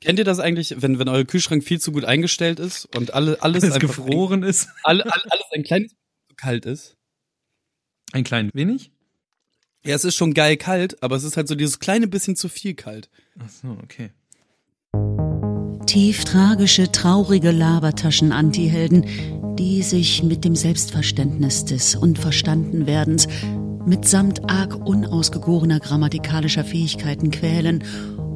Kennt ihr das eigentlich, wenn, wenn euer Kühlschrank viel zu gut eingestellt ist und alle, alles, Alles gefroren ist? Alle, alle, alles ein kleines bisschen zu kalt ist? Ein klein wenig? Ja, es ist schon geil kalt, aber es ist halt so dieses kleine bisschen zu viel kalt. Ach so, okay. Tief tragische, traurige Labertaschen-Antihelden, die sich mit dem Selbstverständnis des Unverstandenwerdens mitsamt arg unausgegorener grammatikalischer Fähigkeiten quälen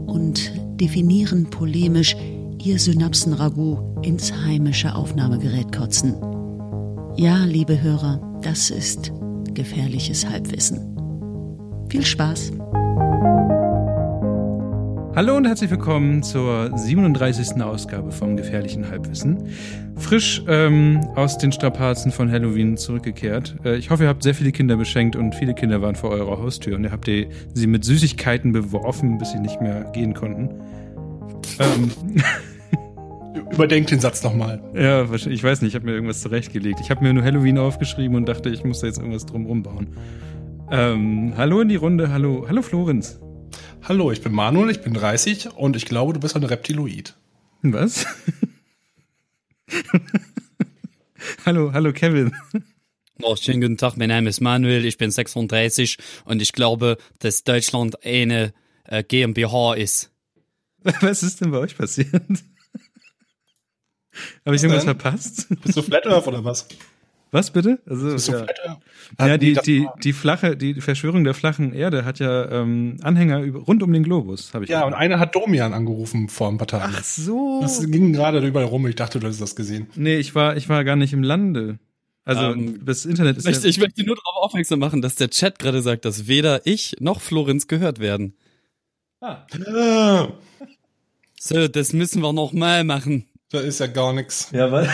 und definieren polemisch ihr Synapsenragout ins heimische Aufnahmegerät kotzen. Ja, liebe Hörer, das ist gefährliches Halbwissen. Viel Spaß! Hallo und herzlich willkommen zur 37. Ausgabe vom Gefährlichen Halbwissen. Frisch ähm, aus den Strapazen von Halloween zurückgekehrt. Äh, ich hoffe, ihr habt sehr viele Kinder beschenkt und viele Kinder waren vor eurer Haustür und ihr habt die, sie mit Süßigkeiten beworfen, bis sie nicht mehr gehen konnten. Ähm, Überdenkt den Satz nochmal. ja, wahrscheinlich- ich weiß nicht, ich habe mir irgendwas zurechtgelegt. Ich habe mir nur Halloween aufgeschrieben und dachte, ich muss da jetzt irgendwas drum rumbauen. Ähm, hallo in die Runde, hallo, hallo Florenz. Hallo, ich bin Manuel, ich bin 30 und ich glaube, du bist ein Reptiloid. Was? hallo, hallo Kevin. Oh, schönen guten Tag, mein Name ist Manuel, ich bin 36 und ich glaube, dass Deutschland eine äh, GmbH ist. Was ist denn bei euch passiert? Habe ich irgendwas denn? verpasst? Bist du Flat Earth oder was? Was bitte? Also, Bist du ja, ja die, die, die flache, die Verschwörung der flachen Erde hat ja ähm, Anhänger über, rund um den Globus, habe ich. Ja, und gehört. einer hat Domian angerufen vor ein paar Tagen. Ach so. Das ging gerade überall rum. Ich dachte, du hättest das gesehen. nee, ich war, ich war gar nicht im Lande. Also Ähm, das Internet ist Ich möchte, ja, ich möchte nur darauf aufmerksam machen, dass der Chat gerade sagt, dass weder ich noch Florenz gehört werden. ah, Ah, So, das müssen wir noch mal machen. da ist ja gar nichts. Ja, warte.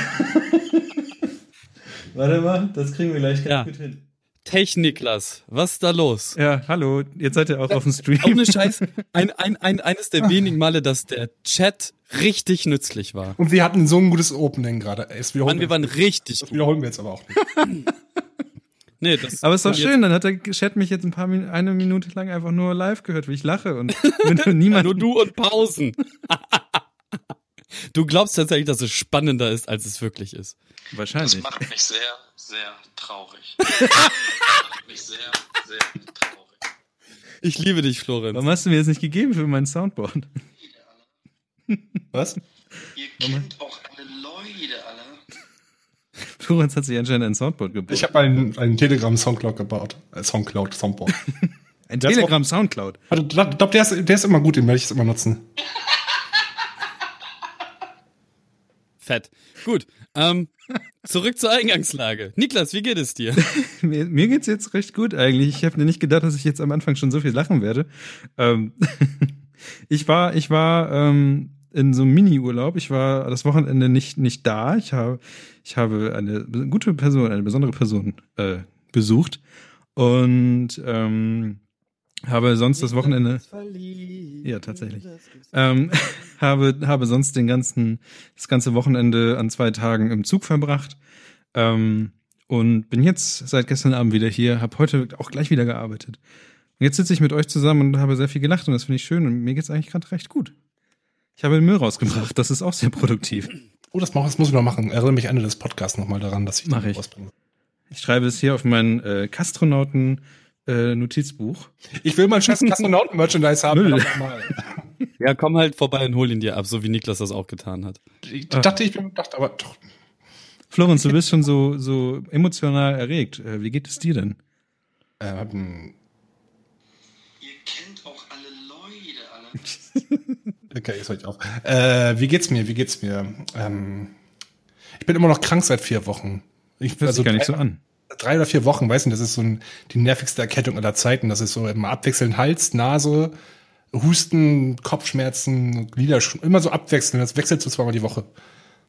Warte mal, das kriegen wir gleich Ja. hin. Techniklas, was ist da los? Ja, hallo, jetzt seid ihr auch auf dem Stream. Ohne Scheiß, ein, ein, ein, eines der wenigen Male, dass der Chat richtig nützlich war. Und wir hatten so ein gutes Opening gerade. Mann, wir waren richtig das gut. wiederholen wir jetzt aber auch nicht. Nee, das Aber ist doch schön, dann hat der Chat mich jetzt ein paar Min eine Minute lang einfach nur live gehört, wie ich lache und niemand Nur du und Pausen. Du glaubst tatsächlich, dass es spannender ist, als es wirklich ist. Das wahrscheinlich. macht mich sehr, sehr traurig. Das macht mich sehr, sehr traurig. Ich liebe dich, Florenz. Warum hast du mir jetzt nicht gegeben für mein Soundboard? Was? Ihr kennt auch alle Leute, Alter. Florenz hat sich anscheinend ein Soundboard gebaut. Ich habe einen, einen Telegram-Soundcloud gebaut. Äh, Soundcloud, Soundboard. ein Das Telegram Soundcloud. Also, ich glaube, der ist, der ist immer gut, den werde ich jetzt immer nutzen. Fett. Gut. Ähm, zurück zur Eingangslage. Niklas, wie geht es dir? Mir, mir geht's jetzt recht gut eigentlich. Ich habe nicht gedacht, dass ich jetzt am Anfang schon so viel lachen werde. Ähm, ich war, ich war ähm, in so einem Mini-Urlaub. Ich war das Wochenende nicht nicht da. Ich habe, ich habe eine gute Person, eine besondere Person äh, besucht und ähm, habe sonst das Wochenende Ja, tatsächlich. ähm, habe, habe sonst den ganzen, das ganze Wochenende an zwei Tagen im Zug verbracht. Ähm, und bin jetzt seit gestern Abend wieder hier, habe heute auch gleich wieder gearbeitet. Und jetzt sitze ich mit euch zusammen und habe sehr viel gelacht und das finde ich schön und mir geht's eigentlich gerade recht gut. Ich habe den Müll rausgebracht, das ist auch sehr produktiv. Oh, das, mach, das muss ich noch machen. Erinnere mich Ende des Podcasts nochmal daran, dass ich Mach den ich. rausbringe. Ich schreibe es hier auf mein äh, Kastronauten äh, Notizbuch. Ich will mein scheiß Kastronauten-Merchandise haben. Mal. Ja, komm halt vorbei und hol ihn dir ab, so wie Niklas das auch getan hat. Ich dachte, ich bin, dachte, aber doch. Florenz, du bist schon so, so emotional erregt. Äh, wie geht es dir denn? Ähm, Ihr kennt auch alle Leute, Alter. okay, jetzt höre ich auf. Äh, wie geht's mir? Wie geht's mir? Ähm, ich bin immer noch krank seit vier Wochen. Ich, Hört sich gar nicht so an. Drei oder vier Wochen, weißt du, das ist so ein, die nervigste Erkältung aller Zeiten. Das ist so immer abwechselnd Hals, Nase, Husten, Kopfschmerzen, Glieder, immer so abwechselnd. Das wechselt so zweimal die Woche.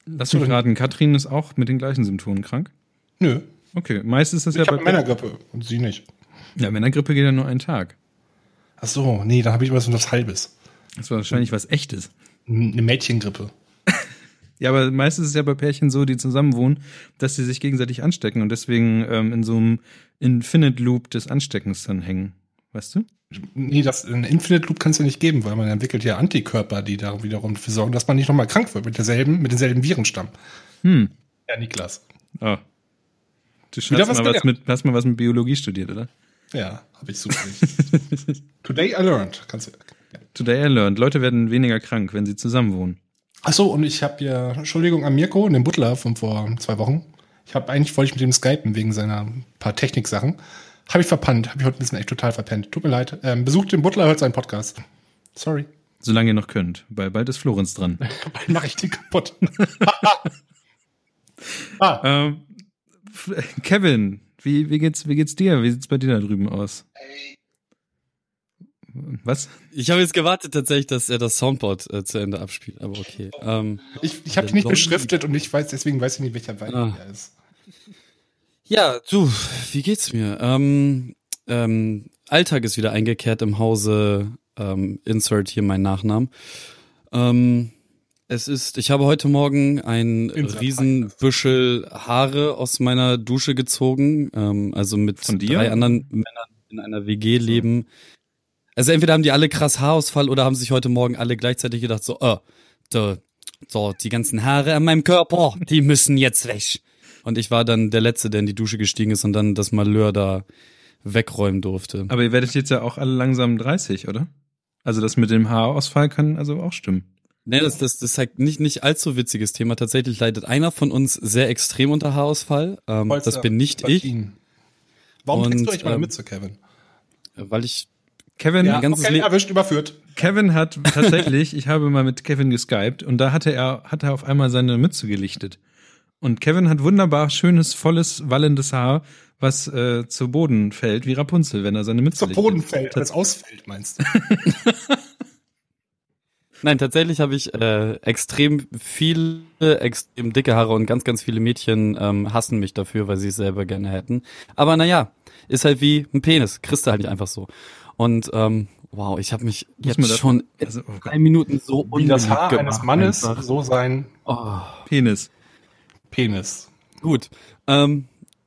Lass mich raten, Katrin ist auch mit den gleichen Symptomen krank? Nö, Okay, meist ist das ich ja habe Männergrippe und sie nicht. Ja, Männergrippe geht ja nur einen Tag. Ach so, nee, dann habe ich immer so was Halbes. Das war wahrscheinlich was echtes. Eine Mädchengrippe. Ja, aber meistens ist es ja bei Pärchen so, die zusammen wohnen, dass sie sich gegenseitig anstecken und deswegen ähm, in so einem Infinite Loop des Ansteckens dann hängen. Weißt du? Nee, das, ein Infinite Loop kannst du nicht geben, weil man entwickelt ja Antikörper, die da wiederum dafür sorgen, dass man nicht nochmal krank wird mit derselben, mit denselben Virenstamm. Hm. Ja, Niklas. Oh. Du hast was mal was, mit, hast mal was mit Biologie studiert, oder? Ja, habe ich super. Today I learned. Kannst du. Ja. Today I learned. Leute werden weniger krank, wenn sie zusammen wohnen. Ach so, und ich habe ja, Entschuldigung an Mirko, den Butler von vor zwei Wochen. Ich habe eigentlich wollte ich mit dem skypen wegen seiner paar Techniksachen. Habe ich verpannt, habe ich heute ein bisschen echt total verpennt. Tut mir leid. Ähm, besucht den Butler, hört seinen Podcast. Sorry. Solange ihr noch könnt, weil bald ist Florenz dran. Bald mache ich den kaputt. ah, ähm, Kevin, wie, wie, geht's, wie geht's dir? Wie sieht's bei dir da drüben aus? Was? Ich habe jetzt gewartet tatsächlich, dass er das Soundboard äh, zu Ende abspielt, aber okay. Ähm, ich, ich habe dich nicht beschriftet und ich weiß, deswegen weiß ich nicht, welcher Wein Ah. er ist. ja, du, wie geht's mir? Ähm, ähm, Alltag ist wieder eingekehrt im Hause. Ähm, insert hier mein Nachnamen. Ähm, es ist, ich habe heute Morgen ein Insert Riesenbüschel Haare aus meiner Dusche gezogen. Ähm, also mit drei anderen Männern in einer WG leben. Also entweder haben die alle krass Haarausfall oder haben sich heute Morgen alle gleichzeitig gedacht, so, äh, so, so, die ganzen Haare an meinem Körper, die müssen jetzt weg. Und ich war dann der Letzte, der in die Dusche gestiegen ist und dann das Malheur da wegräumen durfte. Aber ihr werdet jetzt ja auch alle langsam 30, oder? Also das mit dem Haarausfall kann also auch stimmen. Nee, das, das, das ist halt nicht, nicht allzu witziges Thema. Tatsächlich leidet einer von uns sehr extrem unter Haarausfall. Ähm, das bin nicht ich. Warum Und, trägst du eigentlich mal ähm, Mütze, Kevin? weil ich Kevin, Ja, ganzes okay, erwischt, überführt. Kevin hat tatsächlich, ich habe mal mit Kevin geskypt und da hatte er, hat er auf einmal seine Mütze gelichtet. Und Kevin hat wunderbar schönes, volles, wallendes Haar, was äh, zu Boden fällt, wie Rapunzel, wenn er seine Mütze Zur lichtet. Boden fällt, als ausfällt, meinst du? Nein, tatsächlich habe ich äh, extrem viele, extrem dicke Haare und ganz, ganz viele Mädchen ähm, hassen mich dafür, weil sie es selber gerne hätten. Aber naja, ist halt wie ein Penis, kriegst du halt nicht einfach so. Und ähm, wow, ich habe mich Muss jetzt schon Also, oh drei Minuten so Wie das Haar gemacht. eines Mannes, einfach. so sein Oh. Penis. Penis. Gut. Ähm,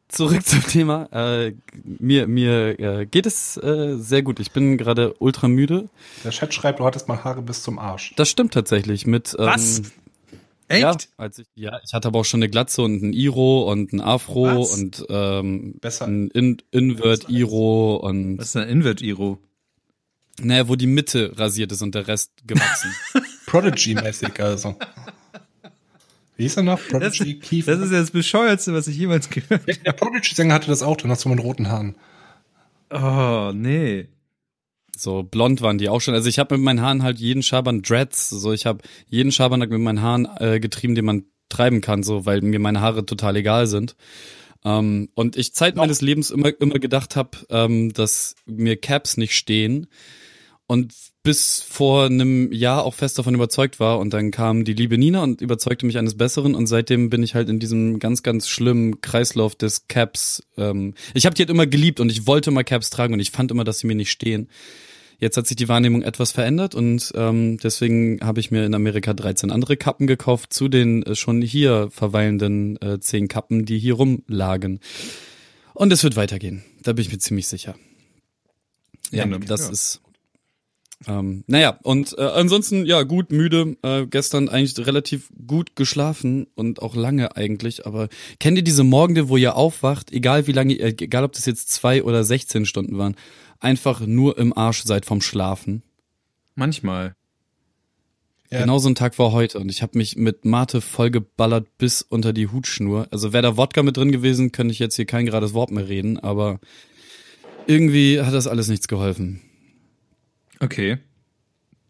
zurück zum Thema. Äh, mir mir äh, geht es äh, sehr gut. Ich bin gerade ultra müde. Der Chat schreibt, du hattest mal Haare bis zum Arsch. Das stimmt tatsächlich. Mit ähm, Was? Echt? Ja, als ich, ja, ich hatte aber auch schon eine Glatze und ein Iro und ein Afro Was? und ähm, Besser. ein In Invert Iro und Was ist ein Invert-Iro? naja, wo die Mitte rasiert ist und der Rest gewachsen. Prodigy-mäßig, also. Wie hieß er noch? Das, Prodigy Keith. das ist ja das Bescheuertste, was ich jemals gehört habe. der Prodigy-Sänger hatte das auch, dann hast du mit roten Haaren. Oh, nee. So blond waren die auch schon. Also ich habe mit meinen Haaren halt jeden Schabernack Dreads, so ich habe jeden Schabernack mit meinen Haaren äh, getrieben, den man treiben kann, so weil mir meine Haare total egal sind. Ähm, und ich Zeit meines Lebens immer immer gedacht habe, ähm, dass mir Caps nicht stehen und bis vor einem Jahr auch fest davon überzeugt war und dann kam die liebe Nina und überzeugte mich eines Besseren und seitdem bin ich halt in diesem ganz ganz schlimmen Kreislauf des Caps. Ähm, ich habe die halt immer geliebt und ich wollte immer Caps tragen und ich fand immer, dass sie mir nicht stehen. Jetzt hat sich die Wahrnehmung etwas verändert und ähm, deswegen habe ich mir in Amerika 13 andere Kappen gekauft zu den äh, schon hier verweilenden äh, 10 Kappen, die hier rumlagen. Und es wird weitergehen. Da bin ich mir ziemlich sicher. Ja, das Ja. ist. Ähm, naja, und äh, ansonsten, ja, gut, müde. Äh, gestern eigentlich relativ gut geschlafen und auch lange eigentlich. Aber kennt ihr diese Morgende, wo ihr aufwacht, egal wie lange, äh, egal ob das jetzt zwei oder 16 Stunden waren, einfach nur im Arsch seid vom Schlafen? Manchmal. Ja. Genau so ein Tag war heute und ich habe mich mit Mate vollgeballert bis unter die Hutschnur. Also wäre da Wodka mit drin gewesen, könnte ich jetzt hier kein gerades Wort mehr reden, aber irgendwie hat das alles nichts geholfen. Okay.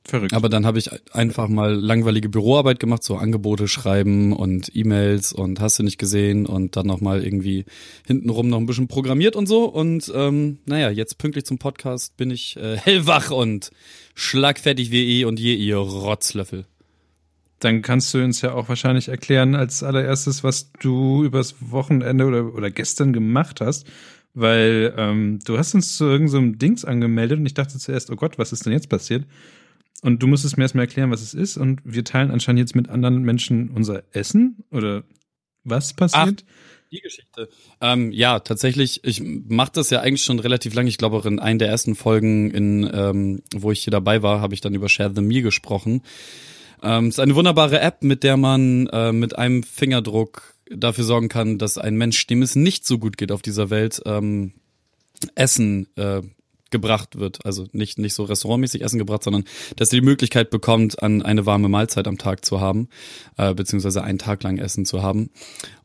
Verrückt. Aber dann habe ich einfach mal langweilige Büroarbeit gemacht, so Angebote schreiben und E-Mails und hast du nicht gesehen und dann noch mal irgendwie hintenrum noch ein bisschen programmiert und so. Und ähm, naja, jetzt pünktlich zum Podcast bin ich äh, hellwach und schlagfertig wie eh und je, ihr Rotzlöffel. dann kannst du uns ja auch wahrscheinlich erklären als allererstes, was du übers Wochenende oder, oder gestern gemacht hast. Weil ähm, du hast uns zu irgendeinem Dings angemeldet und ich dachte zuerst, oh Gott, was ist denn jetzt passiert? Und du musstest mir erstmal erklären, was es ist. Und wir teilen anscheinend jetzt mit anderen Menschen unser Essen oder was passiert? Die Geschichte. Ähm, ja, tatsächlich, ich mache das ja eigentlich schon relativ lange. Ich glaube auch in einer der ersten Folgen, in, ähm, wo ich hier dabei war, habe ich dann über Share the Me gesprochen. Ähm, ist eine wunderbare App, mit der man äh, mit einem Fingerdruck dafür sorgen kann, dass ein Mensch, dem es nicht so gut geht auf dieser Welt, ähm, Essen äh, gebracht wird. Also nicht, nicht so restaurantmäßig Essen gebracht, sondern dass er die Möglichkeit bekommt, an eine warme Mahlzeit am Tag zu haben, äh, beziehungsweise einen Tag lang Essen zu haben.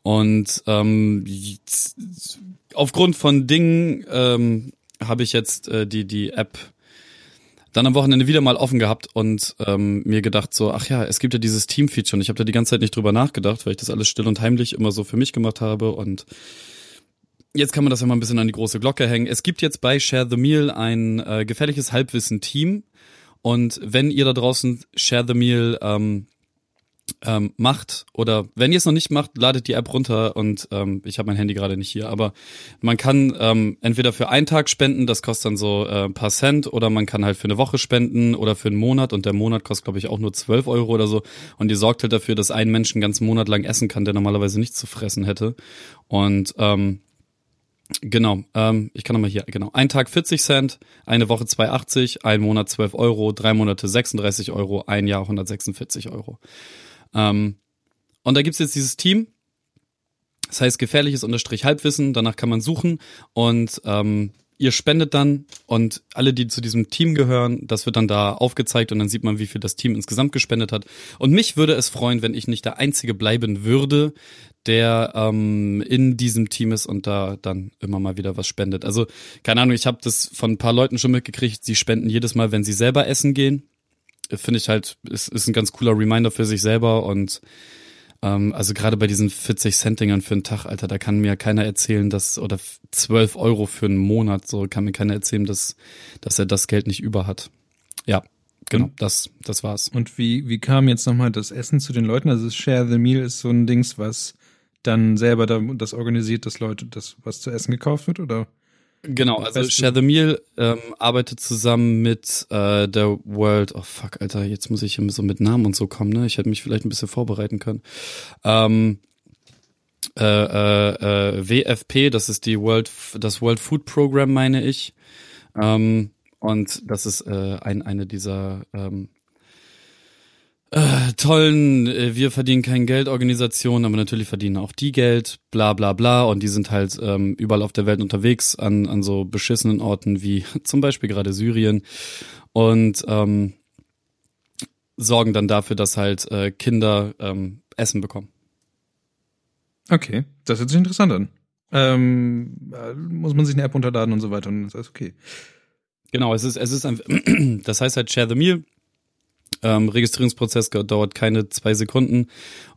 Und ähm, aufgrund von Dingen ähm, habe ich jetzt äh, die, die App dann am Wochenende wieder mal offen gehabt und ähm, mir gedacht so, ach ja, es gibt ja dieses Team-Feature und ich habe da die ganze Zeit nicht drüber nachgedacht, weil ich das alles still und heimlich immer so für mich gemacht habe und Jetzt kann man das ja mal ein bisschen an die große Glocke hängen. Es gibt jetzt bei Share the Meal ein äh, gefährliches Halbwissen-Team. Und wenn ihr da draußen Share the Meal ähm, ähm, macht oder wenn ihr es noch nicht macht, ladet die App runter und ähm, ich habe mein Handy gerade nicht hier, aber man kann ähm, entweder für einen Tag spenden, das kostet dann so äh, ein paar Cent oder man kann halt für eine Woche spenden oder für einen Monat und der Monat kostet glaube ich auch nur 12 Euro oder so und die sorgt halt dafür, dass ein Mensch einen ganzen Monat lang essen kann, der normalerweise nichts zu fressen hätte und ähm, Genau, ähm, ich kann nochmal hier, genau. Ein Tag 40 Cent, eine Woche 2,80, ein Monat 12 Euro, drei Monate 36 Euro, ein Jahr 146 Euro. Ähm, und da gibt's jetzt dieses Team, das heißt gefährliches Unterstrich Halbwissen, danach kann man suchen und ähm, ihr spendet dann und alle, die zu diesem Team gehören, das wird dann da aufgezeigt und dann sieht man, wie viel das Team insgesamt gespendet hat. Und mich würde es freuen, wenn ich nicht der Einzige bleiben würde, der ähm, in diesem Team ist und da dann immer mal wieder was spendet. Also keine Ahnung, ich habe das von ein paar Leuten schon mitgekriegt, sie spenden jedes Mal, wenn sie selber essen gehen. Finde ich halt, ist, ist ein ganz cooler Reminder für sich selber und ähm, also gerade bei diesen 40 Cent-Dingern für einen Tag, Alter, da kann mir keiner erzählen, dass, oder 12 Euro für einen Monat, so kann mir keiner erzählen, dass, dass er das Geld nicht über hat. Ja, genau, und, das, das war's. Und wie, wie kam jetzt nochmal das Essen zu den Leuten? Also Share the Meal ist so ein Dings, was dann selber da, das organisiert, dass Leute das was zu essen gekauft wird, oder? Genau, also Share the Meal ähm, arbeitet zusammen mit äh, der World, oh fuck, Alter, jetzt muss ich hier so mit Namen und so kommen, ne? Ich hätte mich vielleicht ein bisschen vorbereiten können. Ähm, äh, äh, äh, WFP, das ist die World, das World Food Program, meine ich. Ähm, und das ist äh, ein, eine dieser ähm, äh, tollen, äh, wir verdienen kein Geld Organisationen, aber natürlich verdienen auch die Geld, bla bla bla. Und die sind halt ähm, überall auf der Welt unterwegs an, an so beschissenen Orten wie zum Beispiel gerade Syrien. Und ähm, sorgen dann dafür, dass halt äh, Kinder ähm, Essen bekommen. Okay, das hört sich interessant an. Ähm, äh, muss man sich eine App runterladen und so weiter und das ist okay. Genau, es ist, es ist ein, das heißt halt Share the Meal ähm, Registrierungsprozess dauert keine zwei Sekunden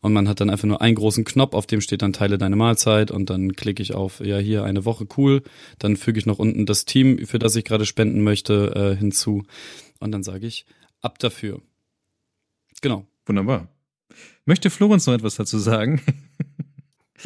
und man hat dann einfach nur einen großen Knopf, auf dem steht dann Teile deine Mahlzeit und dann klicke ich auf, ja, hier eine Woche, cool. Dann füge ich noch unten das Team, für das ich gerade spenden möchte, äh, hinzu und dann sage ich, ab dafür. Genau. Wunderbar. Möchte Florenz noch etwas dazu sagen?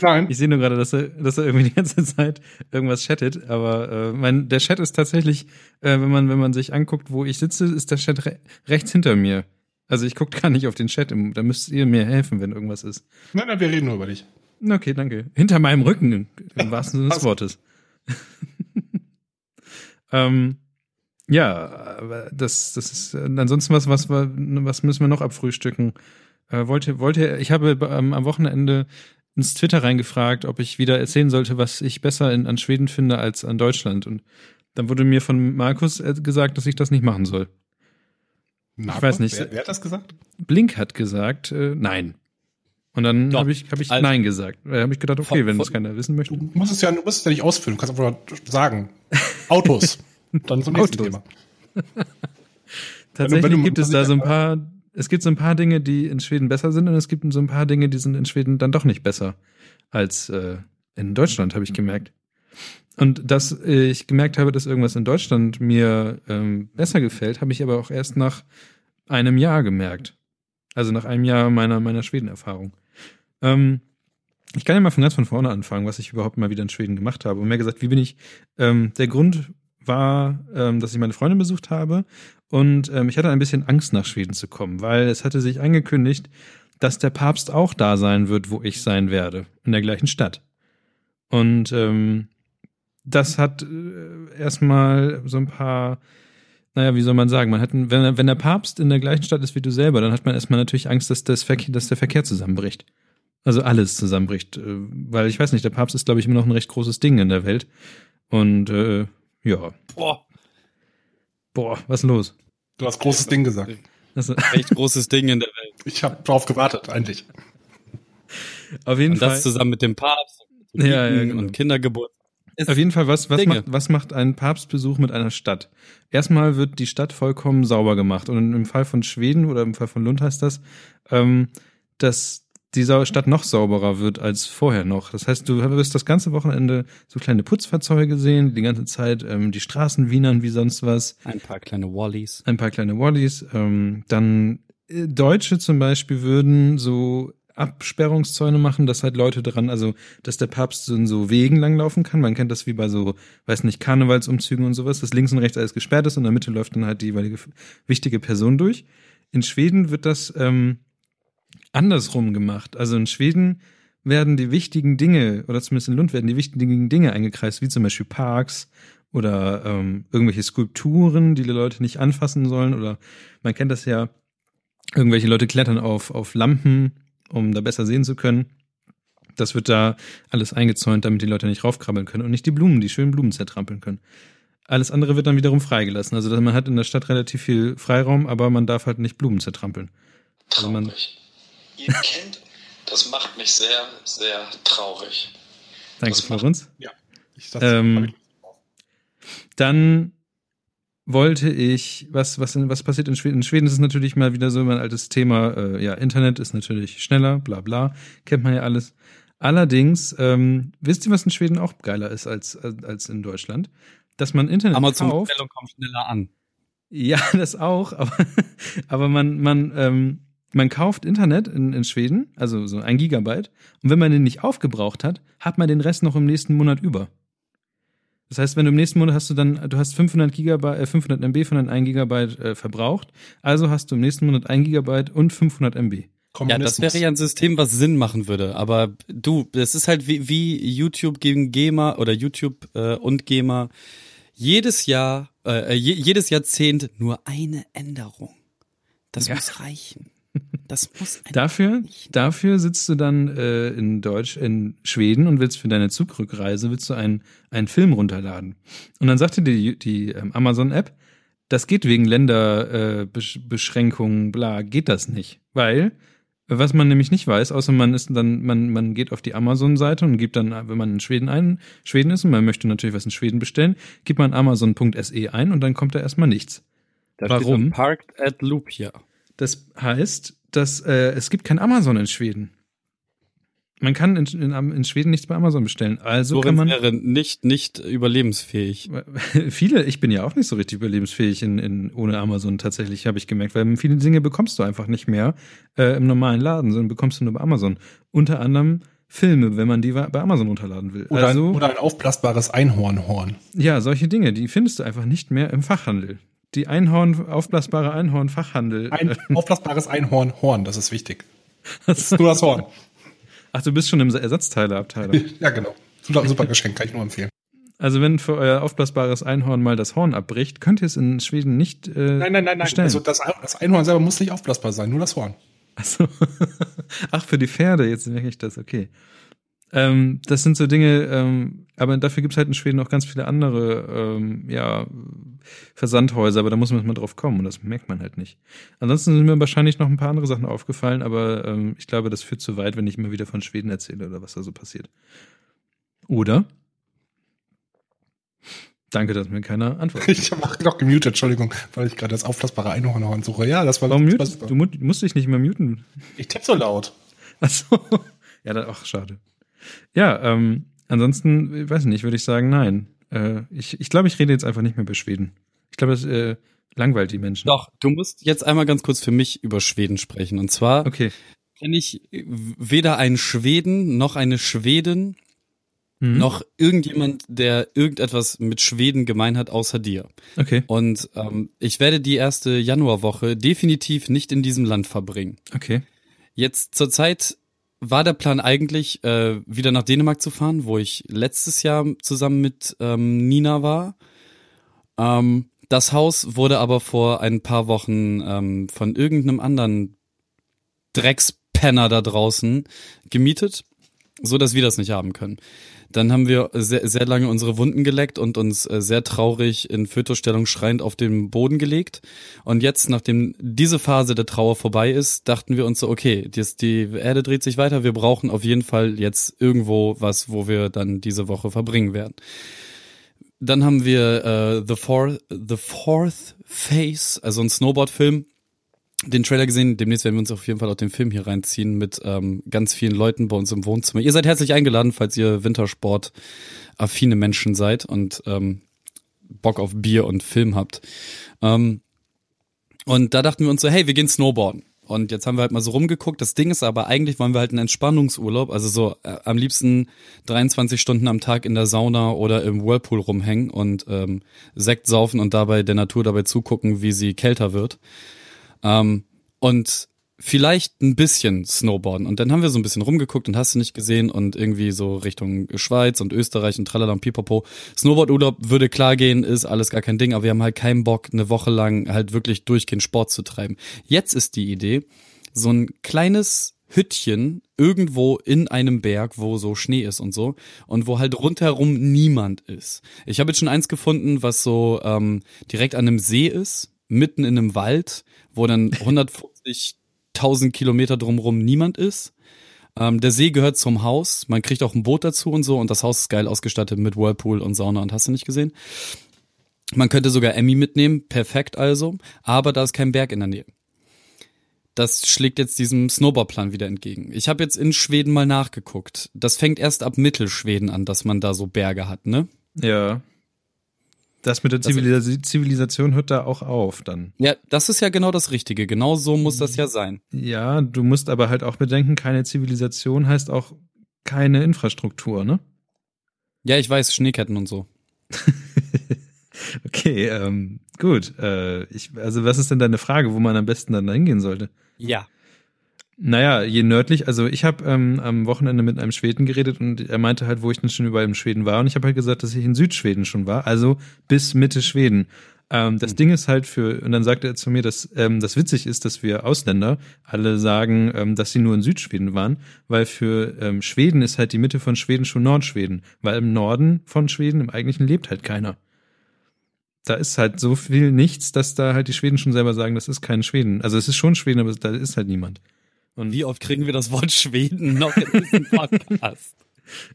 Nein. Ich sehe nur gerade, dass er, dass er irgendwie die ganze Zeit irgendwas chattet, aber äh, mein, der Chat ist tatsächlich, äh, wenn man, wenn man sich anguckt, wo ich sitze, ist der Chat re rechts hinter mir. Also ich gucke gar nicht auf den Chat, da müsst ihr mir helfen, wenn irgendwas ist. Nein, nein, wir reden nur über dich. Okay, danke. Hinter meinem Rücken, im wahrsten Sinne des Wortes. ähm, ja, das, das ist ansonsten was, was, was müssen wir noch abfrühstücken? Äh, wollte, wollte, ich habe ähm, am Wochenende ins Twitter reingefragt, ob ich wieder erzählen sollte, was ich besser in, an Schweden finde als an Deutschland. Und dann wurde mir von Markus äh, gesagt, dass ich das nicht machen soll. Markus? Ich weiß nicht. Wer, wer, hat das gesagt? Blink hat gesagt, äh, nein. Und dann habe ich, hab ich also, Nein gesagt. Da habe ich gedacht, okay, von, wenn das keiner wissen möchte. Du musst es ja, du musst es ja nicht ausfüllen, du kannst einfach sagen. Autos. dann zum nächsten Autos. Thema. Tatsächlich wenn du, wenn du, gibt es da so ein paar es gibt so ein paar Dinge, die in Schweden besser sind und es gibt so ein paar Dinge, die sind in Schweden dann doch nicht besser als äh, in Deutschland, habe ich gemerkt. Und dass ich gemerkt habe, dass irgendwas in Deutschland mir ähm, besser gefällt, habe ich aber auch erst nach einem Jahr gemerkt. Also nach einem Jahr meiner, meiner Schweden-Erfahrung. Ähm, ich kann ja mal von ganz von vorne anfangen, was ich überhaupt mal wieder in Schweden gemacht habe. Und mehr gesagt, wie bin ich, ähm, der Grund war, ähm, dass ich meine Freundin besucht habe und ähm, ich hatte ein bisschen Angst, nach Schweden zu kommen, weil es hatte sich angekündigt, dass der Papst auch da sein wird, wo ich sein werde, in der gleichen Stadt. Und ähm, das hat äh, erstmal so ein paar, naja, wie soll man sagen, man hat, wenn, wenn der Papst in der gleichen Stadt ist wie du selber, dann hat man erstmal natürlich Angst, dass, das Verkehr, dass der Verkehr zusammenbricht. Also alles zusammenbricht. Äh, weil ich weiß nicht, der Papst ist, glaube ich, immer noch ein recht großes Ding in der Welt. Und äh, ja. Boah. Boah, was ist los? Du hast großes Ding gesagt. Also, Echt großes Ding in der Welt. Ich habe drauf gewartet, eigentlich. auf jeden Und Fall. das zusammen mit dem Papst und, Ja, ja, genau. und Kindergeburt. Ist- Auf jeden Fall, was, was, Dinge. macht, was macht ein Papstbesuch mit einer Stadt? Erstmal wird die Stadt vollkommen sauber gemacht. Und im Fall von Schweden oder im Fall von Lund heißt das, ähm, dass die Sau- Stadt noch sauberer wird als vorher noch. Das heißt, du wirst das ganze Wochenende so kleine Putzfahrzeuge sehen, die ganze Zeit ähm, die Straßen wienern wie sonst was. Ein paar kleine Wallies. ein paar kleine Wallis. Ähm, dann äh, Deutsche zum Beispiel würden so Absperrungszäune machen, dass halt Leute dran, also dass der Papst so in so Wegen langlaufen kann. Man kennt das wie bei so, weiß nicht, Karnevalsumzügen und sowas, dass links und rechts alles gesperrt ist und in der Mitte läuft dann halt die jeweilige wichtige Person durch. In Schweden wird das ähm, andersrum gemacht. Also in Schweden werden die wichtigen Dinge, oder zumindest in Lund werden die wichtigen Dinge eingekreist, wie zum Beispiel Parks oder ähm, irgendwelche Skulpturen, die die Leute nicht anfassen sollen. Oder man kennt das ja, irgendwelche Leute klettern auf, auf Lampen, um da besser sehen zu können. Das wird da alles eingezäunt, damit die Leute nicht raufkrabbeln können und nicht die Blumen, die schönen Blumen zertrampeln können. Alles andere wird dann wiederum freigelassen. Also man hat in der Stadt relativ viel Freiraum, aber man darf halt nicht Blumen zertrampeln. Also man-. Ihr Kind, das macht mich sehr, sehr traurig. Danke, Florenz. Ja. Ich, das Ähm, Dann wollte ich, was, was, was passiert in Schweden? In Schweden ist es natürlich mal wieder so ein altes Thema, äh, ja, Internet ist natürlich schneller, bla bla, kennt man ja alles. Allerdings, ähm, wisst ihr, was in Schweden auch geiler ist als, als, in Deutschland? Dass man Internet Amazon kauft. Bestellung kommt schneller an. Ja, das auch, aber, aber man, man, ähm, man kauft Internet in, in Schweden, also so ein Gigabyte, und wenn man den nicht aufgebraucht hat, hat man den Rest noch im nächsten Monat über. Das heißt, wenn du im nächsten Monat hast du dann, du hast 500 Gigabyte, äh, 500 MB von deinem 1 Gigabyte äh, verbraucht, also hast du im nächsten Monat 1 Gigabyte und 500 MB. Ja, das wäre ja ein System, was Sinn machen würde. Aber du, das ist halt wie, wie YouTube gegen GEMA oder YouTube äh, und GEMA. Jedes Jahr, äh, je, jedes Jahrzehnt nur eine Änderung. Das Ja. muss reichen. Das muss Dafür, dafür sitzt du dann äh, in Deutsch, in Schweden und willst für deine Zugrückreise willst du einen, einen Film runterladen. Und dann sagte die, die ähm, Amazon-App, das geht wegen Länderbeschränkungen, äh, bla, geht das nicht. Weil, was man nämlich nicht weiß, außer man ist dann, man, man geht auf die Amazon-Seite und gibt dann, wenn man in Schweden ein, Schweden ist und man möchte natürlich was in Schweden bestellen, gibt man amazon.se ein und dann kommt da erstmal nichts. Da Warum? Steht Parked at Lupia. Das heißt, dass äh, es gibt kein Amazon in Schweden. Man kann in, in, in Schweden nichts bei Amazon bestellen. Also kann Lorenz man wäre nicht, nicht überlebensfähig. viele, ich bin ja auch nicht so richtig überlebensfähig in, in ohne Amazon tatsächlich, habe ich gemerkt, weil viele Dinge bekommst du einfach nicht mehr äh, im normalen Laden, sondern bekommst du nur bei Amazon. Unter anderem Filme, wenn man die bei Amazon runterladen will. Oder, also ein, oder ein aufblasbares Einhornhorn. ja, solche Dinge, die findest du einfach nicht mehr im Fachhandel. Die Einhorn, aufblasbare Einhorn-Fachhandel. Ein aufblasbares Einhornhorn, das ist wichtig. Das ist nur das Horn. Ach, du bist schon im Ersatzteileabteilung. Ja, genau. Super, super Geschenk, kann ich nur empfehlen. Also wenn für euer aufblasbares Einhorn mal das Horn abbricht, könnt ihr es in Schweden nicht äh, Nein, nein, nein, nein. bestellen. Also das, das Einhorn selber muss nicht aufblasbar sein, nur das Horn. Achso. Ach, für die Pferde, jetzt merke ich das, okay. Ähm, das sind so Dinge, ähm, aber dafür gibt's halt in Schweden noch ganz viele andere ähm, ja, Versandhäuser, aber da muss man mal drauf kommen und das merkt man halt nicht. Ansonsten sind mir wahrscheinlich noch ein paar andere Sachen aufgefallen, aber ähm, ich glaube, das führt zu weit, wenn ich immer wieder von Schweden erzähle oder was da so passiert. Oder? Danke, dass mir keiner antwortet. Ich habe noch gemutet, Entschuldigung, weil ich gerade das aufblasbare Einhornhorn suche. Ja, das war Warum super. du? mu- musst dich nicht mehr muten. Ich tippe so laut. Achso. Ja, dann, ach, schade. Ja, ähm, ansonsten, ich weiß nicht, würde ich sagen, nein. Äh, ich ich glaube, ich rede jetzt einfach nicht mehr über Schweden. Ich glaube, das äh, langweilt die Menschen. Doch, du musst jetzt einmal ganz kurz für mich über Schweden sprechen. Und zwar Okay. kenne ich weder einen Schweden noch eine Schwedin Mhm. noch irgendjemand, der irgendetwas mit Schweden gemein hat, außer dir. Okay, Und ähm, ich werde die erste Januarwoche definitiv nicht in diesem Land verbringen. okay. Jetzt zurzeit war der Plan eigentlich, äh, wieder nach Dänemark zu fahren, wo ich letztes Jahr zusammen mit ähm, Nina war. Ähm, das Haus wurde aber vor ein paar Wochen ähm, von irgendeinem anderen Dreckspenner da draußen gemietet, so dass wir das nicht haben können. Dann haben wir sehr, sehr lange unsere Wunden geleckt und uns äh, sehr traurig in Fötusstellung schreiend auf den Boden gelegt. Und jetzt, nachdem diese Phase der Trauer vorbei ist, dachten wir uns so, okay, die, Erde dreht sich weiter, wir brauchen auf jeden Fall jetzt irgendwo was, wo wir dann diese Woche verbringen werden. Dann haben wir äh, The, Fourth, The Fourth Face, also ein Snowboard-Film, den Trailer gesehen. Demnächst werden wir uns auf jeden Fall auch den Film hier reinziehen mit ähm, ganz vielen Leuten bei uns im Wohnzimmer. Ihr seid herzlich eingeladen, falls ihr Wintersport-affine Menschen seid und ähm, Bock auf Bier und Film habt. Ähm, und da dachten wir uns so, hey, wir gehen Snowboarden. Und jetzt haben wir halt mal so rumgeguckt. Das Ding ist aber, eigentlich wollen wir halt einen Entspannungsurlaub, also so äh, am liebsten 23 Stunden am Tag in der Sauna oder im Whirlpool rumhängen und ähm, Sekt saufen und dabei der Natur dabei zugucken, wie sie kälter wird. Ähm, und vielleicht ein bisschen Snowboarden. Und dann haben wir so ein bisschen rumgeguckt und hast du nicht gesehen und irgendwie so Richtung Schweiz und Österreich und tralala und pipapo. Snowboardurlaub würde klar gehen, ist alles gar kein Ding, aber wir haben halt keinen Bock, eine Woche lang halt wirklich durchgehend Sport zu treiben. Jetzt ist die Idee, so ein kleines Hüttchen irgendwo in einem Berg, wo so Schnee ist und so und wo halt rundherum niemand ist. Ich habe jetzt schon eins gefunden, was so ähm, direkt an einem See ist, mitten in einem Wald, wo dann 150.000 Kilometer drumherum niemand ist. Ähm, der See gehört zum Haus. Man kriegt auch ein Boot dazu und so. Und das Haus ist geil ausgestattet mit Whirlpool und Sauna. Und hast du nicht gesehen? Man könnte sogar Emmy mitnehmen. Perfekt also. Aber da ist kein Berg in der Nähe. Das schlägt jetzt diesem Snowboardplan wieder entgegen. Ich habe jetzt in Schweden mal nachgeguckt. Das fängt erst ab Mittelschweden an, dass man da so Berge hat, ne? Ja. Das mit der Zivilis Zivilisation hört da auch auf dann. Ja, das ist ja genau das Richtige. Genau so muss das ja sein. Ja, du musst aber halt auch bedenken, keine Zivilisation heißt auch keine Infrastruktur, ne? Ja, ich weiß, Schneeketten und so. okay, ähm, gut. Äh, ich, also was ist denn deine Frage, wo man am besten dann hingehen sollte? Ja. Naja, je nördlich, also ich habe ähm, am Wochenende mit einem Schweden geredet und er meinte halt, wo ich denn schon überall in Schweden war. Und ich habe halt gesagt, dass ich in Südschweden schon war, also bis Mitte Schweden. Ähm, das mhm. Ding ist halt für, und dann sagte er zu mir, dass ähm, das witzig ist, dass wir Ausländer alle sagen, ähm, dass sie nur in Südschweden waren, weil für ähm, Schweden ist halt die Mitte von Schweden schon Nordschweden, weil im Norden von Schweden im eigentlichen lebt halt keiner. Da ist halt so viel nichts, dass da halt die Schweden schon selber sagen, das ist kein Schweden. Also es ist schon Schweden, aber da ist halt niemand. Und wie oft kriegen wir das Wort Schweden noch in diesem Podcast?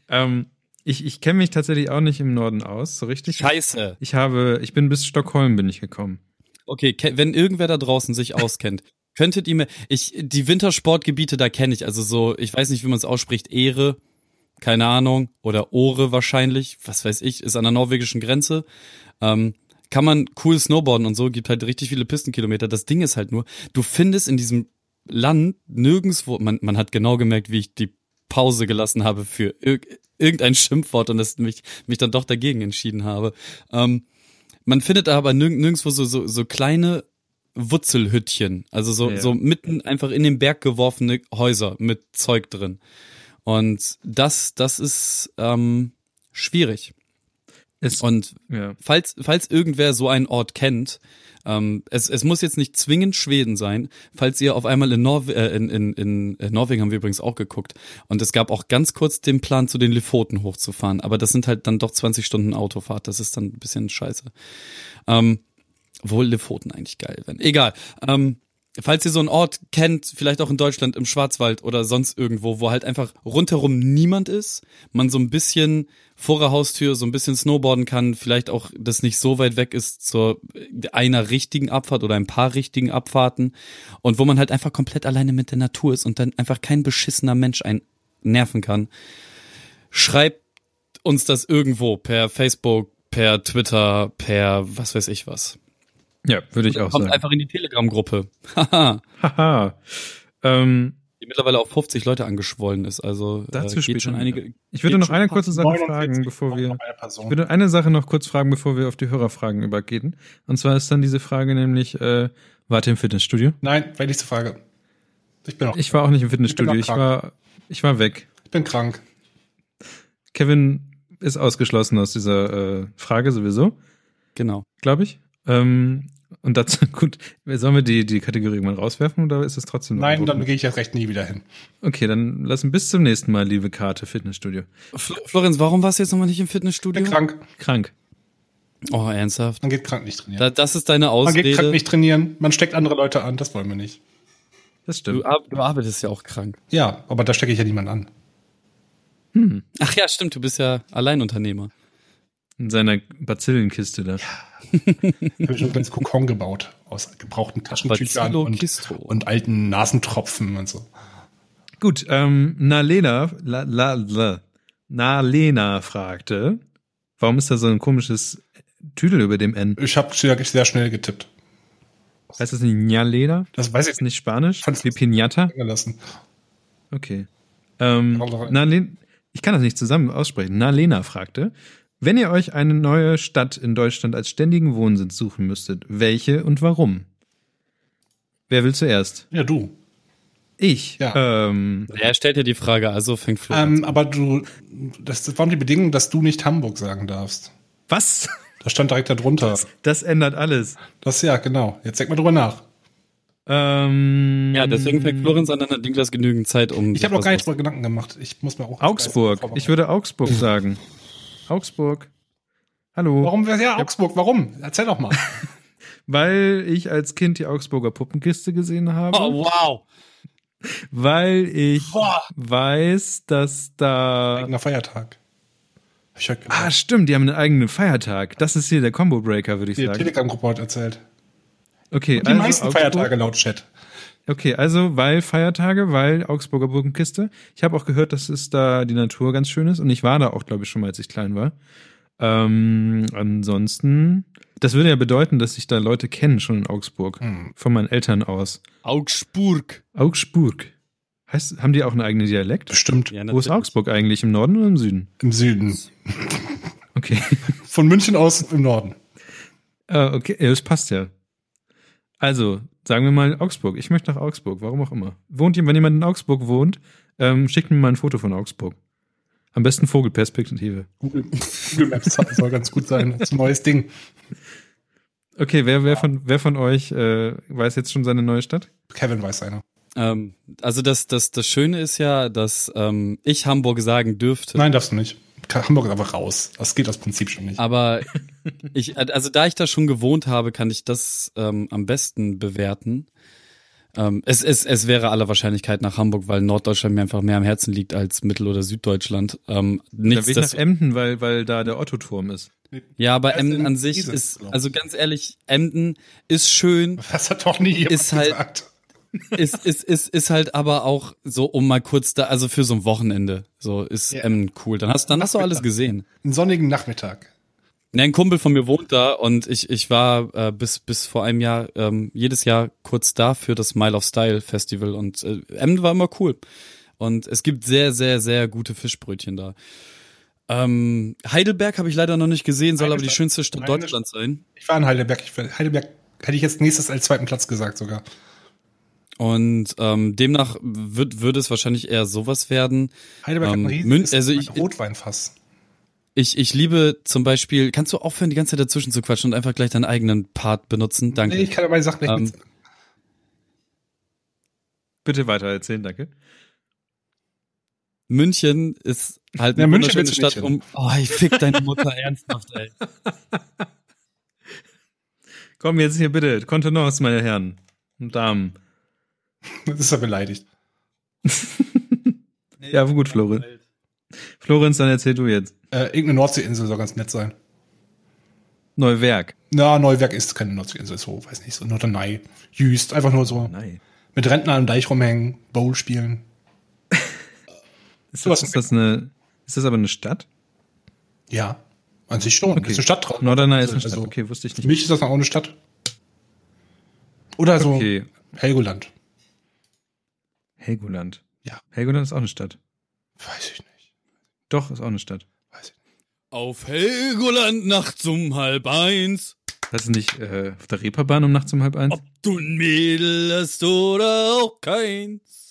ähm, ich ich kenne mich tatsächlich auch nicht im Norden aus, so richtig. Scheiße. Ich habe, ich bin bis Stockholm bin ich gekommen. Okay, wenn irgendwer da draußen sich auskennt, könntet ihr mir, ich, die Wintersportgebiete, da kenne ich, also so, ich weiß nicht, wie man es ausspricht, Ehre, keine Ahnung, oder Ohre wahrscheinlich, was weiß ich, ist an der norwegischen Grenze. Ähm, kann man cool snowboarden und so, gibt halt richtig viele Pistenkilometer. Das Ding ist halt nur, du findest in diesem Land nirgendswo, man, man hat genau gemerkt, wie ich die Pause gelassen habe für irg irgendein Schimpfwort und das mich, mich dann doch dagegen entschieden habe. Ähm, man findet aber nirg nirgendwo so, so, so kleine Wurzelhüttchen, also so, ja. so mitten einfach in den Berg geworfene Häuser mit Zeug drin. Und das, das ist ähm, schwierig. Es, und ja. falls, falls irgendwer so einen Ort kennt, ähm, es, es muss jetzt nicht zwingend Schweden sein, falls ihr auf einmal in, Norwe äh, in, in, in äh, Norwegen haben wir übrigens auch geguckt. Und es gab auch ganz kurz den Plan, zu den Lofoten hochzufahren. Aber das sind halt dann doch 20 Stunden Autofahrt. Das ist dann ein bisschen scheiße. Ähm, wohl Lofoten eigentlich geil werden. Egal. Ähm, falls ihr so einen Ort kennt, vielleicht auch in Deutschland im Schwarzwald oder sonst irgendwo, wo halt einfach rundherum niemand ist, man so ein bisschen vor der Haustür so ein bisschen snowboarden kann, vielleicht auch das nicht so weit weg ist zur einer richtigen Abfahrt oder ein paar richtigen Abfahrten und wo man halt einfach komplett alleine mit der Natur ist und dann einfach kein beschissener Mensch einen nerven kann. Schreibt uns das irgendwo per Facebook, per Twitter, per was weiß ich was. Ja, würde ich auch kommt sagen. einfach in die Telegram-Gruppe. Haha. Haha. ähm, die mittlerweile auf 50 Leute angeschwollen ist. Also äh, dazu äh, geht schon einige. Ich würde noch eine kurze Sache fragen, bevor wir. Ich würde eine Sache noch kurz fragen, bevor wir auf die Hörerfragen übergehen. Und zwar ist dann diese Frage nämlich: äh, Wart ihr im Fitnessstudio? Nein, war nächste Frage. Ich bin auch. Ich war auch nicht im Fitnessstudio. Ich Ich war, ich war weg. Ich bin krank. Kevin ist ausgeschlossen aus dieser äh, Frage sowieso, Genau. glaube ich. Ähm, und dazu, gut, sollen wir die, die Kategorie irgendwann rauswerfen oder ist es trotzdem noch Nein, ein dann gehe ich erst recht nie wieder hin. Okay, dann lassen bis zum nächsten Mal, liebe Karte, Fitnessstudio. Fl Florenz, warum warst du jetzt nochmal nicht im Ich Fitnessstudio? bin krank. Krank. Oh, ernsthaft? Man geht krank nicht trainieren. Da, das ist deine Man geht krank Ausrede. nicht trainieren. Man steckt andere Leute an. Das wollen wir nicht. Das stimmt. Du, ar- du arbeitest ja auch krank. Ja, aber da stecke ich ja niemand an. Ach ja, stimmt, du bist ja Alleinunternehmer. In seiner Bazillenkiste da. Ich habe schon ein kleines Kokon gebaut. Aus gebrauchten Taschentüchern und, und alten Nasentropfen und so. Gut, ähm, Nalena, la, la, la, Nalena fragte, warum ist da so ein komisches Tüdel über dem N? Ich habe sehr, sehr schnell getippt. Heißt das nicht Nalena? Das weiß ich Ist nicht Spanisch? Wie Pinata? Okay. Ähm, Komm doch rein. Nalen, ich kann das nicht zusammen aussprechen. Nalena fragte, wenn ihr euch eine neue Stadt in Deutschland als ständigen Wohnsitz suchen müsstet, welche und warum? Wer will zuerst? Ja, du. Ich. Ja. Ähm, Er stellt ja die Frage, also fängt Florenz Ähm, aber du, das, das waren die Bedingungen, dass du nicht Hamburg sagen darfst. was? Das stand direkt da drunter. Das ändert alles. Das ja, genau. Jetzt denk mal drüber nach. Ähm, Ja, deswegen fängt Florenz an, dann hat Niklas genügend Zeit, um. Ich habe noch gar nicht drüber Gedanken gemacht. Ich muss mir auch. Augsburg. Ich würde Augsburg sagen. Augsburg. Hallo. Warum wäre ja Augsburg? Warum? Erzähl doch mal. Weil ich als Kind die Augsburger Puppenkiste gesehen habe. Oh, wow. Weil ich Boah. weiß, dass da. Eigener Feiertag. Ah, stimmt, die haben einen eigenen Feiertag. Das ist hier der Combo Breaker, würde ich Die sagen. Telegram-Gruppe hat erzählt. Okay, Die meisten Augsburg- Feiertage laut Chat. Okay, also weil Feiertage, weil Augsburger Puppenkiste. Ich habe auch gehört, dass es da die Natur ganz schön ist und ich war da auch, glaube ich, schon mal, als ich klein war. Ähm, ansonsten, das würde ja bedeuten, dass sich da Leute kennen schon in Augsburg. Hm. Von meinen Eltern aus. Augsburg. Augsburg. Heißt, haben die auch einen eigenen Dialekt? Bestimmt. Ja, Wo ist. Augsburg eigentlich? Im Norden oder im Süden? Im Süden. Okay. Von München aus im Norden. äh, okay, ja, das passt ja. Also, sagen wir mal Augsburg. Ich möchte nach Augsburg, warum auch immer. Wohnt jemand, wenn jemand in Augsburg wohnt, ähm, schickt mir mal ein Foto von Augsburg. Am besten Vogelperspektive. Google, Google Maps soll ganz gut sein. Das ist ein neues Ding. Okay, wer, wer, von, wer von euch äh, weiß jetzt schon seine neue Stadt? Kevin weiß einer. Ähm, also das, das, das Schöne ist ja, dass ähm, ich Hamburg sagen dürfte. Nein, darfst du nicht. Hamburg ist einfach raus. Das geht aus Prinzip schon nicht. Aber ich, also da ich da schon gewohnt habe, kann ich das ähm, am besten bewerten. Ähm, es, es, es wäre aller Wahrscheinlichkeit nach Hamburg, weil Norddeutschland mir einfach mehr am Herzen liegt als Mittel- oder Süddeutschland. Ähm, Da nichts, will ich nach das, Emden, weil, weil da der Otto-Turm ist. ja, aber Emden an sich Isar, ist, also ganz ehrlich, Emden ist schön, Das hat doch nie jemand Ist halt- gesagt. Ist, ist, ist, ist halt aber auch so, um mal kurz da, also für so ein Wochenende, so ist Ja. Emden cool. Dann hast, dann hast du alles gesehen. Einen sonnigen Nachmittag. Ne, ein Kumpel von mir wohnt da und ich, ich war äh, bis, bis vor einem Jahr ähm, jedes Jahr kurz da für das Mile of Style Festival und äh, Emden war immer cool. Und es gibt sehr, sehr, sehr gute Fischbrötchen da. Ähm, Heidelberg habe ich leider noch nicht gesehen, soll aber die schönste Stadt Deutschlands sein. Ich war in Heidelberg. Ich, Heidelberg hätte ich jetzt nächstes als zweiten Platz gesagt sogar. Und ähm, demnach wird, würde es wahrscheinlich eher sowas werden. Heidelberg Ähm, hat ein riesiges also ich- Rotweinfass. Ich, ich liebe zum Beispiel, kannst du aufhören, die ganze Zeit dazwischen zu quatschen und einfach gleich deinen eigenen Part benutzen? Danke. Nee, ich kann aber Sachen nicht Ähm, mit- Bitte weiter erzählen, danke. München ist halt Ja, eine München wunderschöne nicht Stadt, um. Oh, ich fick deine Mutter ernsthaft, ey. Komm jetzt hier bitte, Kontenance, meine Herren und Damen. Das ist ja beleidigt. Ja, gut, Florenz. Florenz, dann erzähl du jetzt. Äh, irgendeine Nordseeinsel soll ganz nett sein. Neuwerk. Na, Neuwerk ist keine Nordseeinsel, so, weiß nicht, so Norderney, Jüst, einfach nur so Nein. mit Rentnern am Deich rumhängen, Bowl spielen. Ist das, ist das eine, ist das aber eine Stadt? Ja, an sich schon. Okay. Das ist eine Stadt drauf. Norderney ist eine Also, Stadt. Okay, wusste ich Für nicht. mich ist das auch eine Stadt. Oder so Okay. Helgoland. Helgoland. Ja. Helgoland ist auch eine Stadt. Weiß ich nicht. Doch, ist auch eine Stadt. Weiß ich nicht. Auf Helgoland nachts um halb eins. Das ist nicht äh, auf der Reeperbahn um nachts um halb eins? Ob du ein Mädel hast oder auch keins.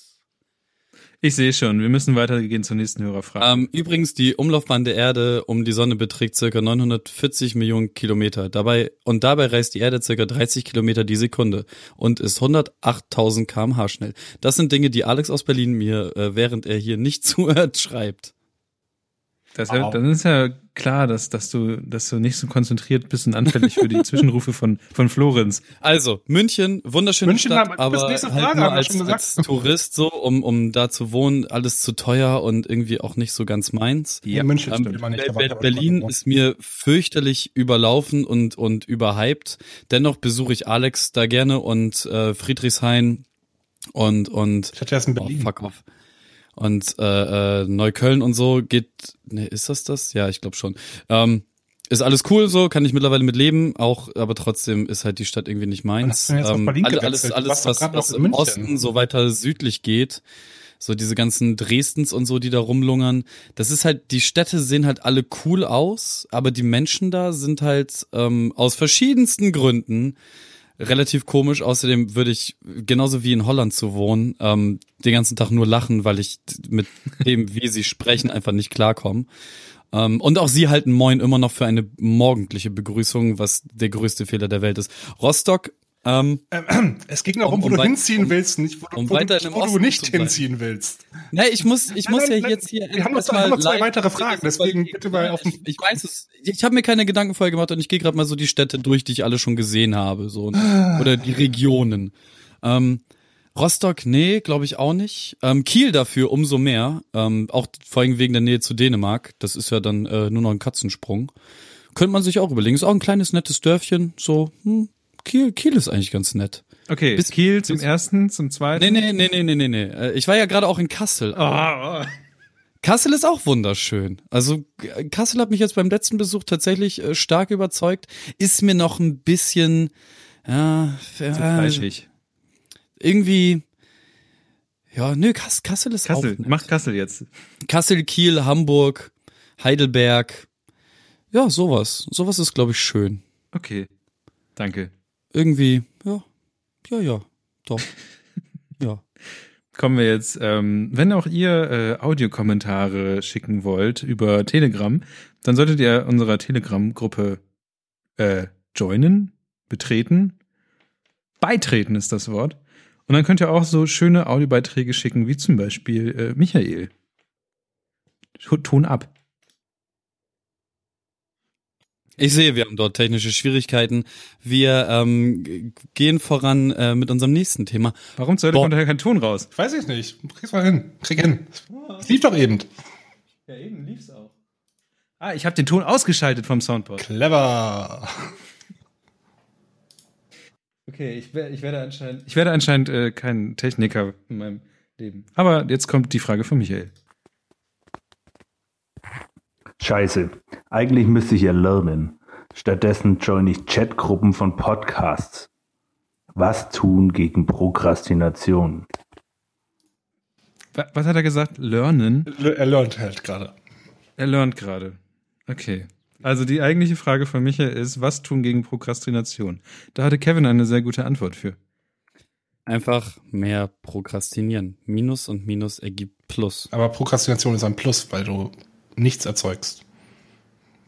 Ich sehe schon, wir müssen weitergehen zur nächsten Hörerfrage. Ähm, übrigens, die Umlaufbahn der Erde um die Sonne beträgt circa 940 Millionen Kilometer. Dabei, und dabei reist die Erde circa 30 Kilometer die Sekunde und ist 108.000 kmh schnell. Das sind Dinge, die Alex aus Berlin mir, äh, während er hier nicht zuhört, schreibt. Das, wow. Dann ist ja klar, dass, dass, du, dass du nicht so konzentriert bist und anfällig für die Zwischenrufe von, von Florenz. Also, München, wunderschöne München Stadt, haben, aber halt Frage, nur als, als Tourist so, um, um da zu wohnen, alles zu teuer und irgendwie auch nicht so ganz meins. Ja, München ähm, stimmt nicht, Be Berlin ist mir fürchterlich überlaufen und, und überhyped. Dennoch besuche ich Alex da gerne und äh, Friedrichshain und, und ich hatte erst in Berlin. Oh, fuck off. Und äh, äh, Neukölln und so geht, ne, ist das das? Ja, ich glaube schon. Ähm, ist alles cool so, kann ich mittlerweile mit leben, auch, aber trotzdem ist halt die Stadt irgendwie nicht meins. Ähm, alles, alles, was, was im Osten so weiter südlich geht, so diese ganzen Dresdens und so, die da rumlungern, das ist halt, die Städte sehen halt alle cool aus, aber die Menschen da sind halt ähm, aus verschiedensten Gründen relativ komisch. Außerdem würde ich, genauso wie in Holland zu wohnen, ähm, den ganzen Tag nur lachen, weil ich mit dem, wie sie sprechen, einfach nicht klarkomme. Ähm, und auch sie halten Moin immer noch für eine morgendliche Begrüßung, was der größte Fehler der Welt ist. Rostock ähm, es ging darum, um, um wo du hinziehen um, willst, nicht wo, um wo, du, wo du nicht hinziehen willst. Nee, ich muss, ich muss nein, ja jetzt hier. Wir haben noch, haben noch zwei weitere Fragen, deswegen bitte mal auf Ich, ich weiß es. Ich habe mir keine Gedanken vorher gemacht und ich gehe gerade mal so die Städte durch, die ich alle schon gesehen habe, so oder die Regionen. Ähm, Rostock, nee, glaube ich auch nicht. Ähm, Kiel dafür umso mehr, ähm, auch vor allem wegen der Nähe zu Dänemark. Das ist ja dann äh, nur noch ein Katzensprung. Könnte man sich auch überlegen. Ist auch ein kleines nettes Dörfchen, so hm, Kiel, Kiel ist eigentlich ganz nett. Okay, bis Kiel zum bis, ersten, zum zweiten. Nee, nee, nee, nee, nee, nee. Äh, ich war ja gerade auch in Kassel. Oh, oh. Kassel ist auch wunderschön. Also Kassel hat mich jetzt beim letzten Besuch tatsächlich äh, stark überzeugt. Ist mir noch ein bisschen ja, Zu fleischig. Irgendwie ja, nö, Kass, Kassel ist Kassel, auch nett. mach Kassel jetzt. Kassel, Kiel, Hamburg, Heidelberg. Ja, sowas. Sowas ist glaube ich schön. Okay. Danke irgendwie, ja, ja, ja, doch, ja. Kommen wir jetzt, ähm, wenn auch ihr äh, Audiokommentare schicken wollt über Telegram, dann solltet ihr unserer Telegram-Gruppe äh, joinen, betreten. Beitreten ist das Wort. Und dann könnt ihr auch so schöne Audiobeiträge schicken, wie zum Beispiel äh, Michael. Ton ab. Ich sehe, wir haben dort technische Schwierigkeiten. Wir ähm, gehen voran äh, mit unserem nächsten Thema. Warum soll kommt da kein Ton raus? Weiß ich nicht. Krieg's mal hin. Krieg hin. Es lief doch eben. Ja, eben lief's auch. Ah, ich habe den Ton ausgeschaltet vom Soundboard. Clever. Okay, ich, ich werde anscheinend, ich werde anscheinend äh, kein Techniker in meinem Leben. Aber jetzt kommt die Frage von Michael. Scheiße, eigentlich müsste ich ja lernen. Stattdessen join ich Chatgruppen von Podcasts. Was tun gegen Prokrastination? Was hat er gesagt? Lernen? Er lernt halt gerade. Er lernt gerade. Okay. Also die eigentliche Frage von Michael ist, was tun gegen Prokrastination? Da hatte Kevin eine sehr gute Antwort für. Einfach mehr prokrastinieren. Minus und Minus ergibt Plus. Aber Prokrastination ist ein Plus, weil du nichts erzeugst.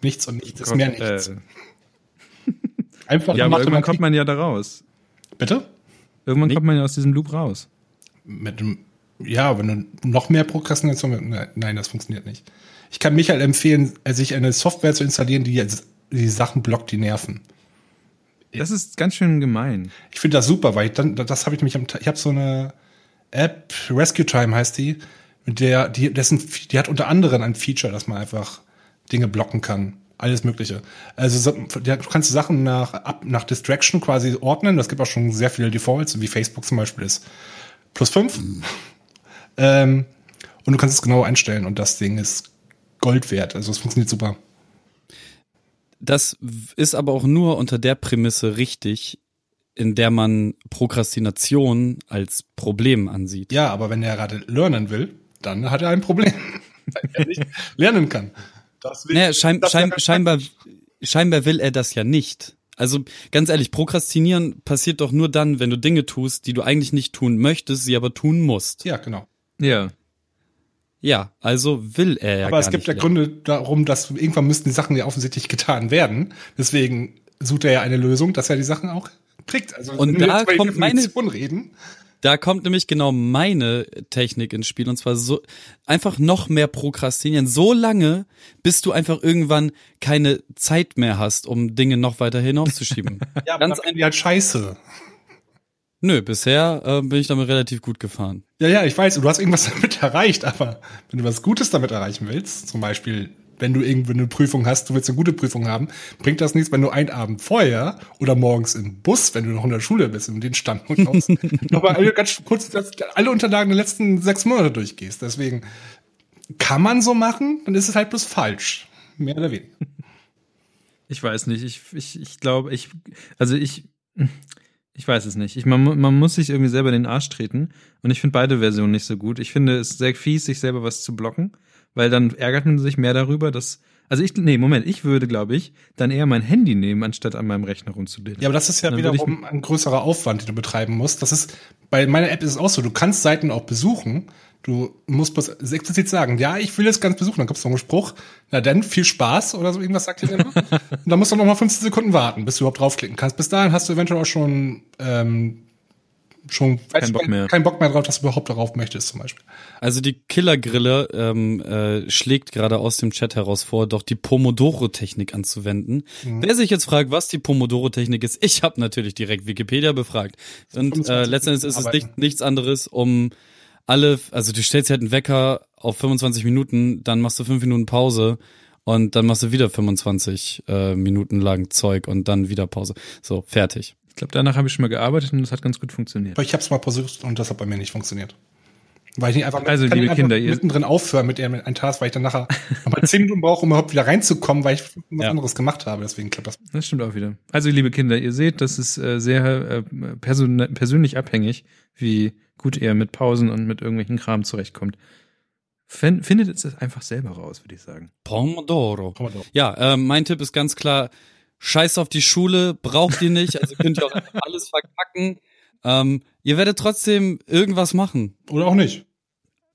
Nichts und nichts ist Gott, mehr nichts. Äh. Einfach ja, aber irgendwann kommt man ja da raus. Bitte? Irgendwann nee. kommt man ja aus diesem Loop raus. Mit dem, ja, wenn du noch mehr Prokrastination, nein, das funktioniert nicht. Ich kann Michael empfehlen, sich eine Software zu installieren, die die Sachen blockt, die nerven. Das ist ganz schön gemein. Ich finde das super, weil ich dann, das habe ich mich am, ich habe so eine App, Rescue Time heißt die, mit der, die, dessen, die hat unter anderem ein Feature, dass man einfach Dinge blocken kann. Alles Mögliche. Also du kannst Sachen nach, ab, nach Distraction quasi ordnen. Das gibt auch schon sehr viele Defaults, wie Facebook zum Beispiel ist plus fünf. Mhm. Ähm, und du kannst es genau einstellen und das Ding ist Gold wert. Also es funktioniert super. Das ist aber auch nur unter der Prämisse richtig, in der man Prokrastination als Problem ansieht. Ja, aber wenn er gerade lernen will, dann hat er ein Problem, weil er nicht lernen kann. Das will, naja, schein, schein, scheinbar, scheinbar will er das ja nicht. Also ganz ehrlich, Prokrastinieren passiert doch nur dann, wenn du Dinge tust, die du eigentlich nicht tun möchtest, sie aber tun musst. Ja, genau. Ja. Ja, also will er ja Aber gar es gibt nicht ja Gründe darum, dass irgendwann müssten die Sachen ja offensichtlich getan werden. Deswegen sucht er ja eine Lösung, dass er die Sachen auch kriegt. Also Und wenn wir da kommt meine- reden. Da kommt nämlich genau meine Technik ins Spiel und zwar so einfach noch mehr prokrastinieren, so lange, bis du einfach irgendwann keine Zeit mehr hast, um Dinge noch weiter hinauszuschieben. Ja, Ganz die halt scheiße. Nö, bisher äh, bin ich damit relativ gut gefahren. Ja, ja, ich weiß, du hast irgendwas damit erreicht, aber wenn du was Gutes damit erreichen willst, zum Beispiel, wenn du irgendwie eine Prüfung hast, du willst eine gute Prüfung haben, bringt das nichts, wenn du einen Abend vorher oder morgens im Bus, wenn du noch in der Schule bist, in den Standpunkt kommst, nochmal alle ganz kurz alle Unterlagen der letzten sechs Monate durchgehst. Deswegen kann man so machen, dann ist es halt bloß falsch. Mehr oder weniger. Ich weiß nicht. Ich, ich, ich glaube, ich, also ich, ich weiß es nicht. Ich, man, man muss sich irgendwie selber in den Arsch treten. Und ich finde beide Versionen nicht so gut. Ich finde es sehr fies, sich selber was zu blocken, weil dann ärgert man sich mehr darüber, dass, also ich, nee, Moment, ich würde, glaube ich, dann eher mein Handy nehmen, anstatt an meinem Rechner rumzudillen. Ja, aber das ist ja wiederum ein größerer Aufwand, den du betreiben musst. Das ist, bei meiner App ist es auch so, du kannst Seiten auch besuchen. Du musst bloß explizit sagen, ja, ich will das ganz besuchen. Dann du noch einen Spruch. Na dann, viel Spaß oder so irgendwas sagt ihr dann. Und dann musst du noch mal 15 Sekunden warten, bis du überhaupt draufklicken kannst. Bis dahin hast du eventuell auch schon, ähm, schon Kein Bock mehr. keinen Bock mehr drauf, dass du überhaupt darauf möchtest, zum Beispiel. Also die Killergrille ähm, äh, schlägt gerade aus dem Chat heraus vor, doch die Pomodoro-Technik anzuwenden. Wer sich jetzt fragt, was die Pomodoro-Technik ist, ich habe natürlich direkt Wikipedia befragt. Und äh, 25 letztendlich ist es nicht, nichts anderes, um alle, also du stellst halt einen Wecker auf 25 Minuten, dann machst du fünf Minuten Pause und dann machst du wieder 25 äh, Minuten lang Zeug und dann wieder Pause. So, fertig. Ich glaube, danach habe ich schon mal gearbeitet und das hat ganz gut funktioniert. Aber ich habe es mal versucht und das hat bei mir nicht funktioniert. Weil ich nicht einfach, Also, liebe einfach Kinder, ihr- mittendrin aufhören mit einem Task, weil ich dann nachher nochmal zehn Minuten brauche, um überhaupt wieder reinzukommen, weil ich was Ja. anderes gemacht habe. Deswegen klappt das. Das stimmt auch wieder. Also, liebe Kinder, ihr seht, das ist äh, sehr äh, persönlich abhängig, wie gut ihr mit Pausen und mit irgendwelchen Kram zurechtkommt. Fin findet es einfach selber raus, würde ich sagen. Pomodoro. Pomodoro. Ja, ähm, mein Tipp ist ganz klar, scheiß auf die Schule, braucht ihr nicht, also könnt ihr auch alles verkacken. Ähm, ihr werdet trotzdem irgendwas machen. Oder auch nicht.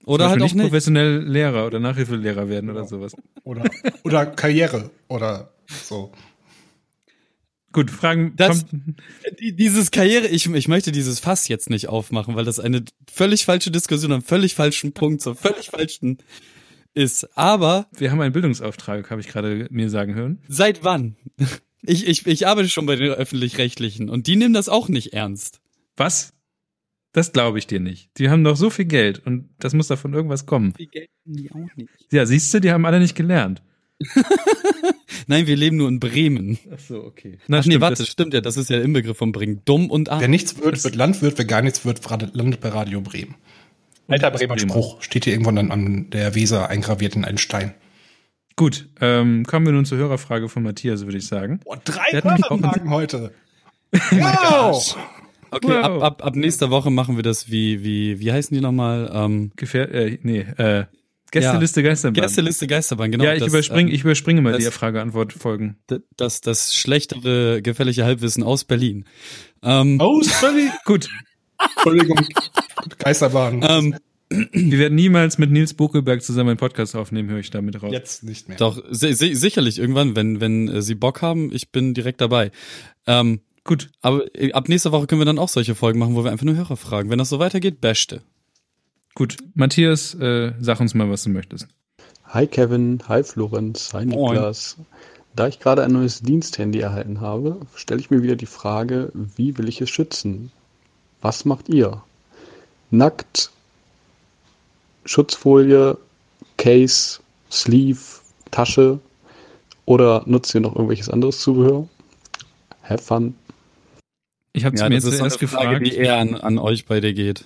Oder Zum halt Beispiel auch nicht nicht. professionell Lehrer oder Nachhilfelehrer werden oder sowas. Oder, oder Karriere oder so. Gut, Fragen. Das- dieses Karriere, ich, ich möchte dieses Fass jetzt nicht aufmachen, weil das eine völlig falsche Diskussion am völlig falschen Punkt, so völlig falschen ist. Aber wir haben einen Bildungsauftrag, habe ich gerade mir sagen hören. seit wann? Ich, ich, ich arbeite schon bei den Öffentlich-Rechtlichen und die nehmen das auch nicht ernst. Was? Das glaube ich dir nicht. Die haben doch so viel Geld und das muss davon irgendwas kommen. Wie gelten die auch nicht? Ja, siehst du, die haben alle nicht gelernt. Nein, wir leben nur in Bremen. Ach so, okay. Ach nee, warte, das- stimmt ja, das ist ja der Inbegriff von Bremen. Dumm und arm. Wer nichts wird, wird Landwirt, wer gar nichts wird, landet bei Radio Bremen. Alter Bremer Bremer. Spruch steht hier irgendwann dann an der Weser eingraviert in einen Stein. Gut, ähm, kommen wir nun zur Hörerfrage von Matthias, würde ich sagen. Boah, drei Hörerfragen heute. Wow! Okay, Wow. ab, ab, ab nächster Woche machen wir das wie, wie, wie heißen die nochmal? Ähm, Gefähr äh, nee, äh, Gästeliste Geisterbahn. Gästeliste Geisterbahn, genau. ja, ich das, überspringe, ähm, ich überspringe mal das- die Frage-Antwort-Folgen. d- das, das schlechtere, gefährliche Halbwissen aus Berlin. Ähm, Aus Berlin. Gut, Entschuldigung. Geisterbahn. ähm, wir werden niemals mit Nils Buckelberg zusammen einen Podcast aufnehmen, höre ich damit raus. Jetzt nicht mehr. doch, si si sicherlich irgendwann, wenn, wenn äh, sie Bock haben, ich bin direkt dabei. Ähm, Gut, aber äh, ab nächster Woche können wir dann auch solche Folgen machen, wo wir einfach nur Hörer fragen. Wenn das so weitergeht, beste. gut. Matthias, äh, sag uns mal, was du möchtest. Hi Kevin, hi Florenz, hi Moin. Niklas. Da ich gerade ein neues Diensthandy erhalten habe, stelle ich mir wieder die Frage, wie will ich es schützen? Was macht ihr? Nackt, Schutzfolie, Case, Sleeve, Tasche oder nutzt ihr noch irgendwelches anderes Zubehör? Have fun. Ich habe Ja, mir jetzt eine zuerst Frage, gefragt. die eher an, an euch beide geht.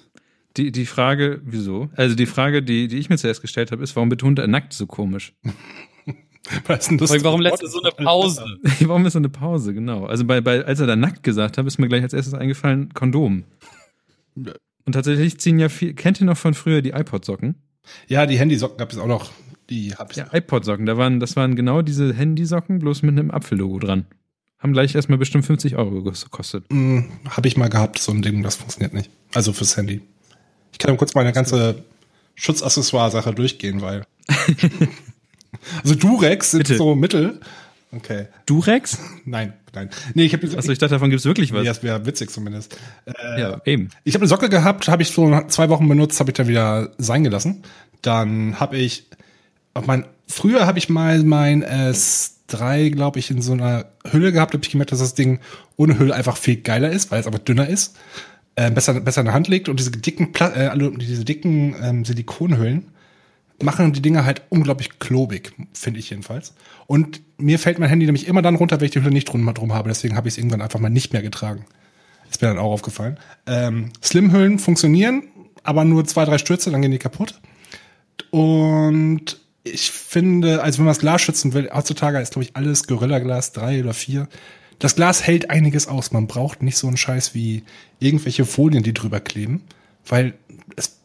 Die, die Frage, wieso? Also die Frage, die, die ich mir zuerst gestellt habe, ist, warum betont er nackt so komisch? Was denn das? Warum lässt du so eine Pause? warum ist so eine Pause, genau. Also bei, bei, als er da nackt gesagt hat, ist mir gleich als erstes eingefallen, Kondom. Und tatsächlich ziehen ja viel, kennt ihr noch von früher die iPod-Socken? Ja, die Handysocken gab es auch noch. Die hab ich. Ja, iPod-Socken, da waren, das waren genau diese Handysocken, bloß mit einem Apfellogo dran. Haben gleich erstmal bestimmt 50 Euro gekostet. Hm, Habe ich mal gehabt, so ein Ding, das funktioniert nicht. Also fürs Handy. Ich kann kurz meine ganze Schutzaccessoire-Sache durchgehen, weil. also Durex sind Bitte. so Mittel. Okay. Durex? Nein, nein. Nee, ich habe Achso, ich dachte, davon gibt's wirklich was. Nee, das wäre witzig zumindest. Äh, ja, eben. Ich habe eine Socke gehabt, habe ich so zwei Wochen benutzt, habe ich dann wieder sein gelassen. Dann habe ich auf mein früher habe ich mal mein S3, glaube ich, in so einer Hülle gehabt, habe ich gemerkt, dass das Ding ohne Hülle einfach viel geiler ist, weil es aber dünner ist, äh, besser besser in der Hand liegt und diese dicken Pla äh, diese dicken ähm, Silikonhüllen machen die Dinger halt unglaublich klobig, finde ich jedenfalls. Und mir fällt mein Handy nämlich immer dann runter, wenn ich die Hülle nicht drum, drum habe. Deswegen habe ich es irgendwann einfach mal nicht mehr getragen. Ist mir dann auch aufgefallen. Ähm, Slim-Hüllen funktionieren, aber nur zwei, drei Stürze, dann gehen die kaputt. Und ich finde, also wenn man das Glas schützen will, heutzutage ist, glaube ich, alles Gorilla-Glas, drei oder vier. Das Glas hält einiges aus. Man braucht nicht so einen Scheiß wie irgendwelche Folien, die drüber kleben. Weil es,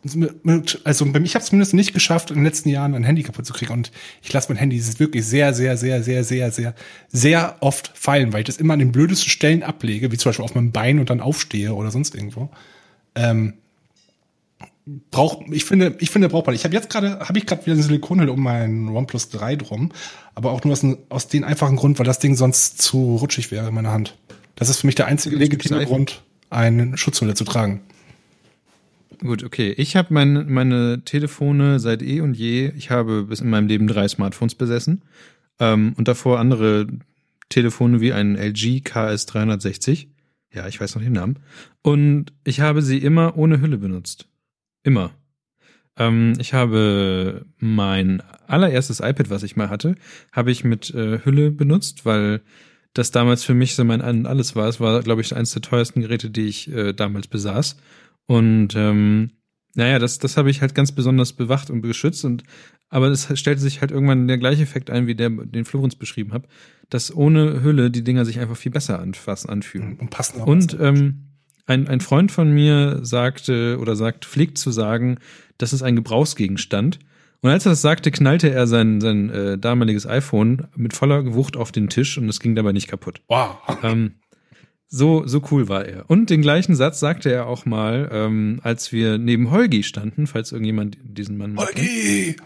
also bei mir- ich habe es zumindest nicht geschafft, in den letzten Jahren ein Handy kaputt zu kriegen. Und ich lasse mein Handy wirklich sehr, sehr, sehr, sehr, sehr, sehr, sehr oft fallen, weil ich das immer an den blödesten Stellen ablege, wie zum Beispiel auf meinem Bein und dann aufstehe oder sonst irgendwo. Ähm, brauch, ich finde, ich finde brauchbar. Ich habe jetzt gerade, habe ich gerade wieder eine Silikonhülle um meinen OnePlus 3 drum, aber auch nur aus, aus dem einfachen Grund, weil das Ding sonst zu rutschig wäre in meiner Hand. Das ist für mich der einzige legitime. Grund, eine Schutzhülle zu tragen. Gut, okay. Ich habe meine, meine Telefone seit eh und je. Ich habe bis in meinem Leben drei Smartphones besessen. Ähm, und davor andere Telefone wie ein LG KS360. Ja, ich weiß noch den Namen. Und ich habe sie immer ohne Hülle benutzt. Immer. Ähm, ich habe mein allererstes iPad, was ich mal hatte, habe ich mit äh, Hülle benutzt, weil das damals für mich so mein Alles war. Es war, glaube ich, eines der teuersten Geräte, die ich äh, damals besaß. Und ähm, naja, das, das habe ich halt ganz besonders bewacht und geschützt. Und aber es stellte sich halt irgendwann der gleiche Effekt ein, wie der, den Florenz beschrieben hat, dass ohne Hülle die Dinger sich einfach viel besser anfassen, anfühlen. Und passen auch Und ähm, ein, ein Freund von mir sagte oder sagt, pflegt zu sagen, das ist ein Gebrauchsgegenstand. Und als er das sagte, knallte er sein, sein äh, damaliges iPhone mit voller Wucht auf den Tisch und es ging dabei nicht kaputt. wow. Ähm, so, so cool war er. Und den gleichen Satz sagte er auch mal, ähm, als wir neben Holgi standen, falls irgendjemand diesen Mann mag. Holgi!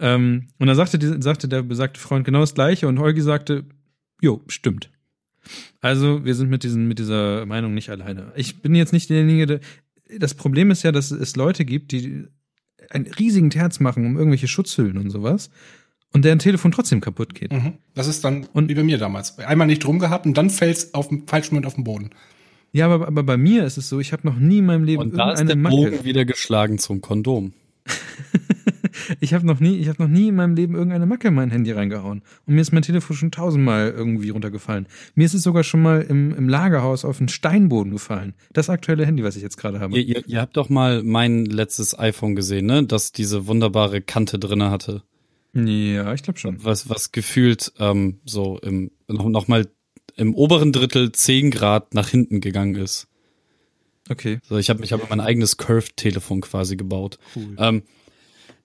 Ähm, und dann sagte, die- sagte der besagte Freund genau das Gleiche und Holgi sagte, jo, stimmt. Also wir sind mit, diesen, mit dieser Meinung nicht alleine. Ich bin jetzt nicht derjenige, der, das Problem ist ja, dass es Leute gibt, die einen riesigen Terz machen um irgendwelche Schutzhüllen und sowas und deren Telefon trotzdem kaputt geht. Mhm. Das ist dann Und- wie bei mir damals. Einmal nicht drum gehabt und dann fällt's auf dem falschen Moment auf den Boden. Ja, aber, aber bei mir ist es so, ich habe noch nie in meinem Leben Und da ist irgendeine der Macke. Bogen wieder geschlagen zum Kondom. Ich habe noch nie, ich habe noch nie in meinem Leben irgendeine Macke in mein Handy reingehauen. Und mir ist mein Telefon schon tausendmal irgendwie runtergefallen. Mir ist es sogar schon mal im, im Lagerhaus auf den Steinboden gefallen. Das aktuelle Handy, was ich jetzt gerade habe. Ihr, ihr, ihr habt doch mal mein letztes iPhone gesehen, ne? Das diese wunderbare Kante drinne hatte. Ja, ich glaube schon. Was, was gefühlt ähm, so im noch, noch mal im oberen Drittel 10 Grad nach hinten gegangen ist. Okay. So, ich habe ich hab mein eigenes Curved-Telefon quasi gebaut. Cool. Ähm,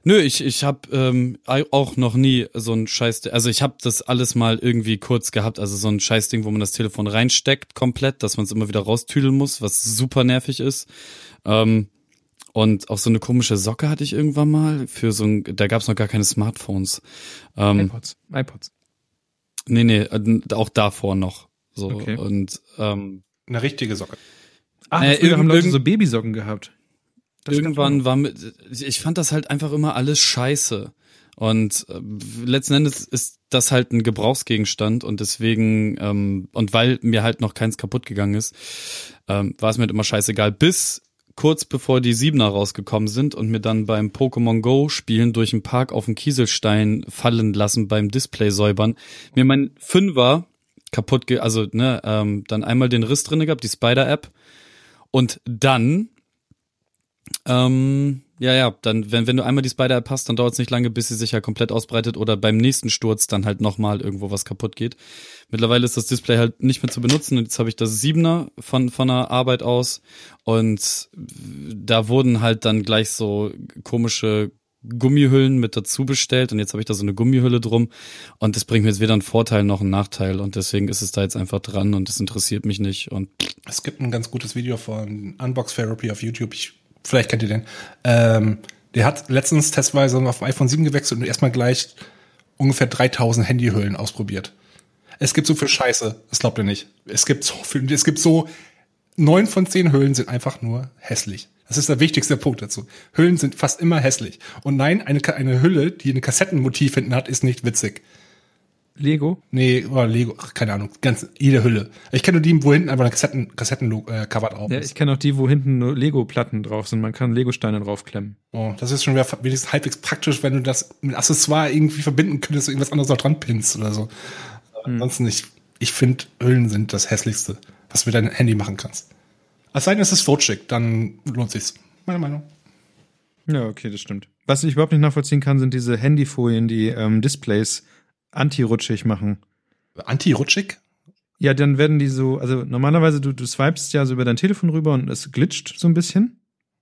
nö, ich, ich habe ähm, auch noch nie so ein Scheiß, also ich habe das alles mal irgendwie kurz gehabt, also so ein Scheißding, wo man das Telefon reinsteckt komplett, dass man es immer wieder raustüdeln muss, was super nervig ist. Ähm, und auch so eine komische Socke hatte ich irgendwann mal für so ein, da gab es noch gar keine Smartphones. Ähm, iPods. iPods. nee, nee, äh, auch davor noch. So Okay. und ähm, Eine richtige Socke. Ah, Äh, früher haben Leute so Babysocken gehabt. Das irgendwann war mit, ich fand das halt einfach immer alles scheiße. Und äh, letzten Endes ist das halt ein Gebrauchsgegenstand und deswegen, ähm, und weil mir halt noch keins kaputt gegangen ist, ähm, war es mir halt immer scheißegal, bis kurz bevor die Siebener rausgekommen sind und mir dann beim Pokémon Go Spielen durch den Park auf den Kieselstein fallen lassen beim Display säubern, mir mein Fünfer kaputt, ge also ne, ähm, dann einmal den Riss drinne gehabt, die Spider-App. Und dann ähm, ja, ja, dann, wenn, wenn du einmal die Spider-App hast, dann dauert es nicht lange, bis sie sich ja komplett ausbreitet oder beim nächsten Sturz dann halt nochmal irgendwo was kaputt geht. Mittlerweile ist das Display halt nicht mehr zu benutzen und jetzt habe ich das Siebener von, von der Arbeit aus und da wurden halt dann gleich so komische Gummihüllen mit dazu bestellt und jetzt habe ich da so eine Gummihülle drum und das bringt mir jetzt weder einen Vorteil noch einen Nachteil und deswegen ist es da jetzt einfach dran und es interessiert mich nicht und Es gibt ein ganz gutes Video von Unbox Therapy auf YouTube. Ich, vielleicht kennt ihr den. Ähm, der hat letztens testweise auf iPhone 7 gewechselt und erstmal gleich ungefähr 3000 Handyhüllen ausprobiert. Es gibt so viel Scheiße, das glaubt ihr nicht. Es gibt so viel, es gibt so, neun von zehn Hüllen sind einfach nur hässlich. Das ist der wichtigste Punkt dazu. Hüllen sind fast immer hässlich. Und nein, eine, eine Hülle, die ein Kassettenmotiv hinten hat, ist nicht witzig. Lego? Nee, oder Lego, ach, keine Ahnung, ganz, jede Hülle. Ich kenne nur die, wo hinten einfach ein Kassetten, Kassetten-Cover äh, Cover drauf Ja, ist. ich kenne auch die, wo hinten nur Lego-Platten drauf sind. Man kann Lego-Steine draufklemmen. Oh, das ist schon wieder wenigstens halbwegs praktisch, wenn du das mit Accessoire irgendwie verbinden könntest, irgendwas anderes noch dran pinnst oder so. Aber ansonsten nicht. Ich finde, Hüllen sind das hässlichste, was du mit deinem Handy machen kannst. Es sei denn, es ist flutschig, dann lohnt sich's. Meine Meinung. Ja, okay, das stimmt. Was ich überhaupt nicht nachvollziehen kann, sind diese Handyfolien, die ähm, Displays anti-rutschig machen. Anti-rutschig? Ja, dann werden die so, also normalerweise du, du swipest ja so über dein Telefon rüber und es glitscht so ein bisschen,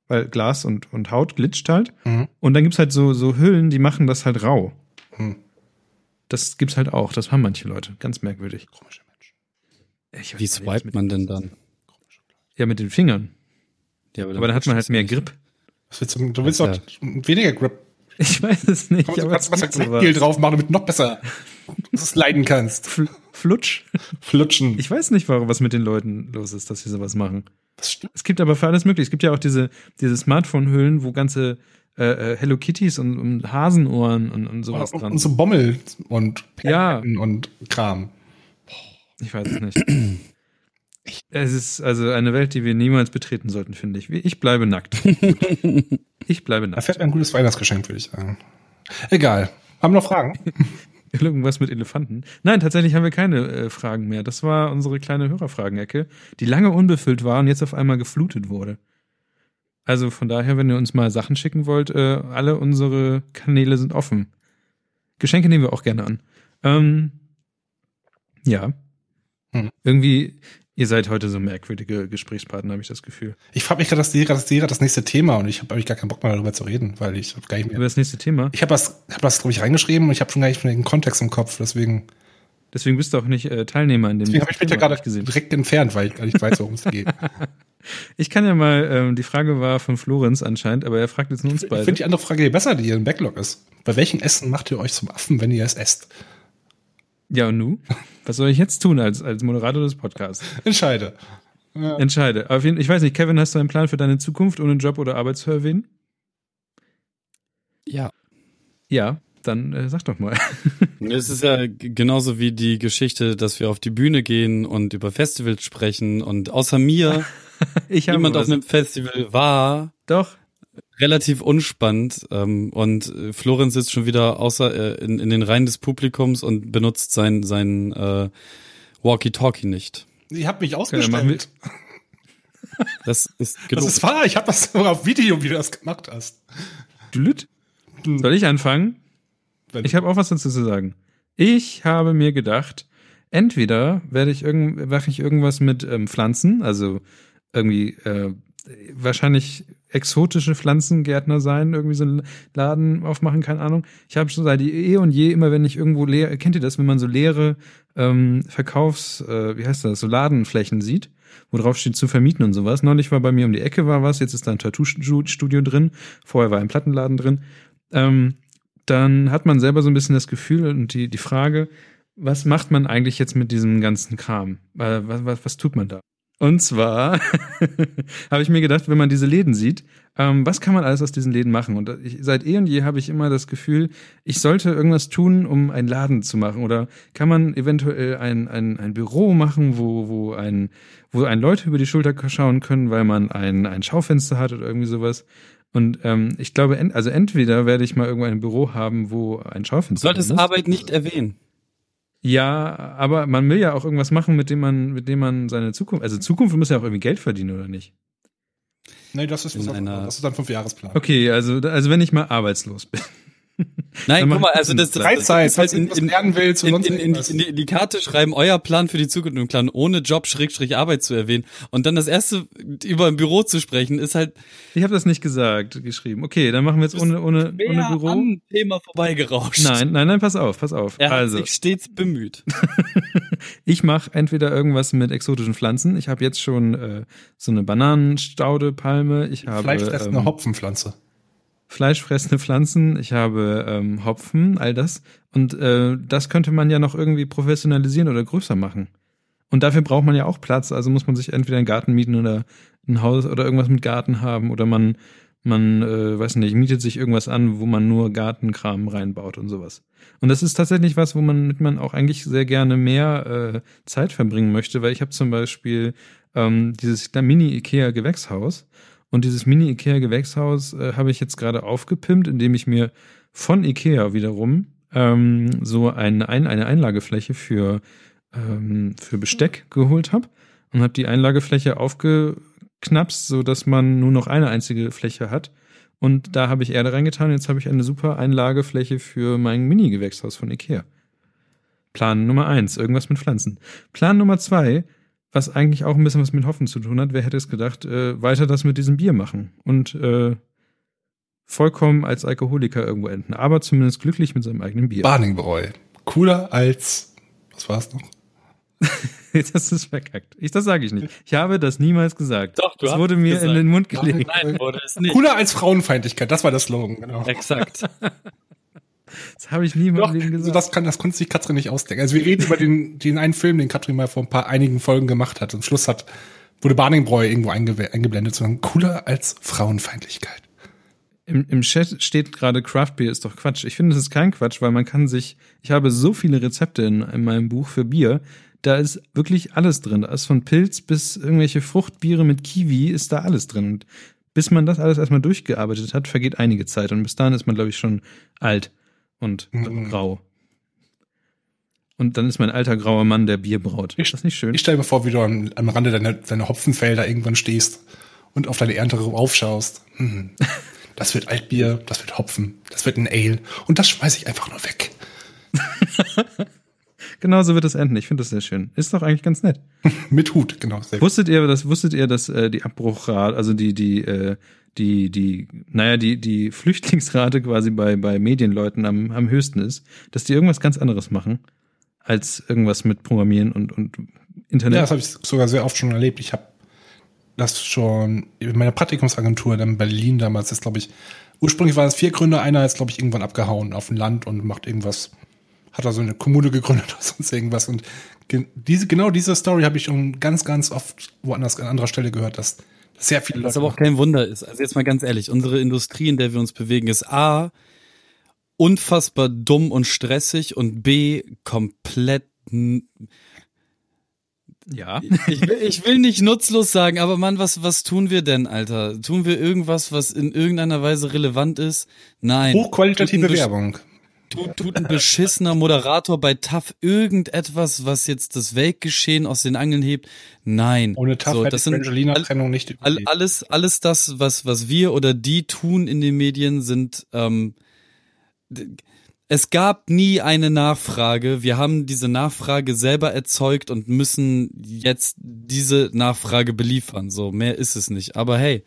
weil Glas und, und Haut glitscht halt. Mhm. Und dann gibt's halt so, so Hüllen, die machen das halt rau. Hm. Das gibt's halt auch. Das haben manche Leute. Ganz merkwürdig. Komischer Mensch. Wie nicht, swipet man denn dann? Ja, mit den Fingern. Ja, Aber dann hat man halt mehr Grip. Was willst du, du willst Das doch weniger Grip. Ich weiß es nicht. Komm, du kannst es was gibt Gel sowas. drauf machen, damit du noch besser es leiden kannst. Fl Flutsch. Flutschen. Ich weiß nicht, warum, was mit den Leuten los ist, dass sie sowas machen. das stimmt. Es gibt aber für alles möglich. Es gibt ja auch diese, diese Smartphone-Hüllen, wo ganze äh, äh, Hello Kitties und, und Hasenohren und, und sowas Und, dran und so Bommel und Ja. Perlen und Kram. Ich weiß es nicht. Es ist also eine Welt, die wir niemals betreten sollten, finde ich. Ich bleibe nackt. ich bleibe Da nackt. fällt mir ein gutes Weihnachtsgeschenk, würde ich sagen. Egal. Haben wir noch Fragen? Irgendwas mit Elefanten. Nein, tatsächlich haben wir keine äh, Fragen mehr. Das war unsere kleine Hörerfragenecke, die lange unbefüllt war und jetzt auf einmal geflutet wurde. Also von daher, wenn ihr uns mal Sachen schicken wollt, äh, alle unsere Kanäle sind offen. Geschenke nehmen wir auch gerne an. Ähm, ja. Hm. Irgendwie, ihr seid heute so merkwürdige Gesprächspartner, habe ich das Gefühl. Ich frage mich gerade, das wäre das, das nächste Thema und ich habe eigentlich gar keinen Bock mehr darüber zu reden, weil ich habe gar nicht Über mehr. das nächste Thema. Ich habe das, hab das glaube ich, reingeschrieben und ich habe schon gar nicht mehr den Kontext im Kopf. Deswegen, Deswegen bist du auch nicht äh, Teilnehmer in dem deswegen habe ich mich ja gerade ich gesehen. direkt entfernt, weil ich gar nicht weiß, worum es geht. Ich kann ja mal, ähm, die Frage war von Florenz anscheinend, aber er fragt jetzt nur uns Ich beide. finde die andere Frage hier besser, die hier im Backlog ist. Bei welchem Essen macht ihr euch zum Affen, wenn ihr es esst? Ja, und nu? Was soll ich jetzt tun als, als Moderator des Podcasts? Entscheide. Entscheide. Auf jeden, ich weiß nicht, Kevin, hast du einen Plan für deine Zukunft ohne Job oder Arbeit zu erwähnen? Ja. Ja, dann äh, sag doch mal. Es ist ja genauso wie die Geschichte, dass wir auf die Bühne gehen und über Festivals sprechen und außer mir Ich habe niemand was. auf einem Festival war. Doch. Relativ unspannend ähm, und äh, Florenz sitzt schon wieder außer äh, in, in den Reihen des Publikums und benutzt sein sein äh, Walkie-Talkie nicht. Ich habe mich ausgestellt. Das ist das genug. ist wahr. Ich habe das sogar auf Video, wie du das gemacht hast. Lüt. Soll ich anfangen? Wenn- Ich habe auch was dazu zu sagen. Ich habe mir gedacht, entweder werde ich irgend, mache ich irgendwas mit ähm, Pflanzen, also irgendwie äh, wahrscheinlich exotische Pflanzengärtner sein, irgendwie so einen Laden aufmachen, keine Ahnung. Ich habe schon seit eh und je immer, wenn ich irgendwo leer, kennt ihr das, wenn man so leere ähm, Verkaufs, äh, wie heißt das, so Ladenflächen sieht, wo drauf steht zu vermieten und sowas. Neulich war bei mir um die Ecke war was, jetzt ist da ein Tattoo-Studio drin, vorher war ein Plattenladen drin. Ähm, dann hat man selber so ein bisschen das Gefühl und die, die Frage, was macht man eigentlich jetzt mit diesem ganzen Kram? Äh, Was, was, was tut man da? Und zwar habe ich mir gedacht, wenn man diese Läden sieht, ähm, was kann man alles aus diesen Läden machen? Und ich, seit eh und je habe ich immer das Gefühl, ich sollte irgendwas tun, um einen Laden zu machen. Oder kann man eventuell ein, ein, ein Büro machen, wo, wo, ein, wo ein Leute über die Schulter schauen können, weil man ein, ein Schaufenster hat oder irgendwie sowas. Und ähm, ich glaube, ent, also entweder werde ich mal irgendwo ein Büro haben, wo ein Du Schaufenster solltest drin ist. Arbeit nicht erwähnen. Ja, aber man will ja auch irgendwas machen, mit dem man, mit dem man seine Zukunft, also Zukunft muss ja auch irgendwie Geld verdienen, oder nicht? Nee, das ist, was, einer- das ist ein Fünfjahresplan. Okay, also, also wenn ich mal arbeitslos bin. Nein, guck mal, also das, Freizeit, das ist halt falls in, du in, was lernen willst und in, in, in, die, in die Karte schreiben, euer Plan für die Zukunft und Plan ohne Job, Schrägstrich Arbeit zu erwähnen. Und dann das erste über ein Büro zu sprechen, ist halt Ich habe das nicht gesagt, geschrieben. Okay, dann machen wir jetzt ohne, ohne, ohne Büro. am Thema vorbeigerauscht. Nein, nein, nein, pass auf, pass auf. Er hat also, sich stets bemüht. ich mache entweder irgendwas mit exotischen Pflanzen. Ich habe jetzt schon äh, so eine Bananenstaude, Palme. Ich habe Fleischfressende ähm, Hopfenpflanze. Fleischfressende Pflanzen. Ich habe ähm, Hopfen, all das. Und äh, das könnte man ja noch irgendwie professionalisieren oder größer machen. Und dafür braucht man ja auch Platz. Also muss man sich entweder einen Garten mieten oder ein Haus oder irgendwas mit Garten haben oder man man äh, weiß nicht mietet sich irgendwas an, wo man nur Gartenkram reinbaut und sowas. Und das ist tatsächlich was, wo man mit man auch eigentlich sehr gerne mehr äh, Zeit verbringen möchte, weil ich habe zum Beispiel ähm, dieses Mini Ikea Gewächshaus und dieses Mini Ikea Gewächshaus äh, habe ich jetzt gerade aufgepimpt, indem ich mir von Ikea wiederum ähm, so eine, ein, eine Einlagefläche für ähm, für Besteck geholt habe und habe die Einlagefläche aufgeknapst, so dass man nur noch eine einzige Fläche hat. Und da habe ich Erde reingetan. Jetzt habe ich eine super Einlagefläche für mein Mini-Gewächshaus von Ikea. Plan Nummer eins, irgendwas mit Pflanzen. Plan Nummer zwei, was eigentlich auch ein bisschen was mit Hoffen zu tun hat. Wer hätte es gedacht, äh, weiter das mit diesem Bier machen und äh, vollkommen als Alkoholiker irgendwo enden, aber zumindest glücklich mit seinem eigenen Bier. Barningbräu. Cooler als, was war es noch? Du es verkackt. Ich, das sage ich nicht. Ich habe das niemals gesagt. Doch, du das hast wurde es mir gesagt. in den Mund gelegt. Nein, wurde es nicht. Cooler als Frauenfeindlichkeit, das war der Slogan, genau. Exakt. Das habe ich nie in meinem Doch, Leben also gesagt. das kann, das konnte sich Katrin nicht ausdenken. Also wir reden über den, den einen Film, den Katrin mal vor ein paar einigen Folgen gemacht hat. Am Schluss hat, wurde Barningbräu irgendwo einge eingeblendet, sondern cooler als Frauenfeindlichkeit. Im, Im Chat steht gerade Craft Beer ist doch Quatsch. Ich finde, das ist kein Quatsch, weil man kann sich, ich habe so viele Rezepte in, in meinem Buch für Bier, da ist wirklich alles drin. Da ist von Pilz bis irgendwelche Fruchtbiere mit Kiwi ist da alles drin. Und bis man das alles erstmal durchgearbeitet hat, vergeht einige Zeit. Und bis dahin ist man, glaube ich, schon alt und Mhm. grau. Und dann ist man ein alter grauer Mann, der Bier braut. Ich- Ist das nicht schön? Ich stelle mir vor, wie du am, am Rande deiner, deiner Hopfenfelder irgendwann stehst und auf deine Ernte aufschaust. Hm, das wird Altbier, das wird Hopfen, das wird ein Ale und das schmeiße ich einfach nur weg. Genau so wird es enden. Ich finde das sehr schön. Ist doch eigentlich ganz nett. Mit Hut, genau. Wusstet ihr, das wusstet ihr, dass äh, die Abbruchrate, also die die äh, die die naja die die Flüchtlingsrate quasi bei bei Medienleuten am am höchsten ist, dass die irgendwas ganz anderes machen als irgendwas mit Programmieren und und Internet. Ja, das habe ich sogar sehr oft schon erlebt. Ich habe das schon in meiner Praktikumsagentur in Berlin damals, ist glaube ich, ursprünglich waren es vier Gründer, einer ist glaube ich irgendwann abgehauen auf dem Land und macht irgendwas, hat da so eine Kommune gegründet oder sonst irgendwas und diese, genau diese Story habe ich schon ganz, ganz oft woanders an anderer Stelle gehört, dass sehr viele Was Leute aber auch kein Wunder ist. Also jetzt mal ganz ehrlich, unsere Industrie, in der wir uns bewegen, ist A, unfassbar dumm und stressig und B, komplett ja. ich, will, ich will nicht nutzlos sagen, aber Mann, was, was tun wir denn, Alter? Tun wir irgendwas, was in irgendeiner Weise relevant ist? Nein. hochqualitative Werbung. Tut, tut ein beschissener Moderator bei TAF irgendetwas, was jetzt das Weltgeschehen aus den Angeln hebt? Nein. Ohne TAF So, hätte das sind Angelina-Trennung nicht überlebt. alles, alles das, was, was wir oder die tun in den Medien, sind ähm, es gab nie eine Nachfrage. Wir haben diese Nachfrage selber erzeugt und müssen jetzt diese Nachfrage beliefern. So, mehr ist es nicht. Aber hey.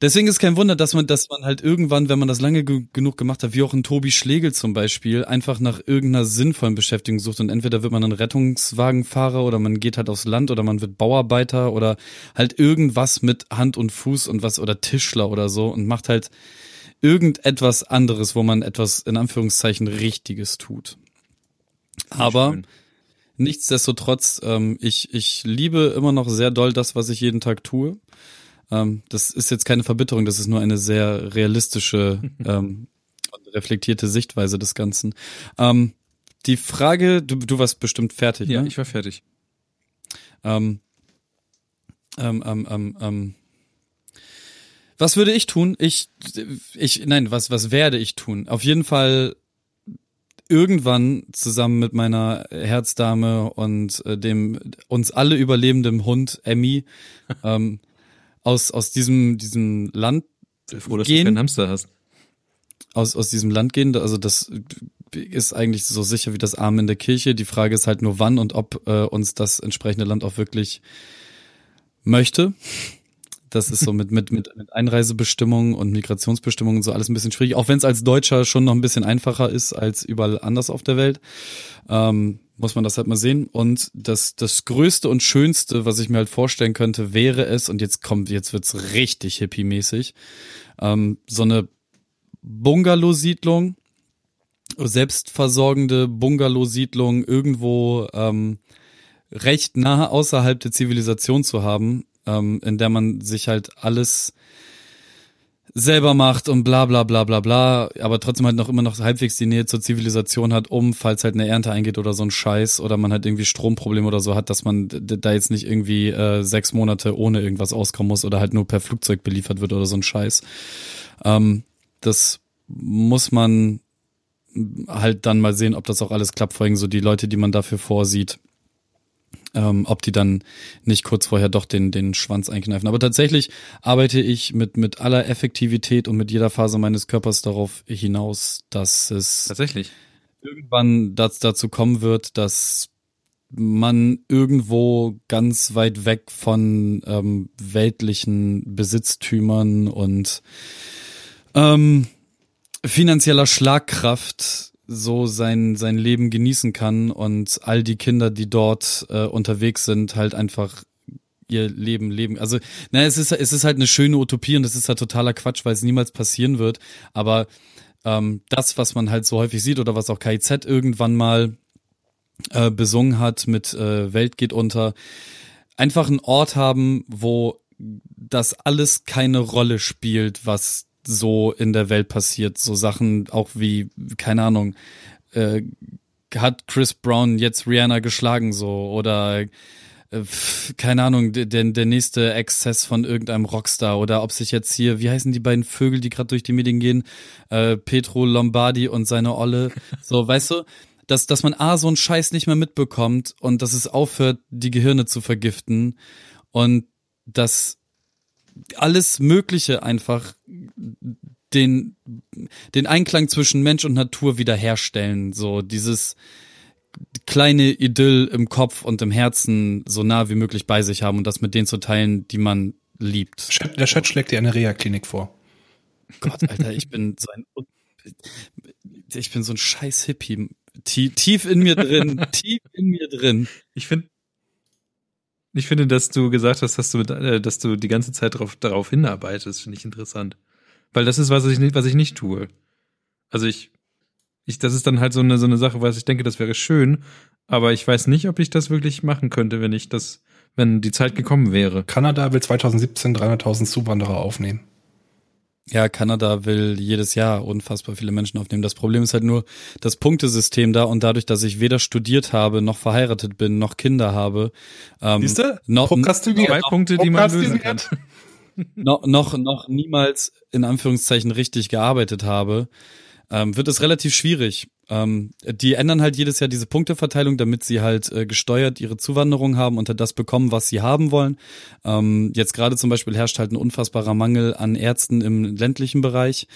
Deswegen ist kein Wunder, dass man, dass man halt irgendwann, wenn man das lange ge genug gemacht hat, wie auch ein Tobi Schlegel zum Beispiel, einfach nach irgendeiner sinnvollen Beschäftigung sucht und entweder wird man ein Rettungswagenfahrer oder man geht halt aufs Land oder man wird Bauarbeiter oder halt irgendwas mit Hand und Fuß und was oder Tischler oder so und macht halt irgendetwas anderes, wo man etwas in Anführungszeichen Richtiges tut. Aber Schön. nichtsdestotrotz, ähm, ich, ich liebe immer noch sehr doll das, was ich jeden Tag tue. Ähm, das ist jetzt keine Verbitterung, das ist nur eine sehr realistische ähm, und reflektierte Sichtweise des Ganzen. Ähm, die Frage, du, du warst bestimmt fertig, Ja, ne? ich war fertig. Ähm, ähm, ähm, ähm, ähm, was würde ich tun? Ich, ich, nein, was, was werde ich tun? Auf jeden Fall irgendwann zusammen mit meiner Herzdame und äh, dem uns alle überlebenden Hund Emmy ähm, aus aus diesem diesem Land froh, dass Gehen. du keinen Hamster hast. aus, aus diesem Land gehen. Also das ist eigentlich so sicher wie das Arm in der Kirche. Die Frage ist halt nur wann und ob äh, uns das entsprechende Land auch wirklich möchte. Das ist so mit, mit, mit, mit Einreisebestimmungen und Migrationsbestimmungen so alles ein bisschen schwierig, auch wenn es als Deutscher schon noch ein bisschen einfacher ist als überall anders auf der Welt. Ähm, muss man das halt mal sehen. Und das, das Größte und Schönste, was ich mir halt vorstellen könnte, wäre es, und jetzt kommt, jetzt wird's richtig hippie-mäßig, ähm, so eine Bungalow-Siedlung, selbstversorgende Bungalow-Siedlung irgendwo ähm, recht nah außerhalb der Zivilisation zu haben, ähm, in der man sich halt alles selber macht und bla bla bla bla bla, aber trotzdem halt noch immer noch halbwegs die Nähe zur Zivilisation hat, um, falls halt eine Ernte eingeht oder so ein Scheiß oder man halt irgendwie Stromprobleme oder so hat, dass man da jetzt nicht irgendwie äh, sechs Monate ohne irgendwas auskommen muss oder halt nur per Flugzeug beliefert wird oder so ein Scheiß. Ähm, das muss man halt dann mal sehen, ob das auch alles klappt, vor allem so die Leute, die man dafür vorsieht ähm, ob die dann nicht kurz vorher doch den, den Schwanz einkneifen. Aber tatsächlich arbeite ich mit, mit aller Effektivität und mit jeder Phase meines Körpers darauf hinaus, dass es Tatsächlich. irgendwann das, dazu kommen wird, dass man irgendwo ganz weit weg von ähm, weltlichen Besitztümern und ähm, finanzieller Schlagkraft so sein, sein Leben genießen kann und all die Kinder, die dort äh, unterwegs sind, halt einfach ihr Leben leben. Also, naja, es ist, es ist halt eine schöne Utopie und das ist halt totaler Quatsch, weil es niemals passieren wird. Aber ähm, das, was man halt so häufig sieht oder was auch KIZ irgendwann mal äh, besungen hat mit äh, Welt geht unter, einfach einen Ort haben, wo das alles keine Rolle spielt, was so in der Welt passiert. So Sachen auch wie, keine Ahnung, äh, hat Chris Brown jetzt Rihanna geschlagen so? Oder äh, keine Ahnung, der, der nächste Exzess von irgendeinem Rockstar. Oder ob sich jetzt hier, wie heißen die beiden Vögel, die gerade durch die Medien gehen, äh, Petro Lombardi und seine Olle, so, weißt du, dass, dass man A, so einen Scheiß nicht mehr mitbekommt und dass es aufhört, die Gehirne zu vergiften und dass alles Mögliche einfach den, den Einklang zwischen Mensch und Natur wiederherstellen. So dieses kleine Idyll im Kopf und im Herzen so nah wie möglich bei sich haben und das mit denen zu teilen, die man liebt. Der Chat schlägt dir eine Reha-Klinik vor. Gott, Alter, ich bin so ein, ich bin so ein scheiß Hippie. Tief, tief in mir drin, tief in mir drin. Ich finde, ich finde, dass du gesagt hast, dass du, äh, dass du die ganze Zeit darauf, darauf hinarbeitest, finde ich interessant. Weil das ist, was ich nicht, was ich nicht tue. Also ich, ich, das ist dann halt so eine, so eine Sache, was ich denke, das wäre schön, aber ich weiß nicht, ob ich das wirklich machen könnte, wenn ich das, wenn die Zeit gekommen wäre. Kanada will 2017 300.000 Zuwanderer aufnehmen. Ja, Kanada will jedes Jahr unfassbar viele Menschen aufnehmen. Das Problem ist halt nur das Punktesystem da und dadurch, dass ich weder studiert habe, noch verheiratet bin, noch Kinder habe. Ähm, Siehst du? Noch, zwei Punkte, die man lösen kann. Noch, noch, noch niemals in Anführungszeichen richtig gearbeitet habe, ähm, wird es relativ schwierig. Ähm, die ändern halt jedes Jahr diese Punkteverteilung, damit sie halt äh, gesteuert ihre Zuwanderung haben und halt das bekommen, was sie haben wollen. Ähm, jetzt gerade zum Beispiel herrscht halt ein unfassbarer Mangel an Ärzten im ländlichen Bereich.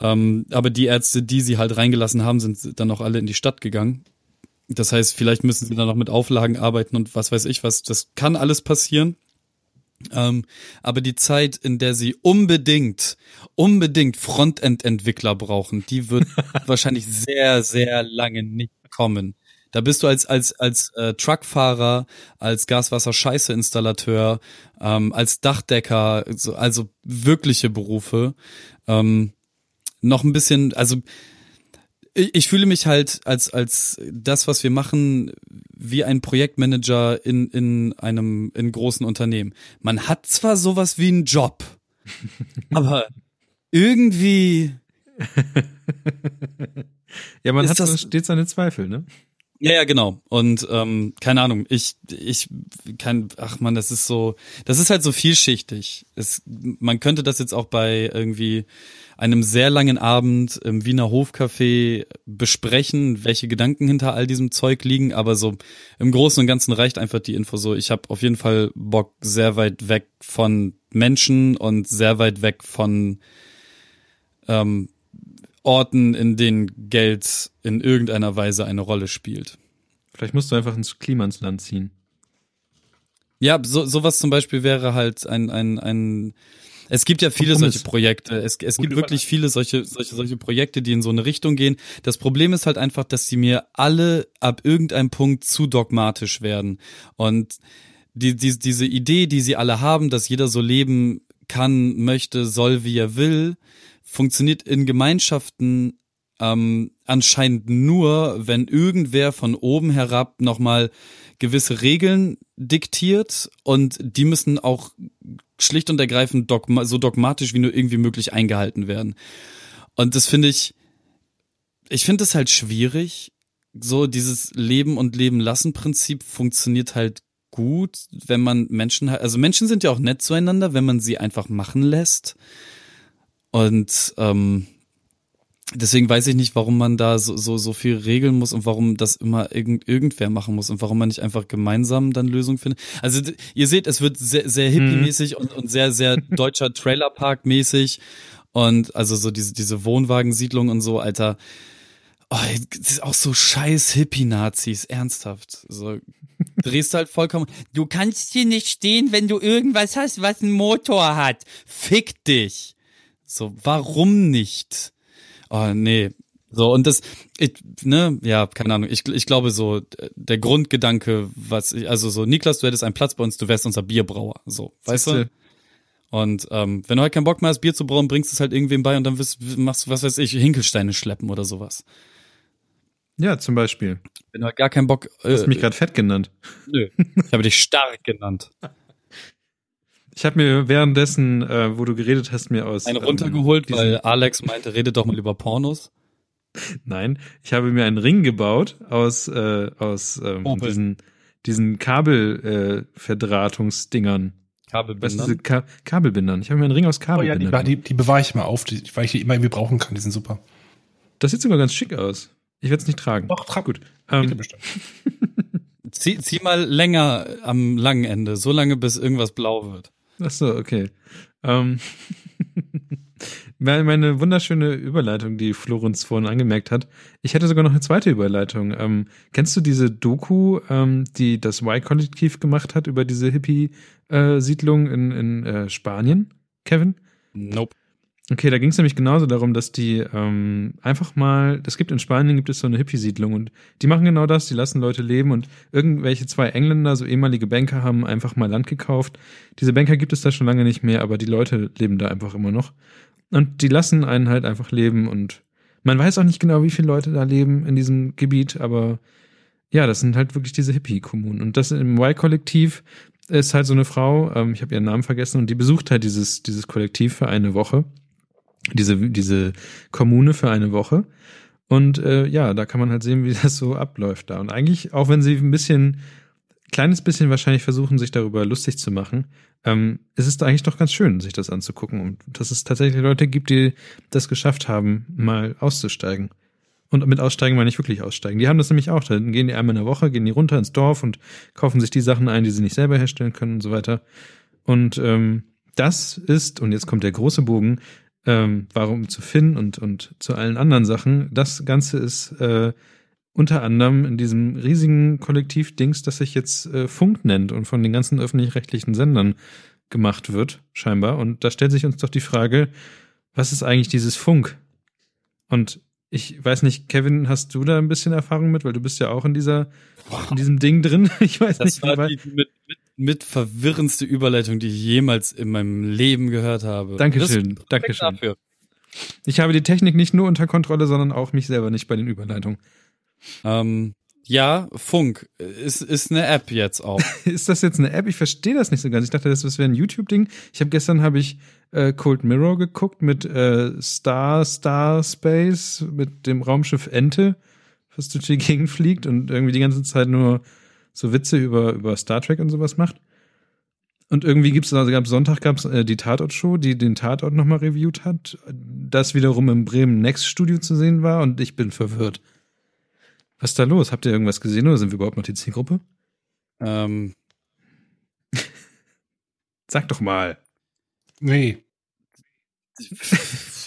Ähm, aber die Ärzte, die sie halt reingelassen haben, sind dann auch alle in die Stadt gegangen. Das heißt, vielleicht müssen sie dann noch mit Auflagen arbeiten und was weiß ich was. Das kann alles passieren. Ähm, aber die Zeit, in der sie unbedingt, unbedingt Frontend-Entwickler brauchen, die wird wahrscheinlich sehr, sehr lange nicht kommen. Da bist du als als als äh, Truckfahrer, als Gaswasser-Scheiße-Installateur, ähm, als Dachdecker, also, also wirkliche Berufe ähm, noch ein bisschen, also ich, ich fühle mich halt als, als das, was wir machen, wie ein Projektmanager in, in einem in großen Unternehmen. Man hat zwar sowas wie einen Job, aber irgendwie. ja, man hat das, stets seine Zweifel, ne? Ja, ja, genau. Und ähm, keine Ahnung, ich, ich kann, ach man, das ist so, das ist halt so vielschichtig. Es, man könnte das jetzt auch bei irgendwie einem sehr langen Abend im Wiener Hofcafé besprechen, welche Gedanken hinter all diesem Zeug liegen, aber so im Großen und Ganzen reicht einfach die Info so, ich habe auf jeden Fall Bock sehr weit weg von Menschen und sehr weit weg von ähm, Orten, in denen Geld in irgendeiner Weise eine Rolle spielt. Vielleicht musst du einfach ins Klima ins Land ziehen. Ja, so, sowas zum Beispiel wäre halt ein, ein, ein es gibt ja viele solche Projekte. Es, es gibt wirklich viele solche, solche, solche Projekte, die in so eine Richtung gehen. Das Problem ist halt einfach, dass die mir alle ab irgendeinem Punkt zu dogmatisch werden. Und die, die, diese Idee, die sie alle haben, dass jeder so leben kann, möchte, soll, wie er will, funktioniert in Gemeinschaften ähm, anscheinend nur, wenn irgendwer von oben herab nochmal gewisse Regeln diktiert und die müssen auch schlicht und ergreifend dogma so dogmatisch wie nur irgendwie möglich eingehalten werden. Und das finde ich, ich finde es halt schwierig. So dieses Leben und Leben lassen Prinzip funktioniert halt gut, wenn man Menschen also Menschen sind ja auch nett zueinander, wenn man sie einfach machen lässt. Und ähm, deswegen weiß ich nicht, warum man da so, so, so viel regeln muss und warum das immer irgend, irgendwer machen muss und warum man nicht einfach gemeinsam dann Lösungen findet. Also ihr seht, es wird sehr, sehr hippie-mäßig und, und sehr, sehr deutscher Trailerpark-mäßig und also so diese, diese Wohnwagensiedlung und so, Alter. Oh, das ist auch so scheiß Hippie-Nazis, ernsthaft. So, drehst halt vollkommen. Du kannst hier nicht stehen, wenn du irgendwas hast, was einen Motor hat. Fick dich. So, warum nicht? Oh, nee. So, und das, ich, ne, ja, keine Ahnung. Ich, ich glaube so, der Grundgedanke, was ich, also so, Niklas, du hättest einen Platz bei uns, du wärst unser Bierbrauer. So, weißt du? Siehste. Und ähm, wenn du halt keinen Bock mehr hast, Bier zu brauen, bringst du es halt irgendwem bei und dann wirst, machst du, was weiß ich, Hinkelsteine schleppen oder sowas. Ja, zum Beispiel. Wenn du halt gar keinen Bock. Du hast Äh, mich gerade fett genannt. nö. Ich habe dich stark genannt. Ich habe mir währenddessen, äh, wo du geredet hast, mir aus Eine ähm, runtergeholt, diesen- weil Alex meinte, redet doch mal über Pornos. Nein, ich habe mir einen Ring gebaut aus äh, aus ähm, diesen diesen Kabel äh, Verdrahtungsdingern. Weißt du, Kabelbindern. Ka Kabelbindern. Ich habe mir einen Ring aus Oh ja, die, Kabelbindern. die, die bewahre ich mal auf, die, weil ich die immer irgendwie brauchen kann. Die sind super. das sieht sogar ganz schick aus. Ich werde es nicht tragen. Doch, trag gut. Bitte Ähm, bestimmt. Zieh, zieh mal länger am langen Ende, so lange bis irgendwas blau wird. Ach so, okay. Ähm, meine wunderschöne Überleitung, die Florenz vorhin angemerkt hat. Ich hätte sogar noch eine zweite Überleitung. Ähm, kennst du diese Doku, ähm, die das Y-Kollektiv gemacht hat über diese Hippie-Siedlung in, in äh, Spanien, Kevin? Nope. Okay, da ging es nämlich genauso darum, dass die ähm, einfach mal, es gibt in Spanien gibt es so eine Hippie-Siedlung und die machen genau das, die lassen Leute leben und irgendwelche zwei Engländer, so ehemalige Banker, haben einfach mal Land gekauft. Diese Banker gibt es da schon lange nicht mehr, aber die Leute leben da einfach immer noch. Und die lassen einen halt einfach leben und man weiß auch nicht genau, wie viele Leute da leben in diesem Gebiet, aber ja, das sind halt wirklich diese Hippie-Kommunen. Und das im Y-Kollektiv ist halt so eine Frau, ähm, ich habe ihren Namen vergessen, und die besucht halt dieses, dieses Kollektiv für eine Woche diese, diese Kommune für eine Woche. Und äh, ja, da kann man halt sehen, wie das so abläuft da. Und eigentlich, auch wenn sie ein bisschen, kleines bisschen wahrscheinlich versuchen, sich darüber lustig zu machen, ähm, ist es eigentlich doch ganz schön, sich das anzugucken. Und dass es tatsächlich Leute gibt, die das geschafft haben, mal auszusteigen. Und mit aussteigen meine ich wirklich aussteigen. Die haben das nämlich auch. Dann gehen die einmal in der Woche, gehen die runter ins Dorf und kaufen sich die Sachen ein, die sie nicht selber herstellen können und so weiter. Und ähm, das ist, und jetzt kommt der große Bogen, ähm, warum zu Finn und, und zu allen anderen Sachen. Das Ganze ist äh, unter anderem in diesem riesigen Kollektiv-Dings, das sich jetzt äh, Funk nennt und von den ganzen öffentlich-rechtlichen Sendern gemacht wird, scheinbar. Und da stellt sich uns doch die Frage, was ist eigentlich dieses Funk? Und ich weiß nicht, Kevin, hast du da ein bisschen Erfahrung mit, weil du bist ja auch in dieser, in diesem Ding drin. Ich weiß Das nicht, war weit. die mit, mit, mit verwirrendste Überleitung, die ich jemals in meinem Leben gehört habe. Dankeschön, Das- Dankeschön. Dafür. Ich habe die Technik nicht nur unter Kontrolle, sondern auch mich selber nicht bei den Überleitungen. Ähm, ja, Funk ist, ist eine App jetzt auch. Ist das jetzt eine App? Ich verstehe das nicht so ganz. Ich dachte, das wäre ein YouTube-Ding. Ich habe gestern habe ich äh, Cold Mirror geguckt mit äh, Star Star Space mit dem Raumschiff Ente, was durch die Gegend fliegt und irgendwie die ganze Zeit nur so Witze über über Star Trek und sowas macht. Und irgendwie gibt's also gab Sonntag gab's äh, die Tatort Show, die den Tatort nochmal reviewt hat, das wiederum im Bremen Next Studio zu sehen war und ich bin verwirrt. Was ist da los? Habt ihr irgendwas gesehen oder sind wir überhaupt noch die Zielgruppe? ähm, Sag doch mal. Nee.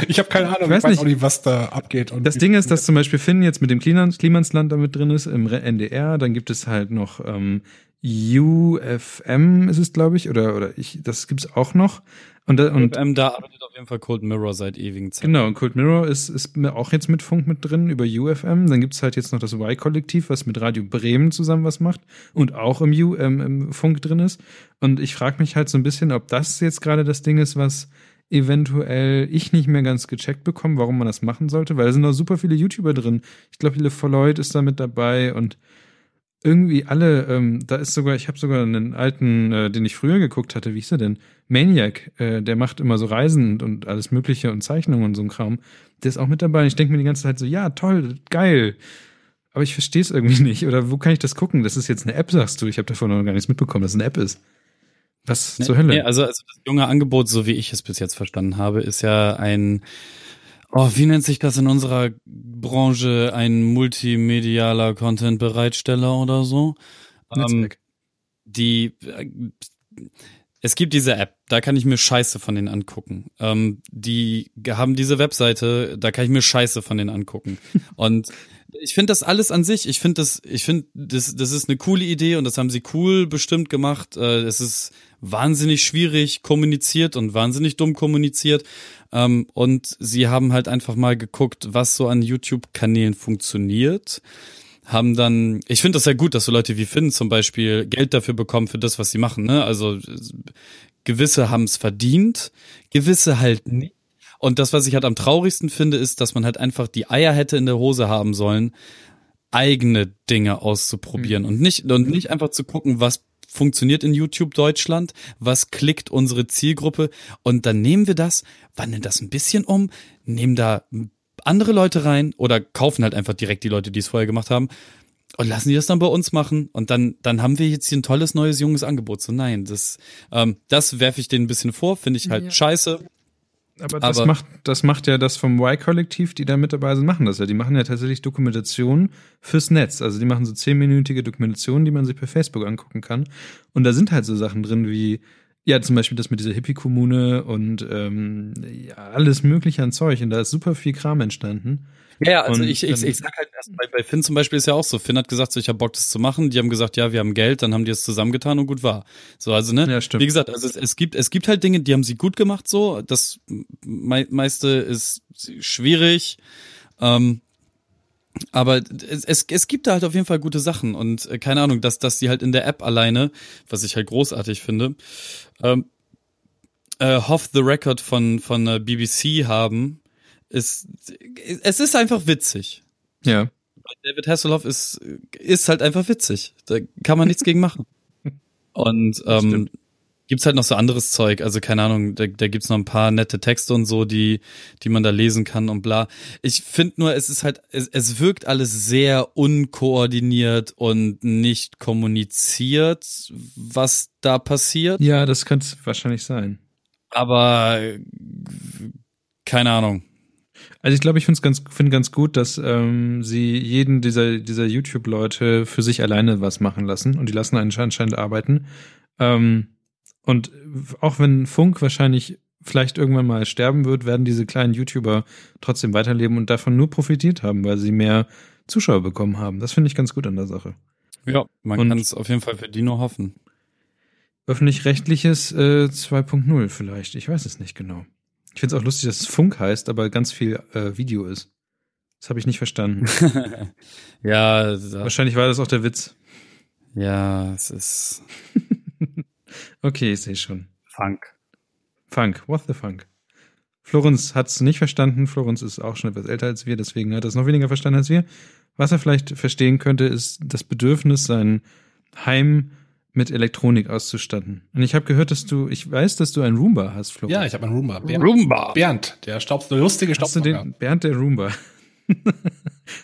Ich habe keine Ahnung, Ich weiß ich weiß nicht. auch nicht, was da abgeht. Und Das Ding ist, dass zum Beispiel Finn jetzt mit dem Kliman- Klimansland da mit drin ist, im NDR, dann gibt es halt noch ähm, UFM ist es, glaube ich, oder, oder ich, das gibt's auch noch. Und, da- und ähm, da arbeitet auf jeden Fall Cold Mirror seit ewigen Zeiten. Genau, und Cold Mirror ist, ist mir auch jetzt mit Funk mit drin über UFM. Dann gibt's halt jetzt noch das Y-Kollektiv, was mit Radio Bremen zusammen was macht und auch im, U, ähm, im Funk drin ist. Und ich frage mich halt so ein bisschen, ob das jetzt gerade das Ding ist, was eventuell ich nicht mehr ganz gecheckt bekomme, warum man das machen sollte, weil da sind noch super viele YouTuber drin. Ich glaube, Lille Lloyd ist da mit dabei und irgendwie alle, ähm, da ist sogar, ich habe sogar einen alten, äh, den ich früher geguckt hatte, wie hieß er denn? Maniac, äh, der macht immer so Reisen und alles Mögliche und Zeichnungen und so ein Kram. Der ist auch mit dabei. Und ich denke mir die ganze Zeit so, ja, toll, geil. Aber ich verstehe es irgendwie nicht. Oder wo kann ich das gucken? Das ist jetzt eine App, sagst du. Ich habe davon noch gar nichts mitbekommen, dass es eine App ist. Was zur Hölle? Nee, also, also das junge Angebot, so wie ich es bis jetzt verstanden habe, ist ja ein, oh, wie nennt sich das in unserer Branche, ein multimedialer Content-Bereitsteller oder so? Ähm, die, äh, es gibt diese App, da kann ich mir Scheiße von denen angucken. Ähm, die haben diese Webseite, da kann ich mir Scheiße von denen angucken. Und ich finde das alles an sich, ich finde das, ich finde, das, das ist eine coole Idee und das haben sie cool bestimmt gemacht. Äh, es ist wahnsinnig schwierig kommuniziert und wahnsinnig dumm kommuniziert. Ähm, und sie haben halt einfach mal geguckt, was so an YouTube-Kanälen funktioniert haben dann, ich finde das sehr gut, dass so Leute wie Finn zum Beispiel Geld dafür bekommen für das, was sie machen. Ne? Also gewisse haben es verdient, gewisse halt nicht. Und das, was ich halt am traurigsten finde, ist, dass man halt einfach die Eier hätte in der Hose haben sollen, eigene Dinge auszuprobieren und nicht und nicht einfach zu gucken, was funktioniert in YouTube Deutschland, was klickt unsere Zielgruppe und dann nehmen wir das, wandeln das ein bisschen um, nehmen da andere Leute rein oder kaufen halt einfach direkt die Leute, die es vorher gemacht haben und lassen die das dann bei uns machen und dann dann haben wir jetzt hier ein tolles neues junges Angebot. So nein, das ähm, das werfe ich denen ein bisschen vor, finde ich halt Ja. scheiße. Aber das Aber- macht, das macht ja das vom Y-Kollektiv, die da mit dabei sind, machen das ja. Die machen ja tatsächlich Dokumentationen fürs Netz. Also die machen so zehnminütige Dokumentationen, die man sich per Facebook angucken kann. Und da sind halt so Sachen drin wie, ja, zum Beispiel das mit dieser Hippie-Kommune und ähm, ja, alles mögliche an Zeug. Und da ist super viel Kram entstanden. Ja, ja, also Und ich, ich, ich sag halt erst, bei, bei Finn zum Beispiel ist ja auch so. Finn hat gesagt, so, ich habe Bock, das zu machen. Die haben gesagt, ja, wir haben Geld, dann haben die es zusammengetan und gut war. So, also, ne? Ja, stimmt. Wie gesagt, also es, es gibt, es gibt halt Dinge, die haben sie gut gemacht, so. Das mei meiste ist schwierig. Ähm, aber es, es, es gibt da halt auf jeden Fall gute Sachen und äh, keine Ahnung, dass, dass die halt in der App alleine, was ich halt großartig finde, ähm, äh, Hoff the Record von, von äh, BBC haben, ist, es ist einfach witzig. Ja. David Hasselhoff ist, ist halt einfach witzig. Da kann man nichts gegen machen. Und ähm, gibt's halt noch so anderes Zeug. Also keine Ahnung, da, da gibt's noch ein paar nette Texte und so, die, die man da lesen kann und bla. Ich finde nur, es ist halt, es, es wirkt alles sehr unkoordiniert und nicht kommuniziert, was da passiert. Ja, das könnte es wahrscheinlich sein. Aber keine Ahnung. Also ich glaube, ich finde es ganz, find ganz gut, dass ähm, sie jeden dieser, dieser YouTube-Leute für sich alleine was machen lassen und die lassen einen anscheinend arbeiten. Ähm, und auch wenn Funk wahrscheinlich vielleicht irgendwann mal sterben wird, werden diese kleinen YouTuber trotzdem weiterleben und davon nur profitiert haben, weil sie mehr Zuschauer bekommen haben. Das finde ich ganz gut an der Sache. Ja, man kann es auf jeden Fall für die nur hoffen. Öffentlich-rechtliches äh, 2.0 vielleicht. Ich weiß es nicht genau. Ich finde es auch lustig, dass es Funk heißt, aber ganz viel äh, Video ist. Das habe ich nicht verstanden. ja, Wahrscheinlich war das auch der Witz. ja, es ist Okay, ich sehe schon. Funk. Funk, what the funk? Florenz hat es nicht verstanden. Florenz ist auch schon etwas älter als wir, deswegen hat er es noch weniger verstanden als wir. Was er vielleicht verstehen könnte, ist das Bedürfnis, sein Heim mit Elektronik auszustatten. Und ich habe gehört, dass du, ich weiß, dass du einen Roomba hast, Florenz. Ja, ich habe einen Roomba. Bernd, Roomba. Bernd der Staubs der lustige Hast du Staubsauger. den, Bernd der Roomba.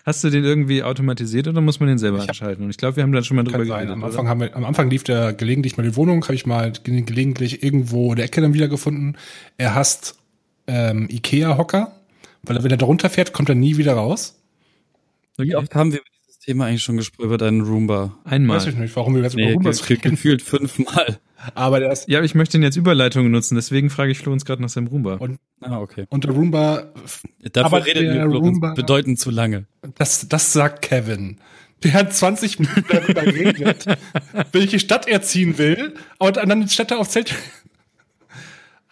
Hast du den irgendwie automatisiert oder muss man den selber Ich anschalten? Und ich glaube, wir haben da schon mal drüber sein. geredet. Am? Anfang, haben wir, am Anfang lief der gelegentlich mal die Wohnung, habe ich mal ge- gelegentlich irgendwo in der Ecke dann wiedergefunden. Er hasst ähm, Ikea-Hocker, weil er, wenn er da runterfährt, kommt er nie wieder raus. Wie oft haben wir über dieses Thema eigentlich schon gesprochen über deinen Roomba? Einmal. Weiß ich nicht, warum wir jetzt über Nee, Rumbas ge reden. gefühlt fünfmal. Aber der ist Ja, aber ich möchte ihn jetzt Überleitungen nutzen, deswegen frage ich Florenz gerade nach seinem Roomba. Und- Ah, okay. und der Roomba, Dafür Aber redet der Florenz Roomba- bedeutend zu lange. das, das sagt Kevin. Der hat 20 Minuten darüber geredet, welche Stadt er ziehen will, und dann Städte auf Zelt.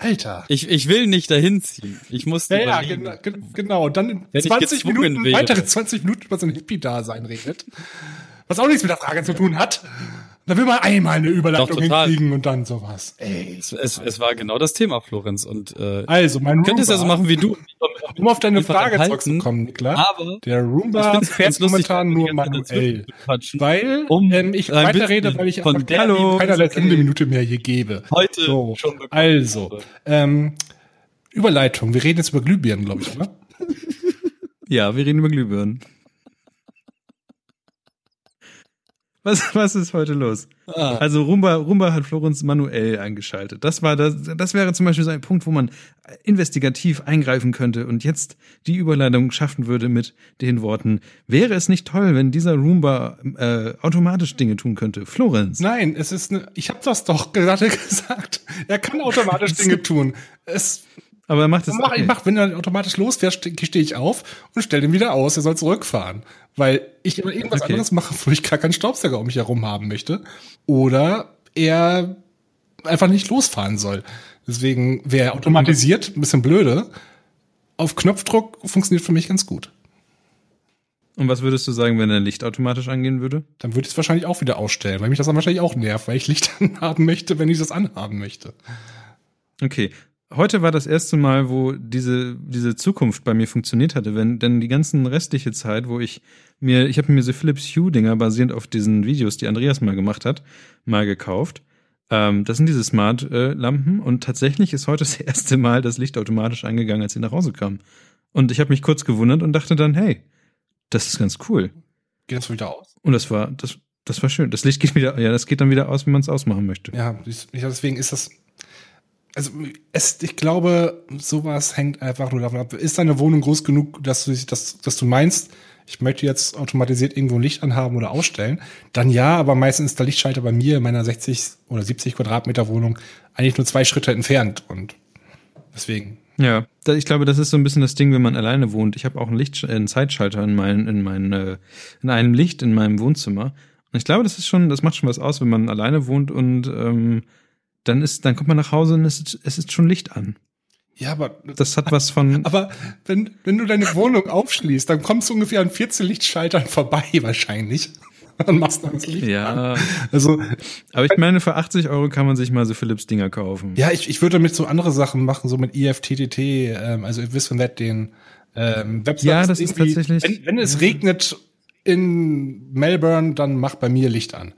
Alter. Ich, ich will nicht dahin ziehen. Ich muss Ja, ja, genau, gen- genau. Und dann in Wenn ich 20 gezwungen Minuten, wäre. weitere 20 Minuten über so ein Hippie-Dasein redet. Was auch nichts mit der Frage zu tun hat. Da will man einmal eine Überleitung Doch, hinkriegen und dann sowas. Ey. Es, es, es war genau das Thema, Florenz. Und äh, Also, mein könntest ja so Roomba- machen wie du. Um auf deine Frage zurückzukommen, Niklas. Aber Der Roomba fährt momentan nur manuell. Weil Um ähm, ich weiterrede, weil ich von Hallo, keinerlei okay. Sendeminute mehr hier gebe. Heute So, schon bekommen also, ähm, Überleitung. Wir reden jetzt über Glühbirnen, glaube ich, oder? Ja, wir reden über Glühbirnen. Was, was ist heute los? Ah. Also Rumba, Rumba hat Florenz manuell eingeschaltet. Das war das, das wäre zum Beispiel so ein Punkt, wo man investigativ eingreifen könnte und jetzt die Überleitung schaffen würde mit den Worten: Wäre es nicht toll, wenn dieser Roomba äh, automatisch Dinge tun könnte? Florenz. Nein, es ist eine, ich habe das doch gerade gesagt. Er kann automatisch Dinge tun. Es, Aber er macht es. mach, ich mach, wenn er automatisch losfährt, stehe steh ich auf und stelle ihn wieder aus. Er soll zurückfahren. Weil ich immer irgendwas Okay. anderes mache, wo ich gar keinen Staubsauger um mich herum haben möchte. Oder er einfach nicht losfahren soll. Deswegen wäre automatisiert ein bisschen blöde. Auf Knopfdruck funktioniert für mich ganz gut. Und was würdest du sagen, wenn er Licht automatisch angehen würde? Dann würde ich es wahrscheinlich auch wieder ausstellen, weil mich das dann wahrscheinlich auch nervt, weil ich Licht anhaben möchte, wenn ich das anhaben möchte. Okay. Heute war das erste Mal, wo diese, diese Zukunft bei mir funktioniert hatte, wenn, denn die ganzen restliche Zeit, wo ich mir, ich habe mir so Philips Hue-Dinger basierend auf diesen Videos, die Andreas mal gemacht hat, mal gekauft. Ähm, das sind diese Smart-Lampen und tatsächlich ist heute das erste Mal das Licht automatisch angegangen, als ich nach Hause kam. Und ich habe mich kurz gewundert und dachte dann, hey, das ist ganz cool. Geht das wieder aus? Und das war, das, das war schön. Das Licht geht wieder, ja, das geht dann wieder aus, wie man es ausmachen möchte. Ja, deswegen ist das. Also es, ich glaube, sowas hängt einfach nur davon ab. Ist deine Wohnung groß genug, dass du, dass, dass du meinst, ich möchte jetzt automatisiert irgendwo ein Licht anhaben oder ausstellen? Dann ja, aber meistens ist der Lichtschalter bei mir in meiner 60 oder 70 Quadratmeter Wohnung eigentlich nur zwei Schritte entfernt und deswegen. Ja, ich glaube, das ist so ein bisschen das Ding, wenn man alleine wohnt. Ich habe auch einen, Licht, einen Zeitschalter in, mein, in, mein, äh, in einem Licht in meinem Wohnzimmer. Und ich glaube, das ist schon, das macht schon was aus, wenn man alleine wohnt und ähm, dann ist, dann kommt man nach Hause und es ist, es ist schon Licht an. Ja, aber Das hat was von. aber wenn, wenn du deine Wohnung aufschließt, dann kommst du ungefähr an 14 Lichtschaltern vorbei wahrscheinlich. Und machst dann das Licht an. ja, Also aber ich meine, für 80 Euro kann man sich mal so Philips Dinger kaufen. Ja, ich, ich würde damit so andere Sachen machen, so mit IFTTT, ähm, also ihr wisst von that den ähm, Websites. Ja, das ist tatsächlich- Wenn, wenn es regnet in Melbourne, dann macht bei mir Licht an.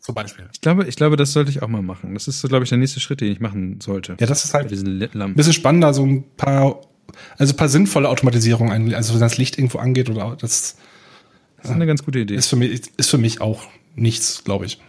Zum Beispiel. Ich glaube, ich glaube, das sollte ich auch mal machen. Das ist so, glaube ich, der nächste Schritt, den ich machen sollte. Ja, das ist halt ein bisschen spannender, so ein paar, also ein paar sinnvolle Automatisierungen, also wenn das Licht irgendwo angeht oder das Das ist eine ganz gute Idee. ist für mich, ist für mich auch nichts, glaube ich.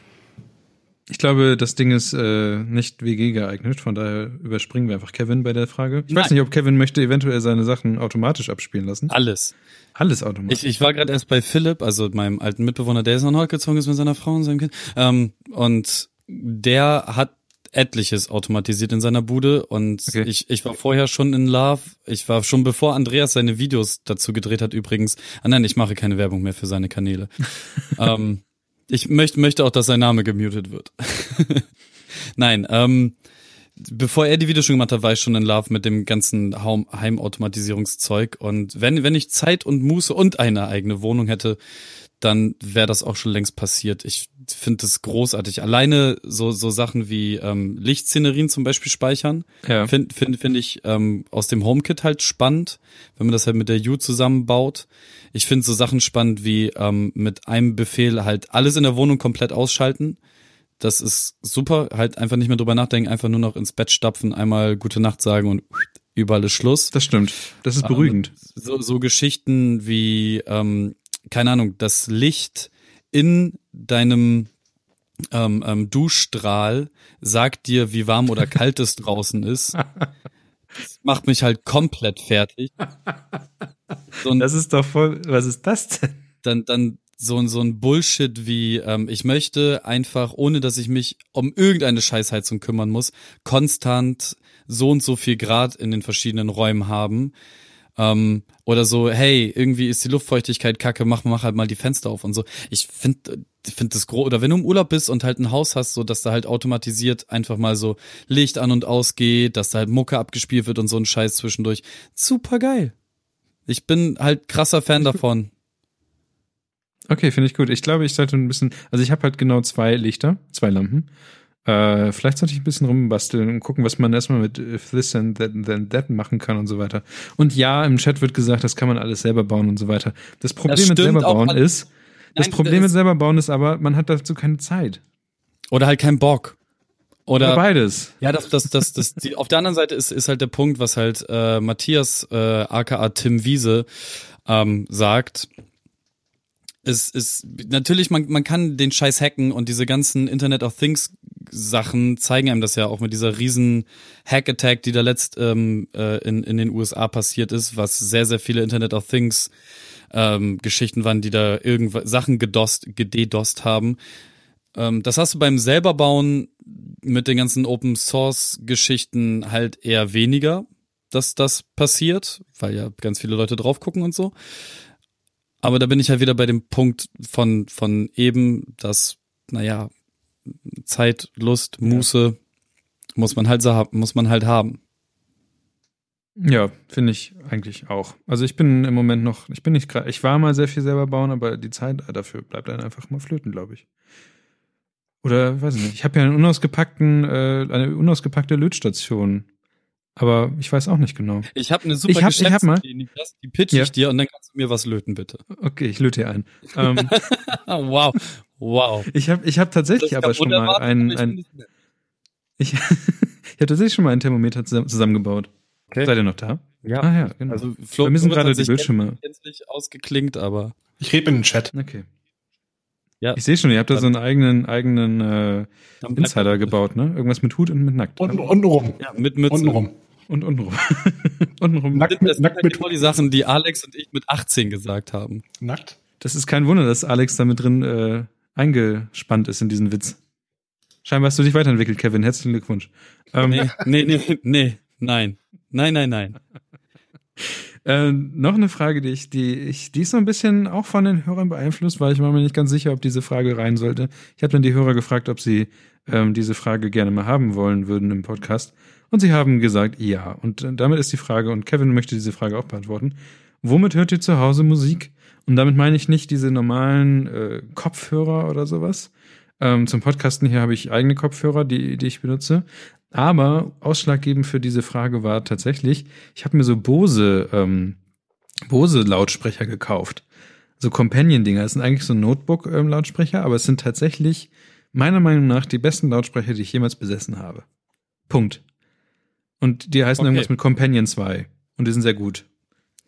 Ich glaube, das Ding ist äh, nicht WG geeignet, von daher überspringen wir einfach Kevin bei der Frage. Ich weiß Nein. nicht, ob Kevin möchte eventuell seine Sachen automatisch abspielen lassen. Alles. Alles automatisch. Ich, ich war gerade erst bei Philipp, also meinem alten Mitbewohner, der ist nach Nord gezogen ist mit seiner Frau und seinem Kind. Ähm, und der hat etliches automatisiert in seiner Bude und Okay. ich, ich war vorher schon in Love. Ich war schon bevor Andreas seine Videos dazu gedreht hat übrigens. Ah nein, ich mache keine Werbung mehr für seine Kanäle. ähm, ich möchte, möchte auch, dass sein Name gemutet wird. nein, ähm, bevor er die Videos schon gemacht hat, war ich schon in Love mit dem ganzen Heimautomatisierungszeug. Und wenn, wenn ich Zeit und Muße und eine eigene Wohnung hätte, dann wäre das auch schon längst passiert. Ich finde das großartig. Alleine so, so Sachen wie ähm, Lichtszenerien zum Beispiel speichern, Ja. finde find, find ich ähm, aus dem HomeKit halt spannend, wenn man das halt mit der U zusammenbaut. Ich finde so Sachen spannend wie ähm, mit einem Befehl halt alles in der Wohnung komplett ausschalten. Das ist super, halt einfach nicht mehr drüber nachdenken, einfach nur noch ins Bett stapfen, einmal gute Nacht sagen und überall ist Schluss. Das stimmt. Das ist beruhigend. So, so Geschichten wie, ähm, keine Ahnung, das Licht in deinem ähm, ähm, Duschstrahl sagt dir, wie warm oder kalt es draußen ist. Das macht mich halt komplett fertig. So, Das ist doch voll. Was ist das denn? dann, dann so ein so ein Bullshit wie ähm, ich möchte einfach ohne dass ich mich um irgendeine Scheißheizung kümmern muss konstant so und so viel Grad in den verschiedenen Räumen haben. Ähm, oder so hey irgendwie ist die Luftfeuchtigkeit kacke mach mach halt mal die Fenster auf und so. Ich finde finde das groß oder wenn du im Urlaub bist und halt ein Haus hast so dass da halt automatisiert einfach mal so Licht an und ausgeht dass da halt Mucke abgespielt wird und so ein Scheiß zwischendurch. Super geil ich bin halt krasser Fan davon Okay, finde ich gut. Ich glaube, ich sollte ein bisschen, also ich habe halt genau zwei Lichter, zwei Lampen. Äh, vielleicht sollte ich ein bisschen rumbasteln und gucken, was man erstmal mit if this and that and then that machen kann und so weiter. Und ja, im Chat wird gesagt, das kann man alles selber bauen und so weiter. Das Problem Das mit selber auch bauen an- ist, das Nein, Problem das- mit selber bauen ist aber, man hat dazu keine Zeit. oder halt kein Bock Oder oder beides. Ja, das, das, das, das, die, auf der anderen Seite ist, ist halt der Punkt, was halt äh, Matthias, äh, aka Tim Wiese, ähm, sagt. Es ist natürlich, man, man kann den Scheiß hacken und diese ganzen Internet of Things Sachen zeigen einem das ja auch mit dieser riesen Hack-Attack, die da letzt ähm, äh, in, in den USA passiert ist, was sehr, sehr viele Internet of Things ähm, Geschichten waren, die da irgendwas Sachen gedost, gededost haben. Ähm, das hast du beim selber bauen mit den ganzen Open Source Geschichten halt eher weniger, dass das passiert, weil ja ganz viele Leute drauf gucken und so. Aber da bin ich halt wieder bei dem Punkt von, von eben, dass, naja, Zeit, Lust, Muße muss man halt, sa- muss man halt haben. Ja, finde ich eigentlich auch. Also ich bin im Moment noch, ich bin nicht gerade, ich war mal sehr viel selber bauen, aber die Zeit dafür bleibt dann einfach mal flöten, glaube ich. Oder weiß ich nicht. Ich habe ja einen unausgepackten, äh, eine unausgepackte Lötstation. Aber ich weiß auch nicht genau. Ich habe eine super Ich hab- ich hab mal- Niklas, die pitch Ja. ich dir und dann kannst du mir was löten, bitte. Okay, ich löte hier ein. ähm, wow, wow. ich habe ich hab tatsächlich aber schon mal einen, ein, ich, ich habe tatsächlich schon mal ein Thermometer zusammen, zusammengebaut. Okay. Seid ihr noch da? Ja. Ah ja, genau. Also Flo, Bei mir sind gerade die Bildschirme. gänzlich ausgeklingt, aber Ich rede in den Chat. Okay. Ja. Ich sehe schon, ihr habt da so einen eigenen, eigenen äh, Insider gebaut, ne? Irgendwas mit Hut und mit nackt. Unten, unten rum. ja, mit Mütze. Unten rum. Und untenrum. untenrum. Nackt Das sind Nackt halt mit- genau die Sachen, die Alex und ich mit 18 gesagt haben. Nackt? Das ist kein Wunder, dass Alex da mit drin äh, eingespannt ist in diesen Witz. Scheinbar hast du dich weiterentwickelt, Kevin. Herzlichen Glückwunsch. Ähm, Nee, nee, nee, nee, nein. Nein, nein, nein. Äh, noch eine Frage, die ich, die ich, die ist so ein bisschen auch von den Hörern beeinflusst, weil ich war mir nicht ganz sicher, ob diese Frage rein sollte. Ich habe dann die Hörer gefragt, ob sie ähm, diese Frage gerne mal haben wollen würden im Podcast. Und sie haben gesagt, ja. Und äh, damit ist die Frage, und Kevin möchte diese Frage auch beantworten. Womit hört ihr zu Hause Musik? Und damit meine ich nicht diese normalen äh, Kopfhörer oder sowas. Ähm, zum Podcasten hier habe ich eigene Kopfhörer, die, die ich benutze. Aber ausschlaggebend für diese Frage war tatsächlich, ich habe mir so Bose, ähm, Bose-Lautsprecher gekauft. So Companion-Dinger. Das sind eigentlich so Notebook-Lautsprecher, aber es sind tatsächlich meiner Meinung nach die besten Lautsprecher, die ich jemals besessen habe. Punkt. Und die heißen Okay. irgendwas mit Companion 2. Und die sind sehr gut.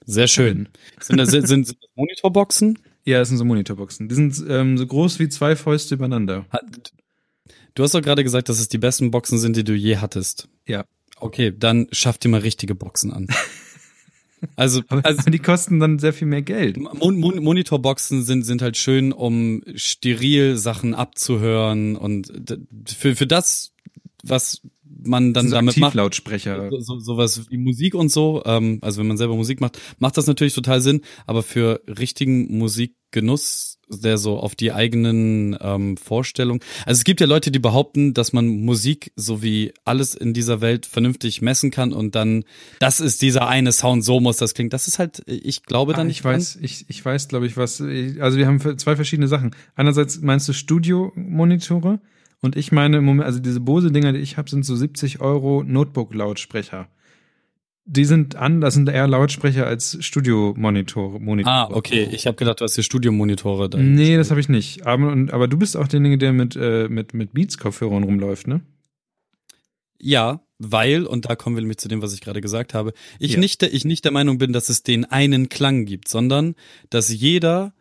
Sehr schön. Sind das, sind, sind das Monitorboxen? Ja, das sind so Monitorboxen. Die sind ähm, so groß wie zwei Fäuste übereinander. Du hast doch gerade gesagt, dass es die besten Boxen sind, die du je hattest. Ja. Okay, dann schaff dir mal richtige Boxen an. Also, Aber, also aber die kosten dann sehr viel mehr Geld. Mon Mon Monitorboxen sind, sind halt schön, um steril Sachen abzuhören und für, für das, was man dann damit macht. Aktivlautsprecher. So, so, sowas wie Musik und so, ähm, also wenn man selber Musik macht, macht das natürlich total Sinn, aber für richtigen Musikgenuss, der so auf die eigenen ähm, Vorstellungen. Also es gibt ja Leute, die behaupten, dass man Musik so wie alles in dieser Welt vernünftig messen kann und dann, das ist dieser eine Sound, so muss das klingen. Das ist halt, ich glaube Ah, nicht ich weiß, ich, ich weiß, glaube ich, was. Also wir haben zwei verschiedene Sachen. Einerseits meinst du Studio-Monitore und ich meine im Moment, also diese Bose-Dinger, die ich habe, sind so 70 Euro Notebook-Lautsprecher. Die sind an, das sind eher Lautsprecher als Studio-Monitore. Monitore. Ah, okay. Ich habe gedacht, du hast hier Studiomonitore da. Nee, das habe ich nicht. Aber, und, aber du bist auch derjenige, der mit, äh, mit, mit Beats-Kopfhörern rumläuft, ne? Ja, weil, und da kommen wir nämlich zu dem, was ich gerade gesagt habe, ich, Ja. nicht, ich nicht der Meinung bin, dass es den einen Klang gibt, sondern dass jeder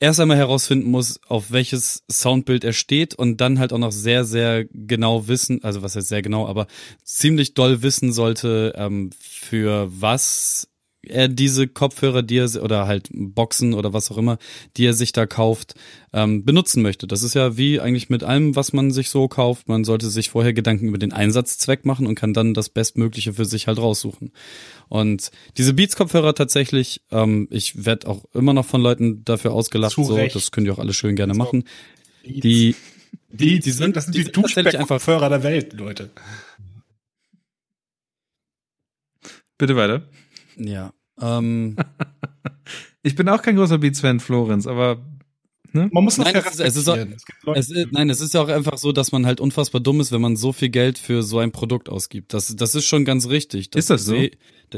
erst einmal herausfinden muss, auf welches Soundbild er steht und dann halt auch noch sehr, sehr genau wissen, also was heißt sehr genau, aber ziemlich doll wissen sollte, ähm, für was er diese Kopfhörer, die er oder halt Boxen oder was auch immer, die er sich da kauft, ähm, benutzen möchte. Das ist ja wie eigentlich mit allem, was man sich so kauft. Man sollte sich vorher Gedanken über den Einsatzzweck machen und kann dann das Bestmögliche für sich halt raussuchen. Und diese Beats-Kopfhörer tatsächlich, ähm, ich werde auch immer noch von Leuten dafür ausgelacht, Zu so, Recht. das könnt ihr auch alle schön gerne So. machen. Die, Die, die sind- das sind die die, tatsächlich einfach- Duschbeck-Kopfhörer der Welt, Leute. Bitte weiter. Ja, ähm, Ich bin auch kein großer Beats-Fan, Florenz, aber Man muss das Nein, ja es ist- es ist auch-. Es gibt Leute, Es ist, nein, es ist ja auch einfach so, dass man halt unfassbar dumm ist, wenn man so viel Geld für so ein Produkt ausgibt. Das, das ist schon ganz richtig. Ist das so?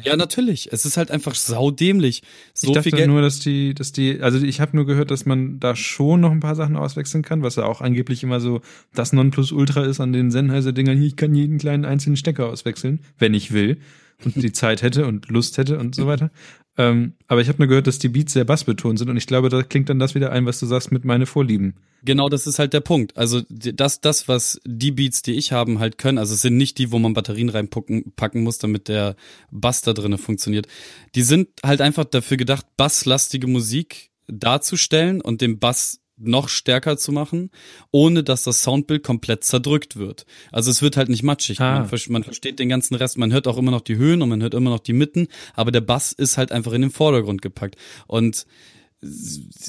Ja, natürlich. Es ist halt einfach saudämlich. So ich dachte viel Geld. nur, dass die, dass die, also ich habe nur gehört, dass man da schon noch ein paar Sachen auswechseln kann, was ja auch angeblich immer so das Nonplusultra ist an den Sennheiser-Dingern. Hier, Ich kann jeden kleinen einzelnen Stecker auswechseln, wenn ich will und die Zeit hätte und Lust hätte und so weiter. Ähm, aber ich habe nur gehört, dass die Beats sehr bassbetont sind und ich glaube, da klingt dann das wieder ein, was du sagst mit meine Vorlieben. Genau, das ist halt der Punkt. Also das, das, was die Beats, die ich haben, halt können, also es sind nicht die, wo man Batterien reinpacken packen muss, damit der Bass da drinnen funktioniert. Die sind halt einfach dafür gedacht, basslastige Musik darzustellen und den Bass noch stärker zu machen, ohne dass das Soundbild komplett zerdrückt wird. Also es wird halt nicht matschig. Ah. Man, ver- man versteht den ganzen Rest, man hört auch immer noch die Höhen und man hört immer noch die Mitten, aber der Bass ist halt einfach in den Vordergrund gepackt. Und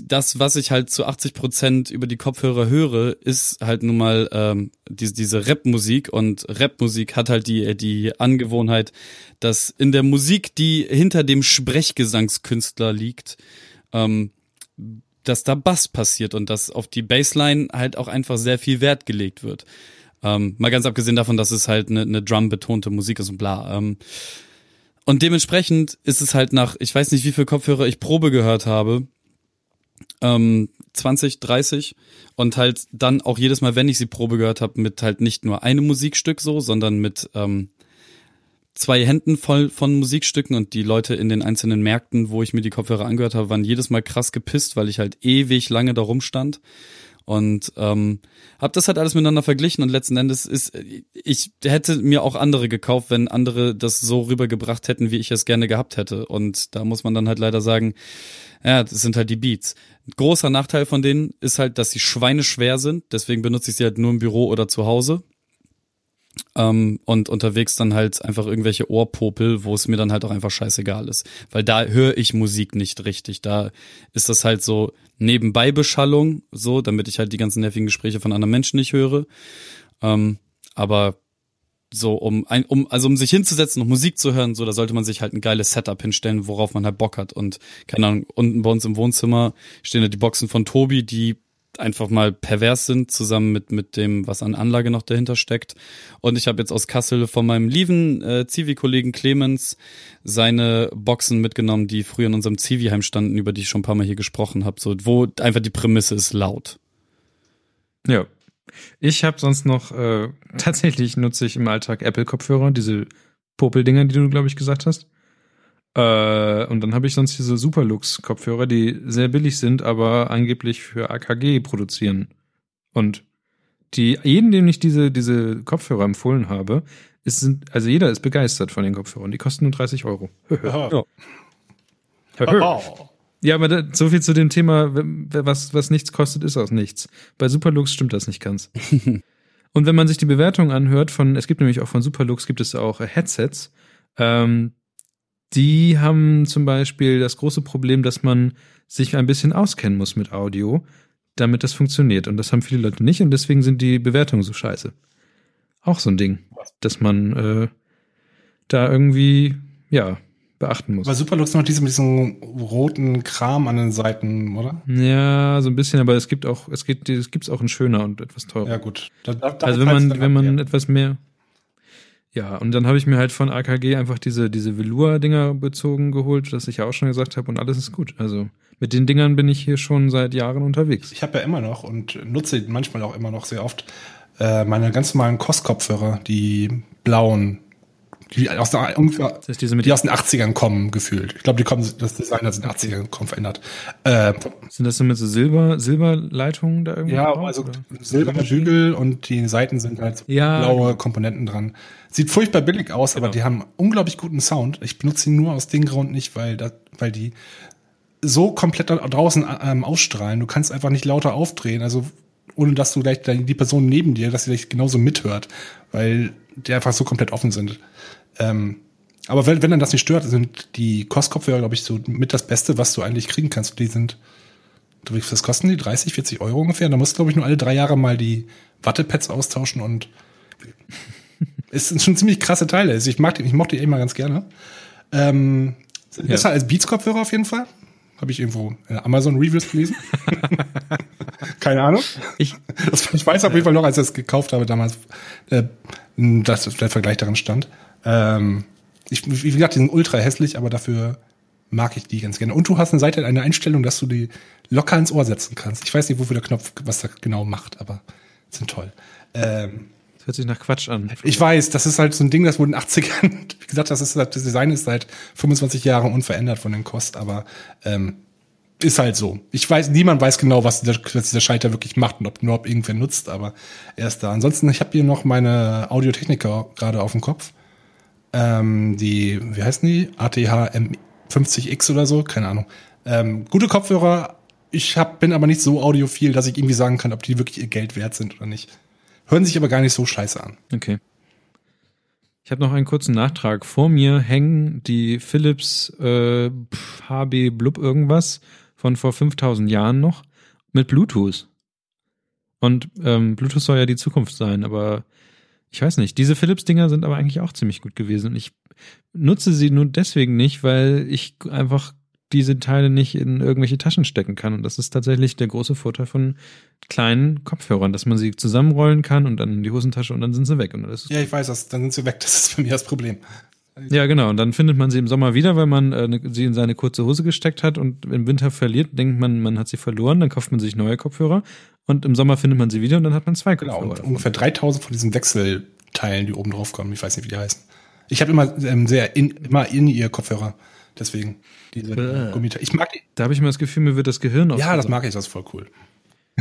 das, was ich halt zu 80 Prozent über die Kopfhörer höre, ist halt nun mal ähm, diese, diese Rap-Musik und Rap-Musik hat halt die, die Angewohnheit, dass in der Musik, die hinter dem Sprechgesangskünstler liegt, ähm, dass da Bass passiert und dass auf die Bassline halt auch einfach sehr viel Wert gelegt wird. Ähm, mal ganz abgesehen davon, dass es halt eine, eine Drum-betonte Musik ist und bla. Ähm, und dementsprechend ist es halt nach, ich weiß nicht, wie viel Kopfhörer ich Probe gehört habe, ähm, 20, 30 und halt dann auch jedes Mal, wenn ich sie Probe gehört habe, mit halt nicht nur einem Musikstück so, sondern mit ähm, zwei Händen voll von Musikstücken und die Leute in den einzelnen Märkten, wo ich mir die Kopfhörer angehört habe, waren jedes Mal krass gepisst, weil ich halt ewig lange da rumstand und ähm, habe das halt alles miteinander verglichen und letzten Endes ist ich hätte mir auch andere gekauft, wenn andere das so rübergebracht hätten, wie ich es gerne gehabt hätte und da muss man dann halt leider sagen, ja, das sind halt die Beats. Großer Nachteil von denen ist halt, dass sie schweineschwer sind, deswegen benutze ich sie halt nur im Büro oder zu Hause. Ähm, und unterwegs dann halt einfach irgendwelche Ohrpopel, wo es mir dann halt auch einfach scheißegal ist. Weil da höre ich Musik nicht richtig. Da ist das halt so Nebenbeibeschallung, so, damit ich halt die ganzen nervigen Gespräche von anderen Menschen nicht höre. Ähm, aber so, um ein, um, also um sich hinzusetzen und Musik zu hören, so, da sollte man sich halt ein geiles Setup hinstellen, worauf man halt Bock hat. Und keine Ahnung, unten bei uns im Wohnzimmer stehen da die Boxen von Tobi, die einfach mal pervers sind, zusammen mit, mit dem, was an Anlage noch dahinter steckt. Und ich habe jetzt aus Kassel von meinem lieben äh, Zivi-Kollegen Clemens seine Boxen mitgenommen, die früher in unserem Zivi-Heim standen, über die ich schon ein paar Mal hier gesprochen habe, so, wo einfach die Prämisse ist laut. Ja. Ich habe sonst noch, äh, tatsächlich nutze ich im Alltag Apple-Kopfhörer, diese Popeldinger, die du, glaube ich, gesagt hast. Äh, und dann habe ich sonst diese Superlux-Kopfhörer, die sehr billig sind, aber angeblich für AKG produzieren. Und die, jeden, dem ich diese, diese Kopfhörer empfohlen habe, ist, sind, also jeder ist begeistert von den Kopfhörern. Die kosten nur 30 Euro. Ja. Ja, aber da, so viel zu dem Thema, was, was nichts kostet, ist auch nichts. Bei Superlux stimmt das nicht ganz. Und wenn man sich die Bewertung anhört von, es gibt nämlich auch von Superlux, gibt es auch Headsets, ähm, die haben zum Beispiel das große Problem, dass man sich ein bisschen auskennen muss mit Audio, damit das funktioniert. Und das haben viele Leute nicht und deswegen sind die Bewertungen so scheiße. Auch so ein Ding, dass man äh, da irgendwie, ja, beachten muss. Bei Superlux noch diese mit diesem roten Kram an den Seiten, oder? Ja, so ein bisschen, aber es gibt auch, es gibt, es gibt's auch in schöner und etwas teurer. Ja, gut. Da, da, also wenn man, wenn man etwas mehr, ja, und dann habe ich mir halt von AKG einfach diese, diese Velour-Dinger bezogen geholt, das ich ja auch schon gesagt habe, und alles ist gut. Also mit den Dingern bin ich hier schon seit Jahren unterwegs. Ich habe ja immer noch und nutze manchmal auch immer noch sehr oft äh, meine ganz normalen Kost-Kopfhörer, die blauen die aus der, ungefähr, die aus den 80ern kommen, gefühlt. Ich glaube, die kommen, das Design aus den 80ern kommen verändert. Äh, Sind das so mit so Silber, Silberleitungen da irgendwie? ja, drauf, also silberne Bügel und die Seiten sind halt so Ja, blaue. Komponenten dran. Sieht furchtbar billig aus, aber Genau. die haben unglaublich guten Sound. Ich benutze sie nur aus dem Grund nicht, weil, da, weil die so komplett draußen ähm, ausstrahlen. Du kannst einfach nicht lauter aufdrehen, also ohne dass du gleich die Person neben dir, dass sie gleich genauso mithört, weil die einfach so komplett offen sind. Ähm, aber wenn, wenn dann das nicht stört, sind die Kostkopfhörer, glaube ich, so mit das Beste, was du eigentlich kriegen kannst. Die sind, du, was kosten die? 30, 40 Euro ungefähr? Da musst du, glaube ich, nur alle drei Jahre mal die Wattepads austauschen und es sind schon ziemlich krasse Teile. Also ich mag die, ich mochte die immer ganz gerne. Ähm, sind besser als Beats-Kopfhörer auf jeden Fall. Habe ich irgendwo in Amazon Reviews gelesen. Keine Ahnung. Ich, Das, ich weiß auf jeden Fall noch, als ich das gekauft habe damals, äh, dass der Vergleich darin stand. Ähm, ich, wie gesagt, die sind ultra hässlich, aber dafür mag ich die ganz gerne. Und du hast eine Seite, eine Einstellung, dass du die locker ins Ohr setzen kannst. Ich weiß nicht, wofür der Knopf, was der genau macht, aber sind toll. Ähm, das hört sich nach Quatsch an. ich weiß, das ist halt so ein Ding, das wurde in den 80ern, wie gesagt, das ist halt, das Design ist seit 25 Jahren unverändert von den Kost, aber ähm, ist halt so. Ich weiß, niemand weiß genau, was dieser, was dieser Schalter wirklich macht und ob nur ob irgendwer nutzt, aber er ist da. Ansonsten, ich habe hier noch meine Audiotechniker gerade auf dem Kopf. Ähm, die, wie heißen die? ATH M50X oder so, keine Ahnung. Ähm, gute Kopfhörer. Ich hab, bin aber nicht so audiophil, dass ich irgendwie sagen kann, ob die wirklich ihr Geld wert sind oder nicht. Hören sich aber gar nicht so scheiße an. Okay. Ich habe noch einen kurzen Nachtrag. Vor mir hängen die Philips äh, HB Blub irgendwas von vor 5000 Jahren noch mit Bluetooth. Und ähm, Bluetooth soll ja die Zukunft sein, aber ich weiß nicht. Diese Philips-Dinger sind aber eigentlich auch ziemlich gut gewesen. Und ich nutze sie nur deswegen nicht, weil ich einfach diese Teile nicht in irgendwelche Taschen stecken kann. Und das ist tatsächlich der große Vorteil von kleinen Kopfhörern, dass man sie zusammenrollen kann und dann in die Hosentasche und dann sind sie weg. Und das Ja, ich weiß das. Dann sind sie weg. Das ist für mich das Problem. ja, genau. Und dann findet man sie im Sommer wieder, weil man äh, ne, sie in seine kurze Hose gesteckt hat und im Winter verliert, denkt man, man hat sie verloren, dann kauft man sich neue Kopfhörer und im Sommer findet man sie wieder und dann hat man zwei Genau. Kopfhörer. Und davon. ungefähr 3000 von diesen Wechselteilen, die oben drauf kommen. Ich weiß nicht, wie die heißen. Ich habe immer ähm, sehr in, immer in ihr Kopfhörer. Deswegen diese. Gummiteile. Ich mag die. Da habe ich immer das Gefühl, mir wird das Gehirn Ja, das mag ich. Das ist voll cool.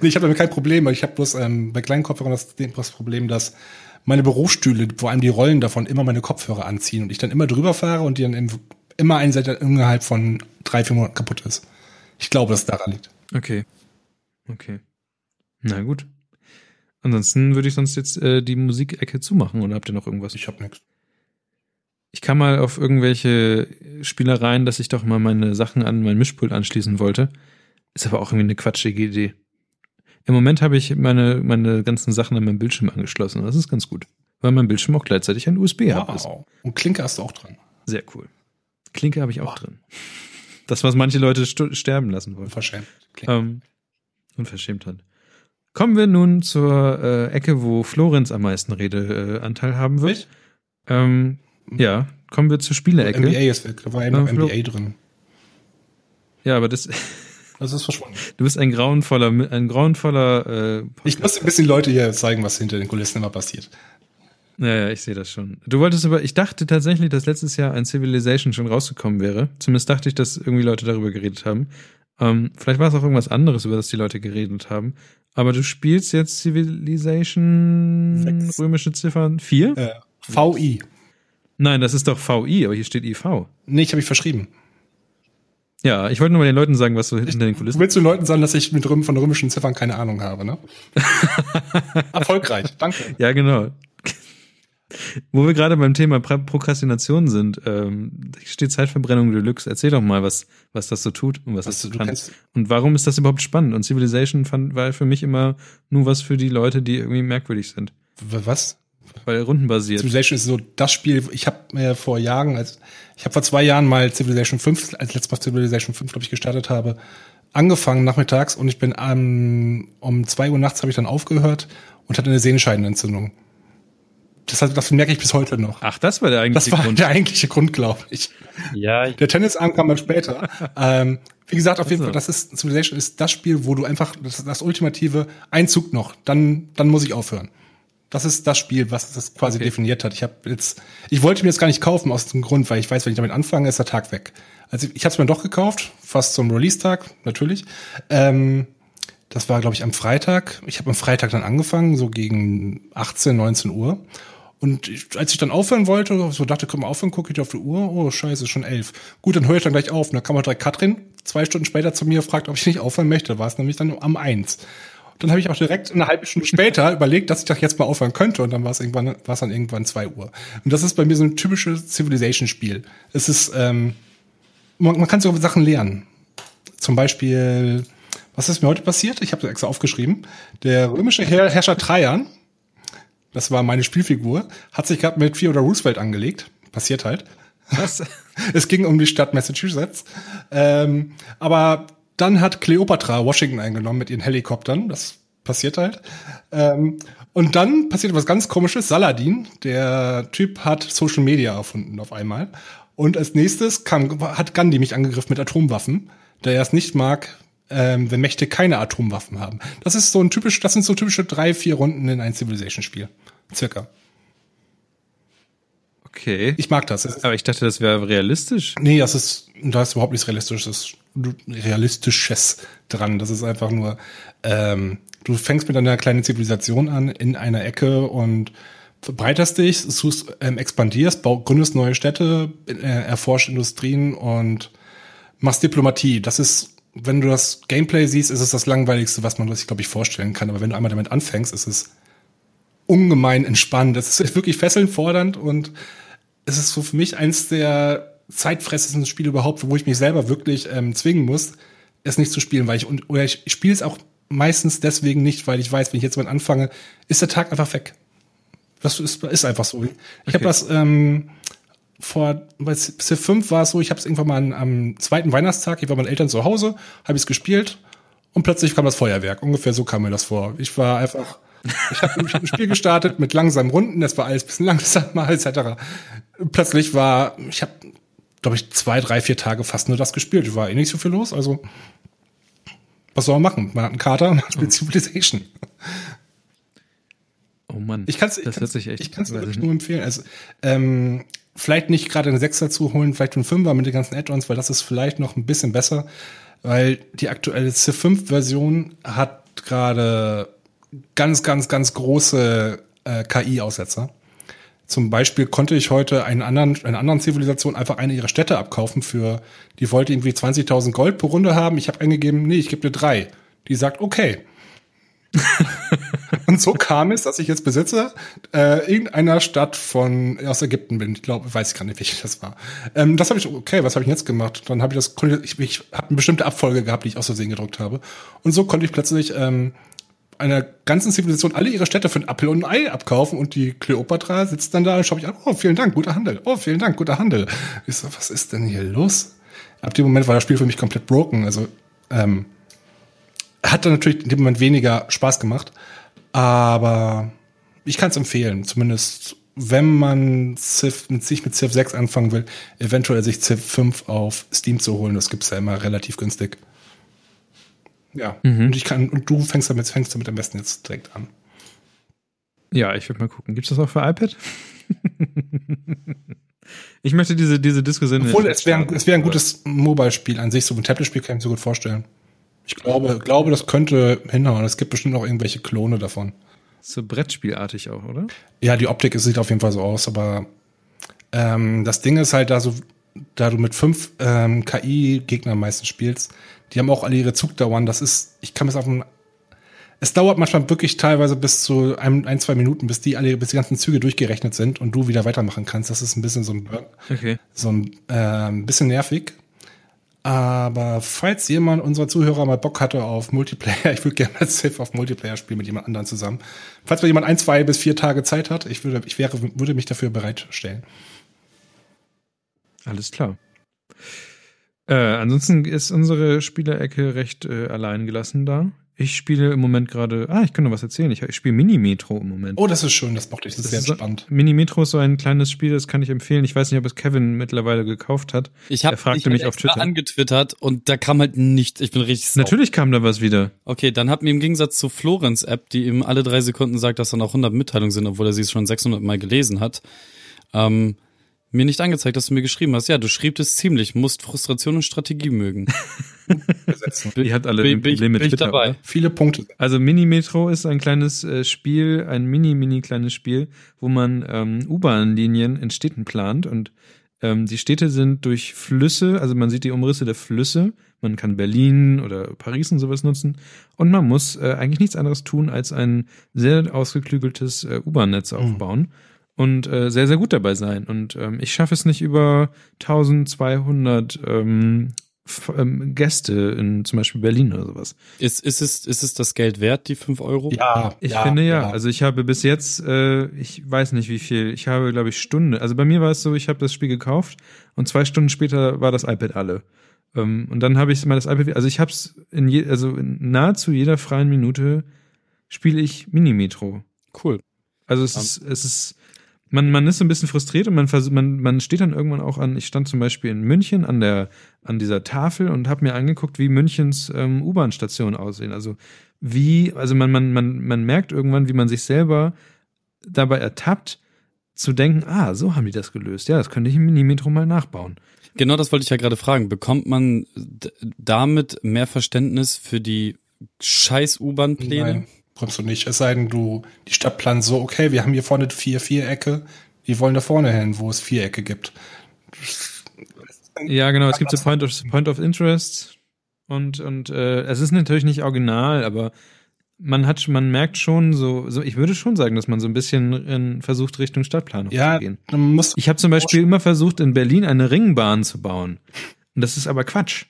nee, ich habe damit kein Problem. weil Ich habe bloß ähm, bei kleinen Kopfhörern das, das Problem, dass meine Bürostühle, vor allem die Rollen davon, immer meine Kopfhörer anziehen und ich dann immer drüber fahre und die dann im, immer eine Seite innerhalb von drei, vier Monaten kaputt ist. Ich glaube, dass es daran liegt. Okay. Okay. Na gut. Ansonsten würde ich sonst jetzt äh, die Musikecke zumachen oder habt ihr noch irgendwas? Ich habe nichts. Ich kam mal auf irgendwelche Spielereien, dass ich doch mal meine Sachen an mein Mischpult anschließen wollte. Ist aber auch irgendwie eine quatschige Idee. Im Moment habe ich meine, meine ganzen Sachen an meinem Bildschirm angeschlossen. Das ist ganz gut. Weil mein Bildschirm auch gleichzeitig ein USB-Hub ist. Wow. Und Klinke hast du auch dran. Sehr cool. Klinke habe ich auch drin. Das, was manche Leute sterben lassen wollen. Unverschämt. Ähm, unverschämt hat. Kommen wir nun zur äh, Ecke, wo Florenz am meisten Redeanteil äh, haben wird. Ähm, ja, kommen wir zur Spielecke. NBA ist weg. Da war eben noch Ja, Flo- NBA drin. Ja, aber das, Das ist verschwunden. du bist ein grauenvoller, ein grauenvoller. Äh, Ich muss ein bisschen Leute hier zeigen, was hinter den Kulissen immer passiert. ja, ja, ich sehe das schon. Du wolltest aber, ich dachte tatsächlich, dass letztes Jahr ein Civilization schon rausgekommen wäre. Zumindest dachte ich, dass irgendwie Leute darüber geredet haben. Ähm, vielleicht war es auch irgendwas anderes, über das die Leute geredet haben. Aber du spielst jetzt Civilization Sechs. römische Ziffern 4? Äh, VI. Nein, das ist doch VI, aber hier steht IV. Nee, ich habe ich verschrieben. Ja, ich wollte nur mal den Leuten sagen, was so hinter den Kulissen. willst du Leuten sagen, dass ich mit Röm von römischen Ziffern keine Ahnung habe, ne? Erfolgreich, danke. Ja, genau. Wo wir gerade beim Thema Prokrastination sind, ähm, steht Zeitverbrennung Deluxe. Erzähl doch mal, was, was das so tut und was, Was das du kann. Und warum ist das überhaupt spannend? Und Civilization fand, war für mich immer nur was für die Leute, die irgendwie merkwürdig sind. Was? Weil rundenbasiert. Civilization ist so das Spiel, ich habe mir vor Jahren, als ich habe vor zwei Jahren mal Civilization 5, als letztes Mal Civilization 5, glaube ich, gestartet habe, angefangen nachmittags und ich bin ähm, um zwei Uhr nachts habe ich dann aufgehört und hatte eine Sehenscheidenentzündung. Das, das merke ich bis heute noch. Ach, das war der eigentliche Das war Grund. der eigentliche Grund, glaube ich. Ja, ich, Der Tennisarm kam dann später. ähm, wie gesagt, auf jeden. Fall, das ist Civilization ist das Spiel, wo du einfach das, das ultimative Einzug noch, dann dann muss ich aufhören. Das ist das Spiel, was das quasi Okay. definiert hat. Ich habe jetzt, ich wollte mir das gar nicht kaufen aus dem Grund, weil ich weiß, wenn ich damit anfange, ist der Tag weg. Also ich habe es mir doch gekauft, fast zum Release-Tag natürlich. Ähm, das war, glaube ich, am Freitag. Ich habe am Freitag dann angefangen, so gegen 18, 19 Uhr. Und ich, als ich dann aufhören wollte, so dachte, können wir aufhören, gucke ich auf die Uhr, oh scheiße, schon elf. Gut, dann höre ich dann gleich auf. Und dann kam auch direkt Katrin zwei Stunden später zu mir, fragt, ob ich nicht aufhören möchte. War es nämlich dann am eins. Dann habe ich auch direkt eine halbe Stunde später überlegt, dass ich doch jetzt mal aufhören könnte. Und dann war es irgendwann, war es dann irgendwann zwei Uhr. Und das ist bei mir so ein typisches Civilization-Spiel. Es ist, ähm, man, man kann so Sachen lernen. Zum Beispiel, was ist mir heute passiert? Ich habe das extra aufgeschrieben. Der römische Herr, Herrscher Trajan, das war meine Spielfigur, hat sich gerade mit Theodore Roosevelt angelegt. Passiert halt. Was? Es ging um die Stadt Massachusetts. Ähm, aber dann hat Cleopatra Washington eingenommen mit ihren Helikoptern. Das passiert halt. Ähm, und dann passiert was ganz komisches. Saladin, der Typ hat Social Media erfunden auf einmal. Und als nächstes kam, hat Gandhi mich angegriffen mit Atomwaffen, der er es nicht mag, ähm, wenn Mächte keine Atomwaffen haben. Das ist so ein typisch, das sind so typische drei, vier Runden in ein Civilization-Spiel. Circa. Okay. Ich mag das. Aber ich dachte, das wäre realistisch. Nee, das ist, da ist überhaupt nichts Realistisches, Realistisches dran. Das ist einfach nur, ähm, du fängst mit einer kleinen Zivilisation an in einer Ecke und verbreiterst dich, suchst, ähm, expandierst, bau, gründest neue Städte, äh, erforscht Industrien und machst Diplomatie. Das ist, wenn du das Gameplay siehst, ist es das langweiligste, was man sich, glaube ich, vorstellen kann. Aber wenn du einmal damit anfängst, ist es ungemein entspannt. Es ist wirklich fesselnd fordernd und es ist so für mich eins der zeitfressendsten Spiele überhaupt, wo ich mich selber wirklich ähm, zwingen muss, es nicht zu spielen, weil ich und oder ich, ich spiele es auch meistens deswegen nicht, weil ich weiß, wenn ich jetzt mal anfange, ist der Tag einfach weg. Das ist, ist einfach so. Ich habe Okay. das ähm, vor bei Civ 5 war es so, ich habe es irgendwann mal an, am zweiten Weihnachtstag, ich war bei meinen Eltern zu Hause, habe ich es gespielt und plötzlich kam das Feuerwerk. Ungefähr so kam mir das vor. Ich war einfach, ich habe hab ein Spiel gestartet mit langsamen Runden, das war alles ein bisschen langsamer etc. Plötzlich war, ich habe, glaube ich, zwei, drei, vier Tage fast nur das gespielt. War eh nicht so viel los, also was soll man machen? Man hat einen Kater man spielt Civilization. Oh Mann. Ich kann's, ich das kann's, hört sich echt. ich kann's weiß wirklich ich nur empfehlen. Also, ähm, vielleicht nicht gerade einen Sechser zu holen, vielleicht einen Fünfer mit den ganzen Add-ons, weil das ist vielleicht noch ein bisschen besser, weil die aktuelle Civ 5 Version hat gerade ganz, ganz, ganz große äh, KI-Aussetzer. Zum Beispiel konnte ich heute einen anderen, einer anderen Zivilisation einfach eine ihrer Städte abkaufen für, die wollte irgendwie 20.000 Gold pro Runde haben. Ich habe eingegeben, nee, ich gebe dir drei. Die sagt, okay. Und so kam es, dass ich jetzt Besitzer äh, irgendeiner Stadt von aus Ägypten bin. Ich glaube, weiß ich gar nicht, welche das war. Ähm, das habe ich, okay, was habe ich jetzt gemacht? Dann habe ich das, ich, ich habe eine bestimmte Abfolge gehabt, die ich aus Versehen gedrückt habe. Und so konnte ich plötzlich ähm, einer ganzen Zivilisation alle ihre Städte für einen Apfel und ein Ei abkaufen und die Kleopatra sitzt dann da und schaut mich an, oh, vielen Dank, guter Handel, oh, vielen Dank, guter Handel. Ich so, was ist denn hier los? Ab dem Moment war das Spiel für mich komplett broken. Also, ähm, hat dann natürlich in dem Moment weniger Spaß gemacht, aber ich kann es empfehlen, zumindest wenn man Civ, sich mit Civ 6 anfangen will, eventuell sich Civ 5 auf Steam zu holen, das gibt's ja immer relativ günstig. Ja, und ich kann, und du fängst damit, fängst damit am besten jetzt direkt an. Ja, ich würde mal gucken. Gibt's das auch für iPad? ich möchte diese, diese Diskussion. Obwohl, nicht es wäre ein, es wäre ein gutes Mobile-Spiel an sich, so ein Tablet-Spiel kann ich mir so gut vorstellen. Ich glaube, glaube, das könnte hinhauen. Es gibt bestimmt auch irgendwelche Klone davon. So Brettspielartig auch, oder? Ja, die Optik sieht auf jeden Fall so aus, aber ähm, das Ding ist halt, da so, da du mit fünf ähm, KI-Gegnern meistens spielst, die haben auch alle ihre Zugdauern. Das ist, ich kann es auf dem es dauert manchmal wirklich teilweise bis zu ein, ein, zwei Minuten, bis die alle, bis die ganzen Züge durchgerechnet sind und du wieder weitermachen kannst. Das ist ein bisschen so ein, Okay. so ein äh, bisschen nervig. Aber falls jemand unserer Zuhörer mal Bock hatte auf Multiplayer, ich würde gerne mal Civ auf Multiplayer spielen mit jemand anderen zusammen. Falls mal jemand ein, zwei bis vier Tage Zeit hat, ich würde, ich wäre, würde mich dafür bereitstellen. Alles klar. Äh, ansonsten ist unsere Spielerecke recht äh, allein gelassen da. Ich spiele im Moment gerade, ah, ich kann noch was erzählen. Ich, ich spiele Mini-Metro im Moment. Oh, das ist schön, das mochte ich, das ist sehr so- spannend. Mini-Metro ist so ein kleines Spiel, das kann ich empfehlen. Ich weiß nicht, ob es Kevin mittlerweile gekauft hat. Ich habe Er fragte mich auf Twitter. angetwittert und da kam halt nichts. Ich bin richtig sauer. Natürlich kam da was wieder. Okay, dann hat mir im Gegensatz zu Florenz App, die ihm alle drei Sekunden sagt, dass dann auch 100 Mitteilungen sind, obwohl er sie schon 600 Mal gelesen hat, ähm, mir nicht angezeigt, dass du mir geschrieben hast. Ja, du schriebst ziemlich, musst Frustration und Strategie mögen. Bin- Die hat alle bin, ein bin, ich- Problem mit bin ich Twitter, dabei. oder? Viele Punkte. Also Mini-Metro ist ein kleines äh, Spiel, ein mini-mini kleines Spiel, wo man ähm, U-Bahn-Linien in Städten plant und ähm, die Städte sind durch Flüsse, also man sieht die Umrisse der Flüsse, man kann Berlin oder Paris und sowas nutzen und man muss äh, eigentlich nichts anderes tun, als ein sehr ausgeklügeltes äh, U-Bahn-Netz aufbauen und äh, sehr, sehr gut dabei sein. Und ähm, ich schaffe es nicht über 1200 ähm, ähm, Gäste in zum Beispiel Berlin oder sowas. Ist, ist, es, ist es das Geld wert, die 5 Euro? Ja, Ich finde ja. Also ich habe bis jetzt, äh, ich weiß nicht wie viel, ich habe glaube ich Stunde. Also bei mir war es so, ich habe das Spiel gekauft und zwei Stunden später war das iPad alle. Ähm, und dann habe ich mal das iPad, wieder- also ich habe es in je, also in nahezu jeder freien Minute spiele ich Mini-Metro. Cool. Also es ist, es ist, man, man ist so ein bisschen frustriert und man man, man steht dann irgendwann auch an, ich stand zum Beispiel in München an der, an dieser Tafel und habe mir angeguckt, wie Münchens ähm, U-Bahn-Stationen aussehen. Also wie, also man, man, man, man merkt irgendwann, wie man sich selber dabei ertappt, zu denken, ah, so haben die das gelöst. Ja, das könnte ich im Mini-Metro mal nachbauen. Genau das wollte ich ja gerade fragen. Bekommt man damit mehr Verständnis für die scheiß U-Bahn-Pläne? Kommst du nicht. Es sei denn, du, die Stadt plant so, okay, wir haben hier vorne vier Vierecke, die wollen da vorne hin, wo es Vierecke gibt. Ja, genau, es gibt so Point of, Point of Interest und, und äh, es ist natürlich nicht original, aber man hat, man merkt schon so, so, ich würde schon sagen, dass man so ein bisschen in, versucht, Richtung Stadtplanung Ja, zu gehen. Ich habe zum Beispiel immer versucht, in Berlin eine Ringbahn zu bauen. Und das ist aber Quatsch.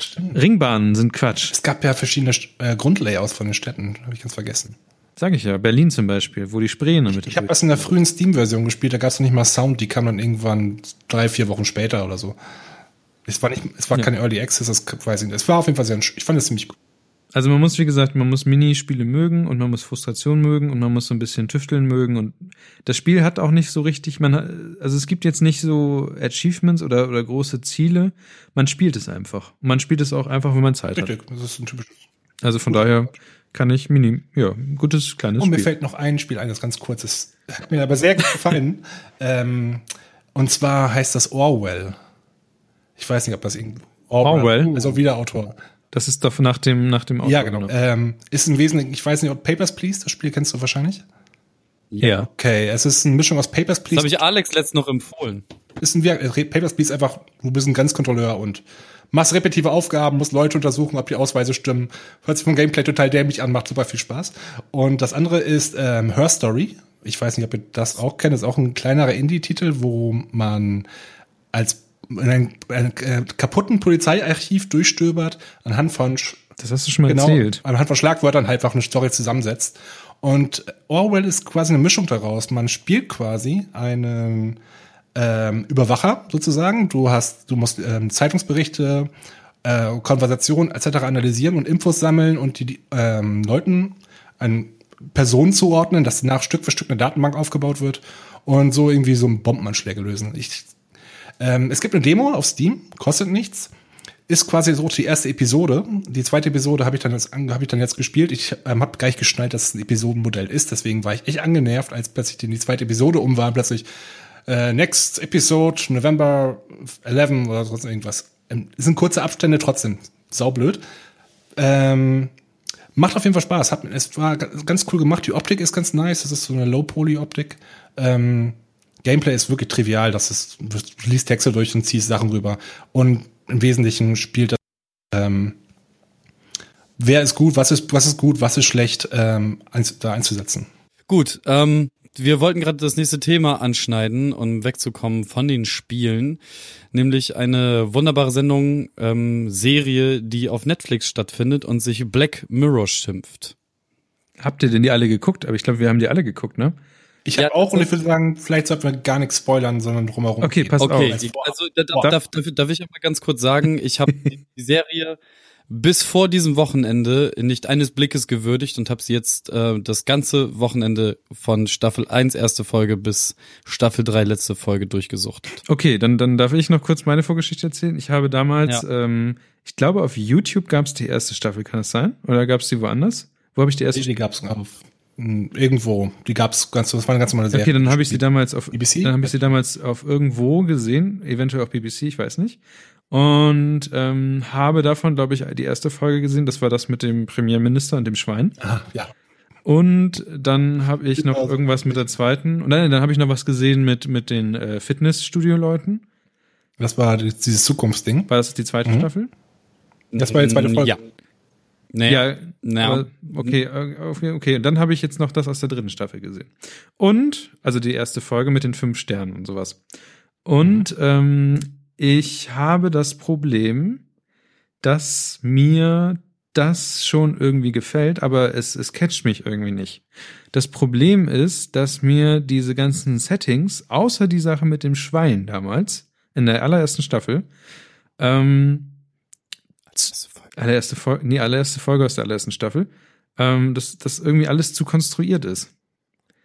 Stimmt. Ringbahnen sind Quatsch. Es gab ja verschiedene äh, Grundlayouts von den Städten, habe ich ganz vergessen. Sag ich ja. Berlin zum Beispiel, wo die Spree in der Mitte Ich habe das in der frühen Steam-Version gespielt, da gab es noch nicht mal Sound, die kam dann irgendwann drei, vier Wochen später oder so. Es war nicht, es war Ja. kein Early Access, das weiß ich nicht. Es war auf jeden Fall sehr, ich fand es ziemlich gut. Also man muss, wie gesagt, man muss Minispiele mögen und man muss Frustration mögen und man muss so ein bisschen tüfteln mögen und das Spiel hat auch nicht so richtig, man hat, also es gibt jetzt nicht so Achievements oder, oder große Ziele, man spielt es einfach. Und man spielt es auch einfach, wenn man Zeit hat. Richtig, das ist ein typisches. Also von daher kann ich Mini, ja, gutes kleines Und mir Spiel. fällt noch ein Spiel ein, das ganz kurz ist. Hat mir aber sehr gut gefallen. ähm, und zwar heißt das Orwell. Ich weiß nicht, ob das irgendwie. Orwell? Also wieder Autor. Das ist doch nach dem, nach dem Ja, Autor, genau. Ähm, ist im Wesentlichen, ich weiß nicht, ob Papers, Please, das Spiel kennst du wahrscheinlich. Ja. Okay, es ist eine Mischung aus Papers, Das Please. habe ich Alex letzt noch empfohlen. ist ein Wir- Papers, Please einfach, du bist ein Grenzkontrolleur und machst repetitive Aufgaben, musst Leute untersuchen, ob die Ausweise stimmen. Hört sich vom Gameplay total dämlich an, macht super viel Spaß. Und das andere ist ähm, Her Story. Ich weiß nicht, ob ihr das auch kennt. Das ist auch ein kleinerer Indie-Titel, wo man als einem, einem äh, kaputten Polizeiarchiv durchstöbert, anhand von Das hast du schon mal genau, erzählt. anhand von Schlagwörtern halt einfach eine Story zusammensetzt. Und Orwell ist quasi eine Mischung daraus. Man spielt quasi einen ähm, Überwacher sozusagen. Du hast, du musst ähm, Zeitungsberichte, äh, Konversationen etc. analysieren und Infos sammeln und die, die ähm, Leuten an Personen zuordnen, dass nach Stück für Stück eine Datenbank aufgebaut wird und so irgendwie so Bombenanschläge lösen. Ich, ähm, es gibt eine Demo auf Steam, kostet nichts. Ist quasi so die erste Episode. Die zweite Episode habe ich dann jetzt habe ich dann jetzt gespielt. Ich ähm, habe gleich geschnallt, dass es ein Episodenmodell ist. Deswegen war ich echt angenervt, als plötzlich die zweite Episode um war. Plötzlich äh, next Episode November 11 oder sonst irgendwas. Ähm, sind kurze Abstände trotzdem. Saublöd. Ähm, macht auf jeden Fall Spaß. Hat, es war ga- ganz cool gemacht. Die Optik ist ganz nice. Das ist so eine Low-Poly-Optik. Ähm, Gameplay ist wirklich trivial. Das ist, du liest Texte durch und ziehst Sachen rüber. Und im Wesentlichen spielt das, ähm, wer ist gut, was ist, was ist gut, was ist schlecht, ähm, da einzusetzen. Gut, ähm, wir wollten gerade das nächste Thema anschneiden, um wegzukommen von den Spielen, nämlich eine wunderbare Sendung, ähm, Serie, die auf Netflix stattfindet und sich Black Mirror schimpft. Habt ihr denn die alle geguckt? Aber ich glaube, wir haben die alle geguckt, ne? Ich Ja, habe auch, und ich das- würde sagen, vielleicht sollten wir gar nichts spoilern, sondern drumherum. Okay, pass Okay, auf. also da, da, darf, darf, darf ich aber ganz kurz sagen, ich habe die, Serie bis vor diesem Wochenende nicht eines Blickes gewürdigt und habe sie jetzt äh, das ganze Wochenende von Staffel 1 erste Folge bis Staffel 3 letzte Folge durchgesuchtet. Okay, dann, dann darf ich noch kurz meine Vorgeschichte erzählen. Ich habe damals, Ja. ähm, ich glaube, auf YouTube gab es die erste Staffel, kann es sein? Oder gab es die woanders? Wo habe ich die erste Die, die gab's auf irgendwo. Die gab's ganz, das war eine ganz normale Serie. Okay, dann habe ich sie damals auf BBC? Dann habe ich sie damals auf irgendwo gesehen, eventuell auf BBC, ich weiß nicht. Und ähm, habe davon, glaube ich, die erste Folge gesehen. Das war das mit dem Premierminister und dem Schwein. Ah, ja. Und dann habe ich noch Genau. irgendwas mit der zweiten. Und nein, dann habe ich noch was gesehen mit mit den äh, Fitnessstudio-Leuten. Das war die- dieses Zukunftsding. War das die zweite Mhm. Staffel? Das war die zweite Folge. Ja. Nee, Ja, aber okay, äh, okay, okay. Und dann habe ich jetzt noch das aus der dritten Staffel gesehen. Und, also die erste Folge mit den fünf Sternen und sowas. Und ähm, ich habe das Problem, dass mir das schon irgendwie gefällt, aber es, es catcht mich irgendwie nicht. Das Problem ist, dass mir diese ganzen Settings, außer die Sache mit dem Schwein damals, in der allerersten Staffel, ähm, allererste Folge, nee, allererste Folge aus der allerersten Staffel, ähm, dass das irgendwie alles zu konstruiert ist.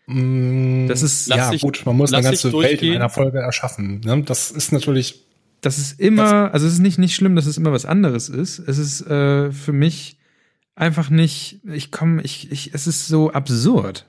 Mm, Das ist- Lass ja dich- gut, man muss eine ganze Welt in einer Folge erschaffen. Ne? Das ist natürlich Das ist immer, also es ist nicht, nicht schlimm, dass es immer was anderes ist. Es ist äh, für mich einfach nicht, ich komme, ich, ich, es ist so absurd.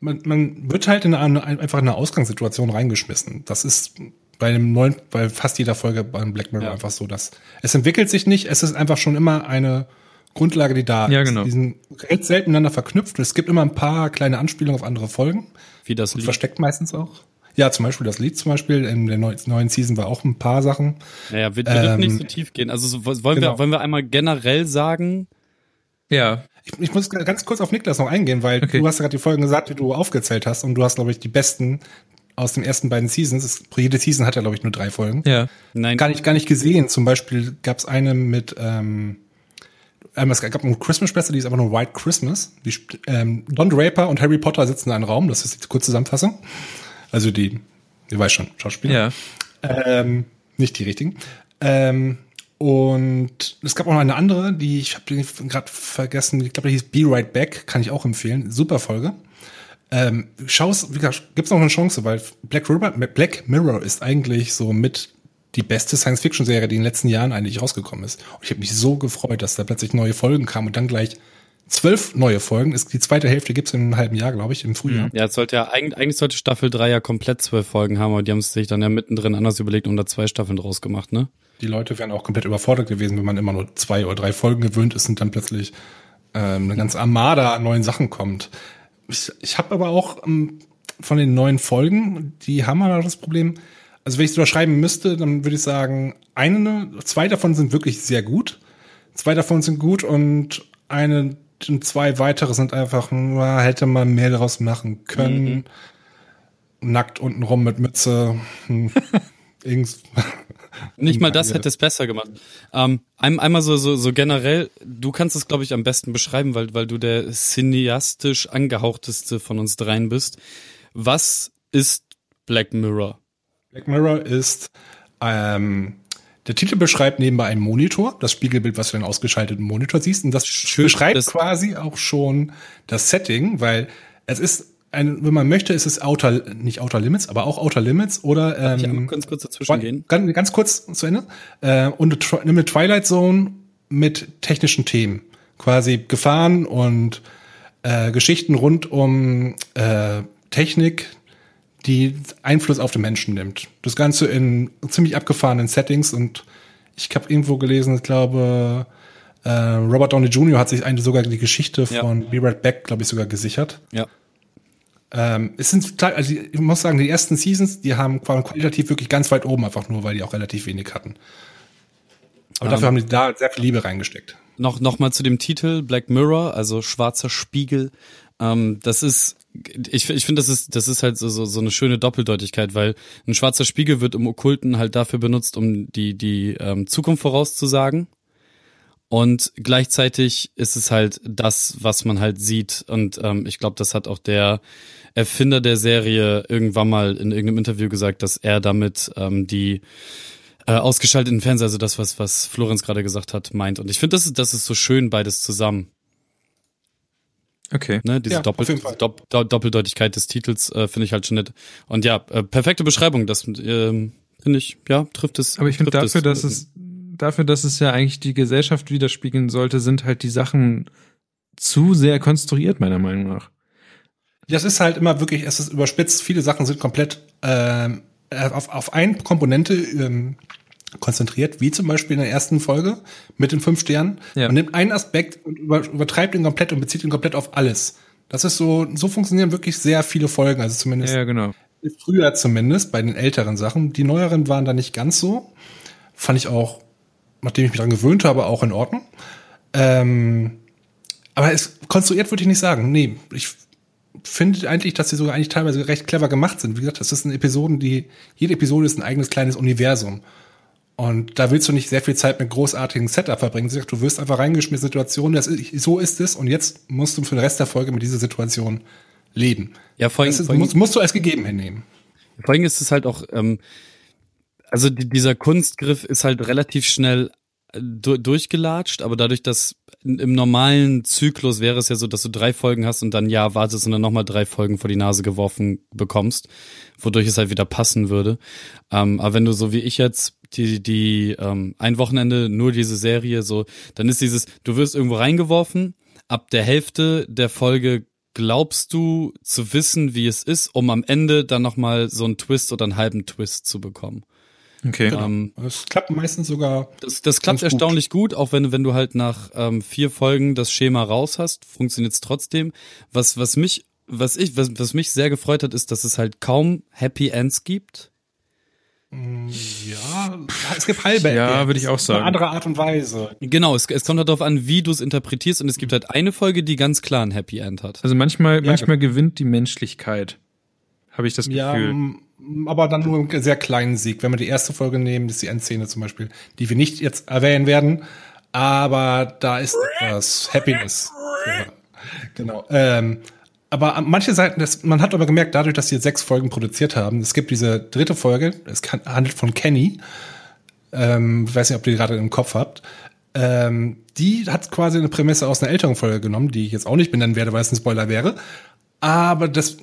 man, man wird halt in eine, einfach in eine Ausgangssituation reingeschmissen. Das ist bei dem neuen, bei fast jeder Folge beim Black Mirror Ja. einfach so, dass es entwickelt sich nicht, es ist einfach schon immer eine Grundlage, die da Ja, ist. genau. Die sind recht selten miteinander verknüpft. Es gibt immer ein paar kleine Anspielungen auf andere Folgen. wie das Und Lied. versteckt meistens auch. Ja, zum Beispiel das Lied zum Beispiel in der neu- neuen Season war auch ein paar Sachen. Naja, wir, wir dürfen Ähm, nicht so tief gehen. Also so, wollen, wir, genau. wollen wir einmal generell sagen, Ja. Ich, ich muss ganz kurz auf Niklas noch eingehen, weil Okay. du hast ja gerade die Folgen gesagt, die du aufgezählt hast und du hast, glaube ich, die besten aus den ersten beiden Seasons. Es, jede Season hat ja, glaube ich, nur drei Folgen. Ja. nein, Gar nicht, gar nicht gesehen. Zum Beispiel gab es eine mit, ähm, ähm, es gab eine Christmas Special, die ist einfach nur White Christmas. Die, ähm, Don Draper und Harry Potter sitzen in einem Raum. Das ist die kurze Zusammenfassung. Also die, ihr weiß schon, Schauspieler. Ja. Ähm, nicht die richtigen. Ähm, und es gab auch noch eine andere, die ich habe gerade vergessen. Ich glaube, die hieß Be Right Back. Kann ich auch empfehlen. Super Folge. Ähm, schaust, wie gesagt, gibt's noch eine Chance, weil Black Mirror, Black Mirror ist eigentlich so mit die beste Science-Fiction-Serie, die in den letzten Jahren eigentlich rausgekommen ist. Und ich habe mich so gefreut, dass da plötzlich neue Folgen kamen und dann gleich zwölf neue Folgen. Ist, die zweite Hälfte gibt's in einem halben Jahr, glaube ich, im Frühjahr. ja, es sollte ja eigentlich, eigentlich sollte Staffel 3 ja komplett zwölf Folgen haben, aber die haben es sich dann ja mittendrin anders überlegt und da zwei Staffeln draus gemacht, ne? Die Leute wären auch komplett überfordert gewesen, wenn man immer nur zwei oder drei Folgen gewöhnt ist und dann plötzlich ähm, eine ganze Armada an neuen Sachen kommt. Ich, ich habe aber auch ähm, von den neuen Folgen, die haben aber das Problem, also wenn ich es überschreiben müsste, dann würde ich sagen, eine, zwei davon sind wirklich sehr gut, zwei davon sind gut und eine und zwei weitere sind einfach, na, hätte man mehr daraus machen können. Nackt unten rum mit Mütze. Hm. Nicht mal das hätte es besser gemacht. Ähm, ein, einmal so, so, so generell, du kannst es, glaube ich, am besten beschreiben, weil, weil du der cineastisch angehauchteste von uns dreien bist. Was ist Black Mirror? Black Mirror ist, ähm, der Titel beschreibt nebenbei einen Monitor, das Spiegelbild, was du in einem ausgeschalteten Monitor siehst. Und das beschreibt das- quasi auch schon das Setting, weil es ist, ein, wenn man möchte, ist es Outer, nicht Outer Limits, aber auch Outer Limits oder Ich ähm, einmal ganz kurz dazwischen gehen. Ganz, ganz kurz zu Ende. Äh, und eine Twi- eine Twilight Zone mit technischen Themen. Quasi Gefahren und äh, Geschichten rund um äh, Technik, die Einfluss auf den Menschen nimmt. Das Ganze in ziemlich abgefahrenen Settings und ich habe irgendwo gelesen, ich glaube, äh, Robert Downey Jr. hat sich eine, sogar die Geschichte Ja. von Be Right Back, glaube ich, sogar gesichert. Ja. Ähm, es sind, also ich muss sagen, die ersten Seasons, die haben waren qualitativ wirklich ganz weit oben, einfach nur, weil die auch relativ wenig hatten. Aber Ähm. dafür haben die da sehr viel Liebe reingesteckt. Noch, noch mal zu dem Titel Black Mirror, also schwarzer Spiegel. Ähm, das ist, ich, ich finde, das ist, das ist halt so, so, so eine schöne Doppeldeutigkeit, weil ein schwarzer Spiegel wird im Okkulten halt dafür benutzt, um die, die ähm, Zukunft vorauszusagen. Und gleichzeitig ist es halt das, was man halt sieht. Und ähm, ich glaube, das hat auch der Erfinder der Serie irgendwann mal in irgendeinem Interview gesagt, dass er damit ähm, die äh, ausgeschalteten Fernseher, also das, was, was Florenz gerade gesagt hat, meint. Und ich finde, das ist, das ist so schön, beides zusammen. Okay. Ne, diese Ja, Doppel auf jeden Fall. Dopp Dopp Doppeldeutigkeit des Titels äh, finde ich halt schon nett. Und ja, äh, perfekte Beschreibung, das ähm, finde ich, ja, trifft es. Aber ich finde dafür, dass es, dafür, dass es ja eigentlich die Gesellschaft widerspiegeln sollte, sind halt die Sachen zu sehr konstruiert, meiner Meinung nach. Das ist halt immer wirklich, es ist überspitzt. Viele Sachen sind komplett ähm, auf, auf eine Komponente ähm, konzentriert, wie zum Beispiel in der ersten Folge mit den fünf Sternen. Ja. Man nimmt einen Aspekt und über, übertreibt ihn komplett und bezieht ihn komplett auf alles. Das ist so, so funktionieren wirklich sehr viele Folgen, also zumindest Ja, genau. früher zumindest bei den älteren Sachen. Die neueren waren da nicht ganz so. Fand ich auch, nachdem ich mich daran gewöhnt habe, auch in Ordnung. Ähm, aber es konstruiert würde ich nicht sagen. Nee, ich finde eigentlich, dass sie sogar eigentlich teilweise recht clever gemacht sind. Wie gesagt, das sind Episoden, die, jede Episode ist ein eigenes kleines Universum. Und da willst du nicht sehr viel Zeit mit großartigen Setup verbringen. Du wirst einfach reingeschmissen in Situationen, das ist, so ist es, und jetzt musst du für den Rest der Folge mit dieser Situation leben. Ja, vor allem, Das ist, musst, musst du als gegeben hinnehmen. vor allem ist es halt auch, ähm, also die, dieser Kunstgriff ist halt relativ schnell äh, du, durchgelatscht, aber dadurch, dass im normalen Zyklus wäre es ja so, dass du drei Folgen hast und dann ja wartest und dann nochmal drei Folgen vor die Nase geworfen bekommst, wodurch es halt wieder passen würde. Ähm, aber wenn du so wie ich jetzt die, die ähm, ein Wochenende nur diese Serie so, dann ist dieses, du wirst irgendwo reingeworfen, ab der Hälfte der Folge glaubst du zu wissen, wie es ist, um am Ende dann nochmal so einen Twist oder einen halben Twist zu bekommen. Okay. Ähm, Es klappt meistens sogar. das, das klappt Ganz gut. erstaunlich gut. auch wenn, wenn du halt nach ähm, vier Folgen das Schema raus hast, funktioniert es trotzdem. Was, was mich, was ich, was, was mich sehr gefreut hat, ist, dass es halt kaum Happy Ends gibt. Ja, es gibt halbe. Ja, würde ich auch Das ist eine sagen. andere Art und Weise. Genau, es, es kommt halt darauf an, wie du es interpretierst und es gibt halt eine Folge, die ganz klar ein Happy End hat. Also manchmal, Ja, manchmal gewinnt die Menschlichkeit. Habe ich das Ja, Gefühl. m- aber dann nur einen sehr kleinen Sieg. Wenn wir die erste Folge nehmen, das ist die Endszene zum Beispiel, die wir nicht jetzt erwähnen werden, aber da ist etwas Happiness. Genau. Ähm, aber an- manche Seiten, das, man hat aber gemerkt, dadurch, dass sie jetzt sechs Folgen produziert haben, es gibt diese dritte Folge, es kann, handelt von Kenny, ähm, ich weiß nicht, ob ihr die gerade im Kopf habt, ähm, die hat quasi eine Prämisse aus einer älteren Folge genommen, die ich jetzt auch nicht benennen werde, weil es ein Spoiler wäre. Aber das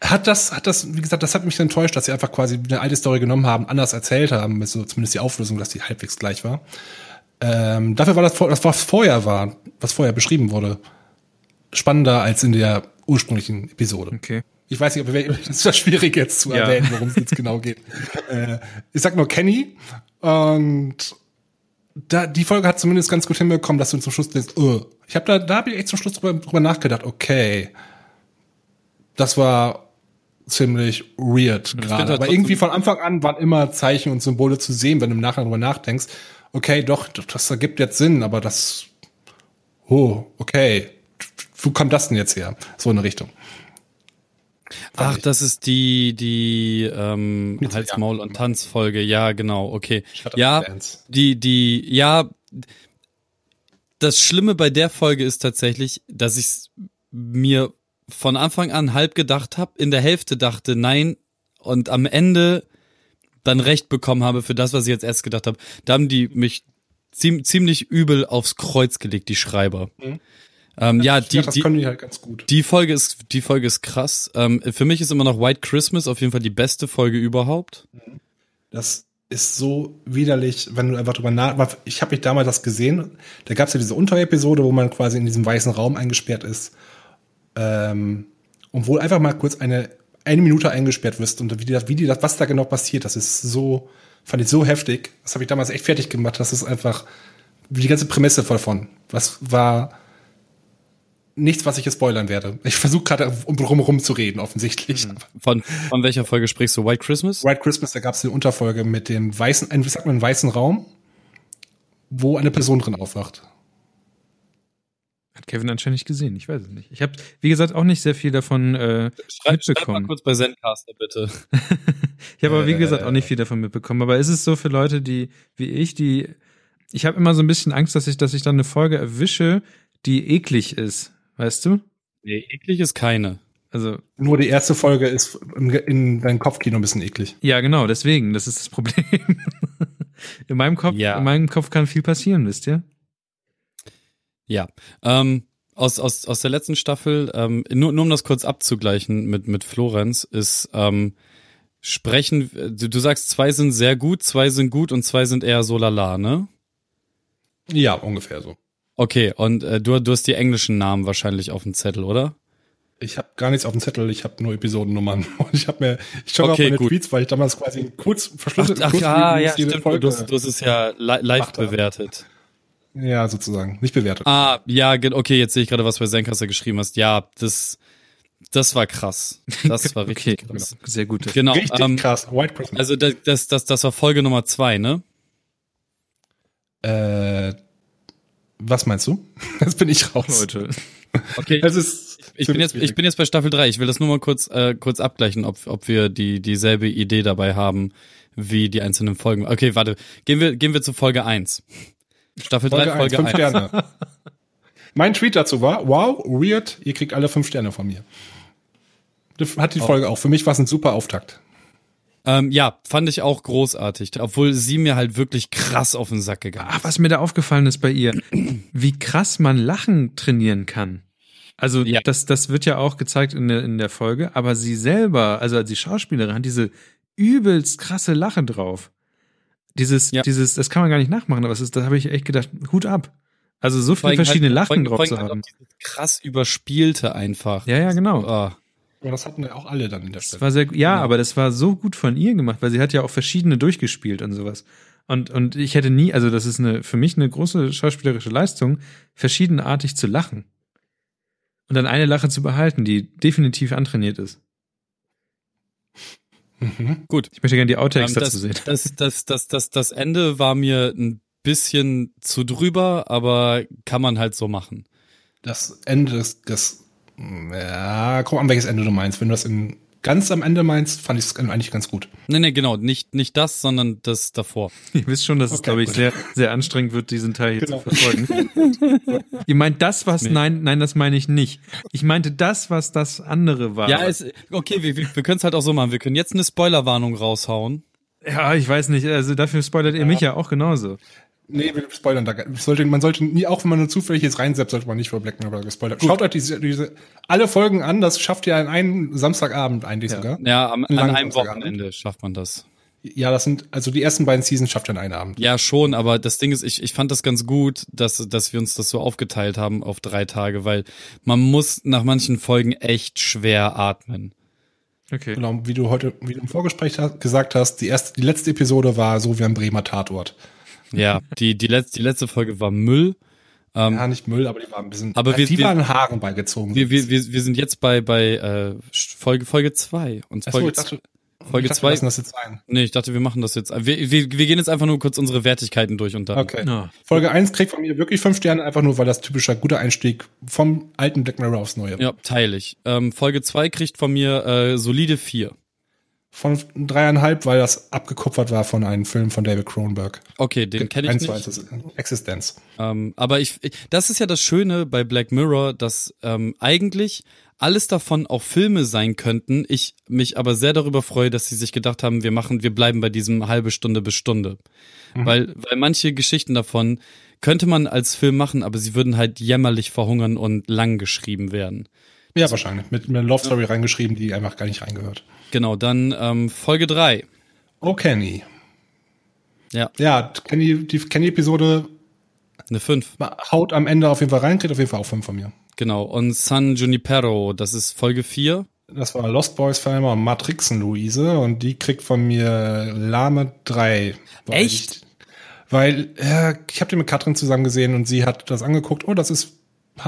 hat das, hat das, wie gesagt, das hat mich enttäuscht, dass sie einfach quasi eine alte Story genommen haben, anders erzählt haben, so zumindest die Auflösung, dass die halbwegs gleich war. Ähm, dafür war das, was vorher war, was vorher beschrieben wurde, spannender als in der ursprünglichen Episode. Okay. Ich weiß nicht, ob wir, das ist ja schwierig jetzt zu Ja. erwähnen, worum es jetzt genau geht. Äh, ich sag nur Kenny und da, die Folge hat zumindest ganz gut hinbekommen, dass du zum Schluss denkst, oh, ich habe da, da habe ich echt zum Schluss drüber, drüber nachgedacht, okay, das war ziemlich weird gerade. Aber irgendwie von Anfang an waren immer Zeichen und Symbole zu sehen, wenn du im Nachhinein drüber nachdenkst, okay, doch, das ergibt jetzt Sinn, aber das, oh, okay, wo kommt das denn jetzt her? So eine Richtung. Ach, ich. das ist die, die ähm, Hals. Maul und Tanzfolge. Ja, genau, okay. Ja, die, die, ja, das Schlimme bei der Folge ist tatsächlich, dass ich mir von Anfang an halb gedacht habe, in der Hälfte dachte nein und am Ende dann recht bekommen habe für das, was ich jetzt erst gedacht habe. Da haben die mich ziem ziemlich übel aufs Kreuz gelegt, die Schreiber. Ähm, ja, die, ja, das die, können die halt ganz gut. die Folge ist, die Folge ist krass. Ähm, für mich ist immer noch White Christmas auf jeden Fall die beste Folge überhaupt. Das ist so widerlich, wenn du einfach drüber nach. Ich habe mich damals das gesehen. Da gab es ja diese Unterepisode, wo man quasi in diesem weißen Raum eingesperrt ist. Ähm, und wo einfach mal kurz eine eine Minute eingesperrt wirst und wie die, wie die das, was da genau passiert, das ist so, fand ich so heftig. Das habe ich damals echt fertig gemacht. Das ist einfach wie die ganze Prämisse davon. Was war nichts, was ich jetzt spoilern werde. Ich versuche gerade um drumherum zu reden, offensichtlich. Von, von welcher Folge sprichst du? White Christmas? White Christmas, da gab es eine Unterfolge mit dem weißen, wie sagt man, weißen Raum, wo eine Person drin aufwacht. Hat Kevin anscheinend nicht gesehen, ich weiß es nicht. Ich habe, wie gesagt, auch nicht sehr viel davon äh, Schreib, schreib mal mitbekommen. kurz bei Zencaster, bitte. Ich habe aber, wie gesagt, auch nicht viel davon mitbekommen. Aber ist es so für Leute, die, wie ich, die, ich habe immer so ein bisschen Angst, dass ich, dass ich dann eine Folge erwische, die eklig ist. Weißt du? Nee, eklig ist keine. Also, Nur die erste Folge ist in, in deinem Kopfkino ein bisschen eklig. ja, genau, deswegen, das ist das Problem. In meinem Kopf, Ja. in meinem Kopf kann viel passieren, wisst ihr? Ja. Ähm, aus, aus, aus der letzten Staffel, ähm, nur, nur um das kurz abzugleichen mit, mit Florenz, ist ähm, sprechen, du, du sagst, zwei sind sehr gut, zwei sind gut und zwei sind eher so lala, ne? Ja, ungefähr so. Okay, und äh, du, du hast die englischen Namen wahrscheinlich auf dem Zettel, oder? Ich habe gar nichts auf dem Zettel, ich habe nur Episodennummern. Und ich habe mir, ich schaue Okay, auf meine gut. Tweets, weil ich damals quasi kurz verschlüsselt ach kurz ja, Reviews ja, jede stimmt. Folge- Du hast, du hast es ja li live haben. bewertet. Ja, sozusagen. Nicht bewertet. Ah, ja, okay, jetzt sehe ich gerade, was bei Zenkaster geschrieben hast. Ja, das, das war krass. Das war Okay, richtig krass. sehr gut. Genau. Richtig ähm, krass. White Christmas. Also das, das, das, das war Folge Nummer zwei, ne? äh, was meinst du? Jetzt bin ich raus. Leute. Okay. Es ist Ich bin jetzt, ich bin jetzt bei Staffel 3. Ich will das nur mal kurz, äh, kurz abgleichen, ob, ob wir die, dieselbe Idee dabei haben, wie die einzelnen Folgen. Okay, warte. Gehen wir, gehen wir zu Folge 1. Staffel 3, Folge, Folge, 1. eins, fünf Sterne. mein Tweet dazu war, wow, weird, ihr kriegt alle fünf Sterne von mir. Das hat Oh. die Folge auch. Für mich war es ein super Auftakt. Ähm, ja, fand ich auch großartig. Obwohl sie mir halt wirklich krass auf den Sack gegangen Ah, ist. was mir da aufgefallen ist bei ihr, wie krass man Lachen trainieren kann. Also Ja. das, das wird ja auch gezeigt in der, in der Folge, aber sie selber, also als die Schauspielerin, hat diese übelst krasse Lache drauf. Dieses, Ja. dieses, das kann man gar nicht nachmachen, aber es ist, da habe ich echt gedacht, Hut ab. Also so viele allem verschiedene halt- Lachen drauf zu halt haben. auch dieses Krass überspielte einfach. Ja, ja, genau. Ah. Aber das hatten wir auch alle dann in der Das Stelle. war sehr, ja, Genau. aber das war so gut von ihr gemacht, weil sie hat ja auch verschiedene durchgespielt und sowas. Und, und ich hätte nie, also das ist eine, für mich eine große schauspielerische Leistung, verschiedenartig zu lachen. Und dann eine Lache zu behalten, die definitiv antrainiert ist. Mhm. Gut. Ich möchte gerne die Outtakes Ähm, dazu sehen. das, das, das, das, das, das Ende war mir ein bisschen zu drüber, aber kann man halt so machen. Das Ende des, des ja, guck an, welches Ende du meinst. Wenn du das in ganz am Ende meinst, fand ich es eigentlich ganz gut. Nee, nee, genau. Nicht, nicht das, sondern das davor. Ihr wisst schon, dass es, Okay, glaube ich, gut. sehr, sehr anstrengend wird, diesen Teil hier Genau. zu verfolgen. Ihr meint das, was, Nee. nein, nein, das meine ich nicht. Ich meinte das, was das andere war. Ja, es, okay, wir, wir, wir können es halt auch so machen. Wir können jetzt eine Spoilerwarnung raushauen. ja, ich weiß nicht, also dafür spoilert ihr mich ja auch genauso. Nee, wir spoilern da. Sollte, man sollte nie, auch wenn man nur zufällig jetzt reinsetzt, sollte man nicht vor Black Mirror gespoilert. Schaut euch diese, diese, alle Folgen an, das schafft ihr an einem Samstagabend eigentlich sogar. Ja, am, an einem. Wochenende schafft man das. Ja, das sind, also die ersten beiden Seasons schafft ihr an einem Abend. Ja, schon, aber das Ding ist, ich, ich fand das ganz gut, dass, dass wir uns das so aufgeteilt haben auf drei Tage, weil man muss nach manchen Folgen echt schwer atmen. Okay. Genau, wie du heute, wie du im Vorgespräch gesagt hast, die erste, die letzte Episode war so wie ein Bremer Tatort. Ja, die, die, letzte, die letzte Folge war Müll. Ähm, Ja, nicht Müll, aber die war ein bisschen, Aber wir- die wir- waren Haaren beigezogen. wir, wir, wir, wir sind jetzt bei, bei äh, Folge Folge zwei und Ach so, Folge ich dachte, Folge ich dachte, zwei- wir lassen das jetzt sein. Nee, ich dachte, wir machen das jetzt. Wir, wir, wir gehen jetzt einfach nur kurz unsere Wertigkeiten durch und dann. Okay. Ja. Folge 1 kriegt von mir wirklich fünf Sterne, einfach nur, weil das typischer guter Einstieg vom alten Black Mirror aufs Neue. Ja, teile ich. Ähm, Folge zwei kriegt von mir äh, solide vier. Von dreieinhalb, weil das abgekupfert war von einem Film von David Cronenberg. Okay, den kenne ich Eins nicht. zu eins ist Existenz. Ähm, aber ich, ich, das ist ja das Schöne bei Black Mirror, dass ähm, eigentlich alles davon auch Filme sein könnten. Ich mich aber sehr darüber freue, dass sie sich gedacht haben, wir machen, wir bleiben bei diesem halbe Stunde bis Stunde. Weil, weil manche Geschichten davon könnte man als Film machen, aber sie würden halt jämmerlich verhungern und lang geschrieben werden. Ja, wahrscheinlich. Mit einer Love Story reingeschrieben, die einfach gar nicht reingehört. Genau, dann ähm, Folge drei. Oh, Kenny. Ja, Ja, Kenny, die Kenny-Episode eine fünf. haut am Ende auf jeden Fall rein, kriegt auf jeden Fall auch fünf von mir. Genau. Und San Junipero, das ist Folge vier. Das war Lost Boys Filmer und Matrixen Luise und die kriegt von mir Lahme 3. Weil Echt? Ich, weil äh, ich habe die mit Katrin zusammen gesehen und sie hat das angeguckt. Oh, das ist,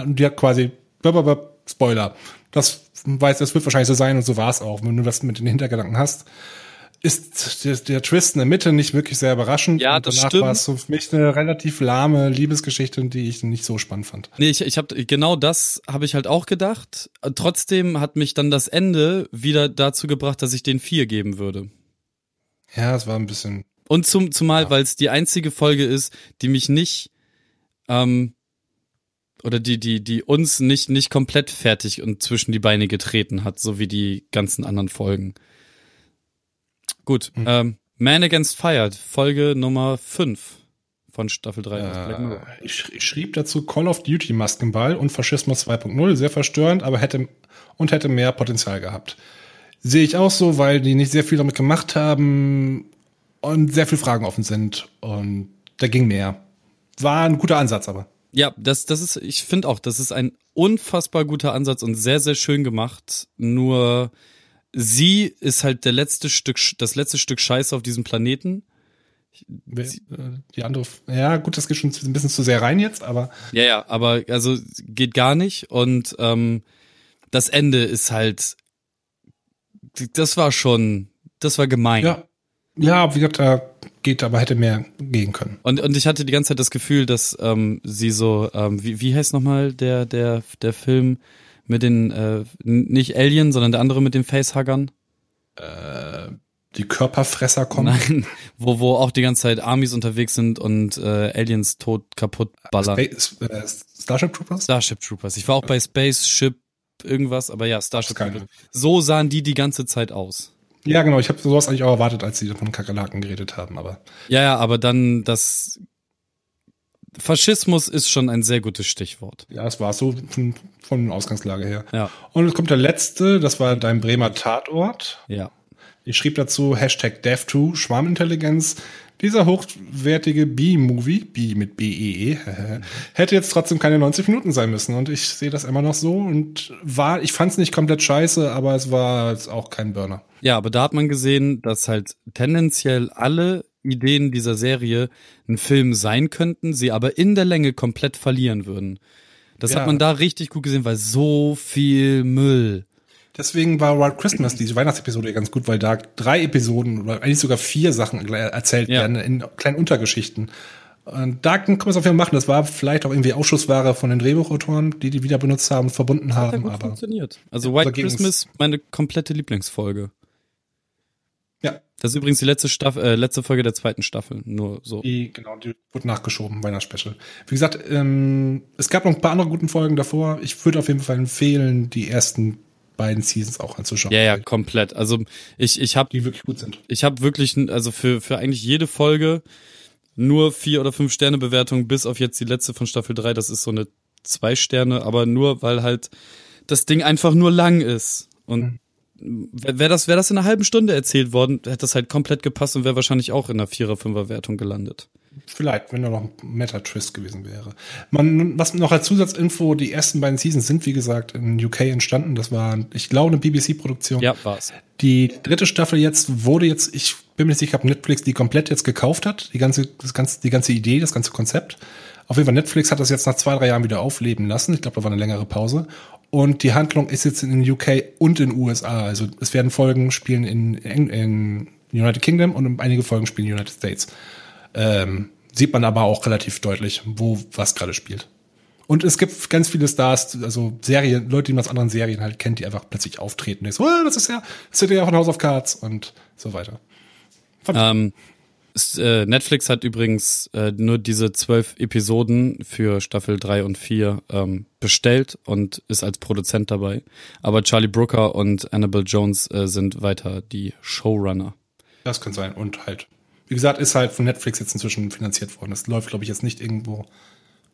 die hat quasi, blablabla, Spoiler. Das weiß, das wird wahrscheinlich so sein und so war es auch. Wenn du das mit den Hintergedanken hast, ist der, der Twist in der Mitte nicht wirklich sehr überraschend. Ja, das danach stimmt. war es für mich eine relativ lahme Liebesgeschichte, die ich nicht so spannend fand. Nee, ich, ich habe genau das habe ich halt auch gedacht. Trotzdem hat mich dann das Ende wieder dazu gebracht, dass ich den vier geben würde. Ja, es war ein bisschen. Und zum, zumal, Ja. weil es die einzige Folge ist, die mich nicht ähm, oder die, die, die uns nicht, nicht komplett fertig und zwischen die Beine getreten hat, so wie die ganzen anderen Folgen. Gut, Mhm. ähm, Man Against Fire, Folge Nummer 5 von Staffel 3 aus Black Mirror. Äh, ich, ich schrieb dazu Call of Duty Maskenball und Faschismus 2.0, sehr verstörend, aber hätte und hätte mehr Potenzial gehabt. Sehe ich auch so, weil die nicht sehr viel damit gemacht haben und sehr viele Fragen offen sind und da ging mehr. War ein guter Ansatz, aber. Ja, das, das ist, ich finde auch, das ist ein unfassbar guter Ansatz und sehr, sehr schön gemacht. Nur sie ist halt der letzte Stück, das letzte Stück Scheiße auf diesem Planeten. Äh, Die andere, ja gut, das geht schon ein bisschen zu sehr rein jetzt, aber Ja, ja, aber also geht gar nicht und ähm, das Ende ist halt, das war schon, das war gemein. ja, ja, wie gesagt, da geht, aber hätte mehr gehen können. Und, und ich hatte die ganze Zeit das Gefühl, dass ähm, sie so, ähm, wie, wie heißt nochmal der, der, der Film mit den, äh, nicht Alien, sondern der andere mit den Facehuggern? Die Körperfresser kommen. Nein, wo, wo auch die ganze Zeit Armies unterwegs sind und äh, Aliens tot kaputt ballern. Space, äh, Starship Troopers? Starship Troopers. Ich war auch bei Spaceship irgendwas, aber ja, Starship. Troopers. So sahen die die ganze Zeit aus. Ja, genau. Ich habe sowas eigentlich auch erwartet, als sie von Kakerlaken geredet haben, aber Ja, ja, aber dann das Faschismus ist schon ein sehr gutes Stichwort. ja, es war so von, von Ausgangslage her. Ja, Und jetzt kommt der letzte, das war dein Bremer Tatort. ja. Ich schrieb dazu Hashtag Dev2, Schwarmintelligenz. Dieser hochwertige B-Movie, B mit B-E-E, hätte jetzt trotzdem keine 90 Minuten sein müssen. Und ich sehe das immer noch so und war, ich fand es nicht komplett scheiße, aber es war jetzt auch kein Burner. Ja, aber da hat man gesehen, dass halt tendenziell alle Ideen dieser Serie ein Film sein könnten, sie aber in der Länge komplett verlieren würden. Das Ja. hat man da richtig gut gesehen, weil so viel Müll. Deswegen war Wild Christmas, diese Weihnachtsepisode, ganz gut, weil da drei Episoden oder eigentlich sogar vier Sachen erzählt Ja. werden in kleinen Untergeschichten. Und da kann man es auf jeden Fall machen. Das war vielleicht auch irgendwie Ausschussware von den Drehbuchautoren, die die wieder benutzt haben, verbunden Hat ja haben. gut Aber funktioniert. Also Ja, White Christmas, meine komplette Lieblingsfolge. ja, Das ist übrigens die letzte Staffel, äh, letzte Folge der zweiten Staffel. Nur so. die, genau, die wurde nachgeschoben, Weihnachtsspecial. Wie gesagt, ähm, es gab noch ein paar andere guten Folgen davor. Ich würde auf jeden Fall empfehlen, die ersten beiden Seasons auch anzuschauen. Ja, ja, komplett. Also ich, ich habe Die wirklich gut sind. ich habe wirklich, also für, für eigentlich jede Folge nur vier oder fünf Sterne Bewertung, bis auf jetzt die letzte von Staffel 3. Das ist so eine zwei Sterne, aber nur, weil halt das Ding einfach nur lang ist. Und wäre wär das, wär das in einer halben Stunde erzählt worden, hätte das halt komplett gepasst und wäre wahrscheinlich auch in einer Vierer-, Fünfer-Wertung gelandet. Vielleicht, wenn da noch ein Meta-Twist gewesen wäre. Man, was noch als Zusatzinfo, die ersten beiden Seasons sind, wie gesagt, in UK entstanden. Das war, ich glaube, eine BBC-Produktion. Ja, war's. Die dritte Staffel jetzt wurde jetzt, ich bin mir nicht sicher, ob Netflix die komplett jetzt gekauft hat, die ganze, das ganze, die ganze Idee, das ganze Konzept. Auf jeden Fall, Netflix hat das jetzt nach zwei, drei Jahren wieder aufleben lassen. Ich glaube, da war eine längere Pause. Und die Handlung ist jetzt in den UK und in den USA. Also es werden Folgen spielen in, in, in United Kingdom und einige Folgen spielen in United States. Ähm, sieht man aber auch relativ deutlich, wo was gerade spielt. Und es gibt ganz viele Stars, also Serien, Leute, die man aus anderen Serien halt kennt, die einfach plötzlich auftreten. Und so, oh, das ist ja, das ist ja von House of Cards und so weiter. Ähm, äh, Netflix hat übrigens äh, nur diese zwölf Episoden für Staffel 3 und 4 ähm, bestellt und ist als Produzent dabei. Aber Charlie Brooker und Annabelle Jones äh, sind weiter die Showrunner. Das kann sein. Und halt, wie gesagt, ist halt von Netflix jetzt inzwischen finanziert worden. Das läuft, glaube ich, jetzt nicht irgendwo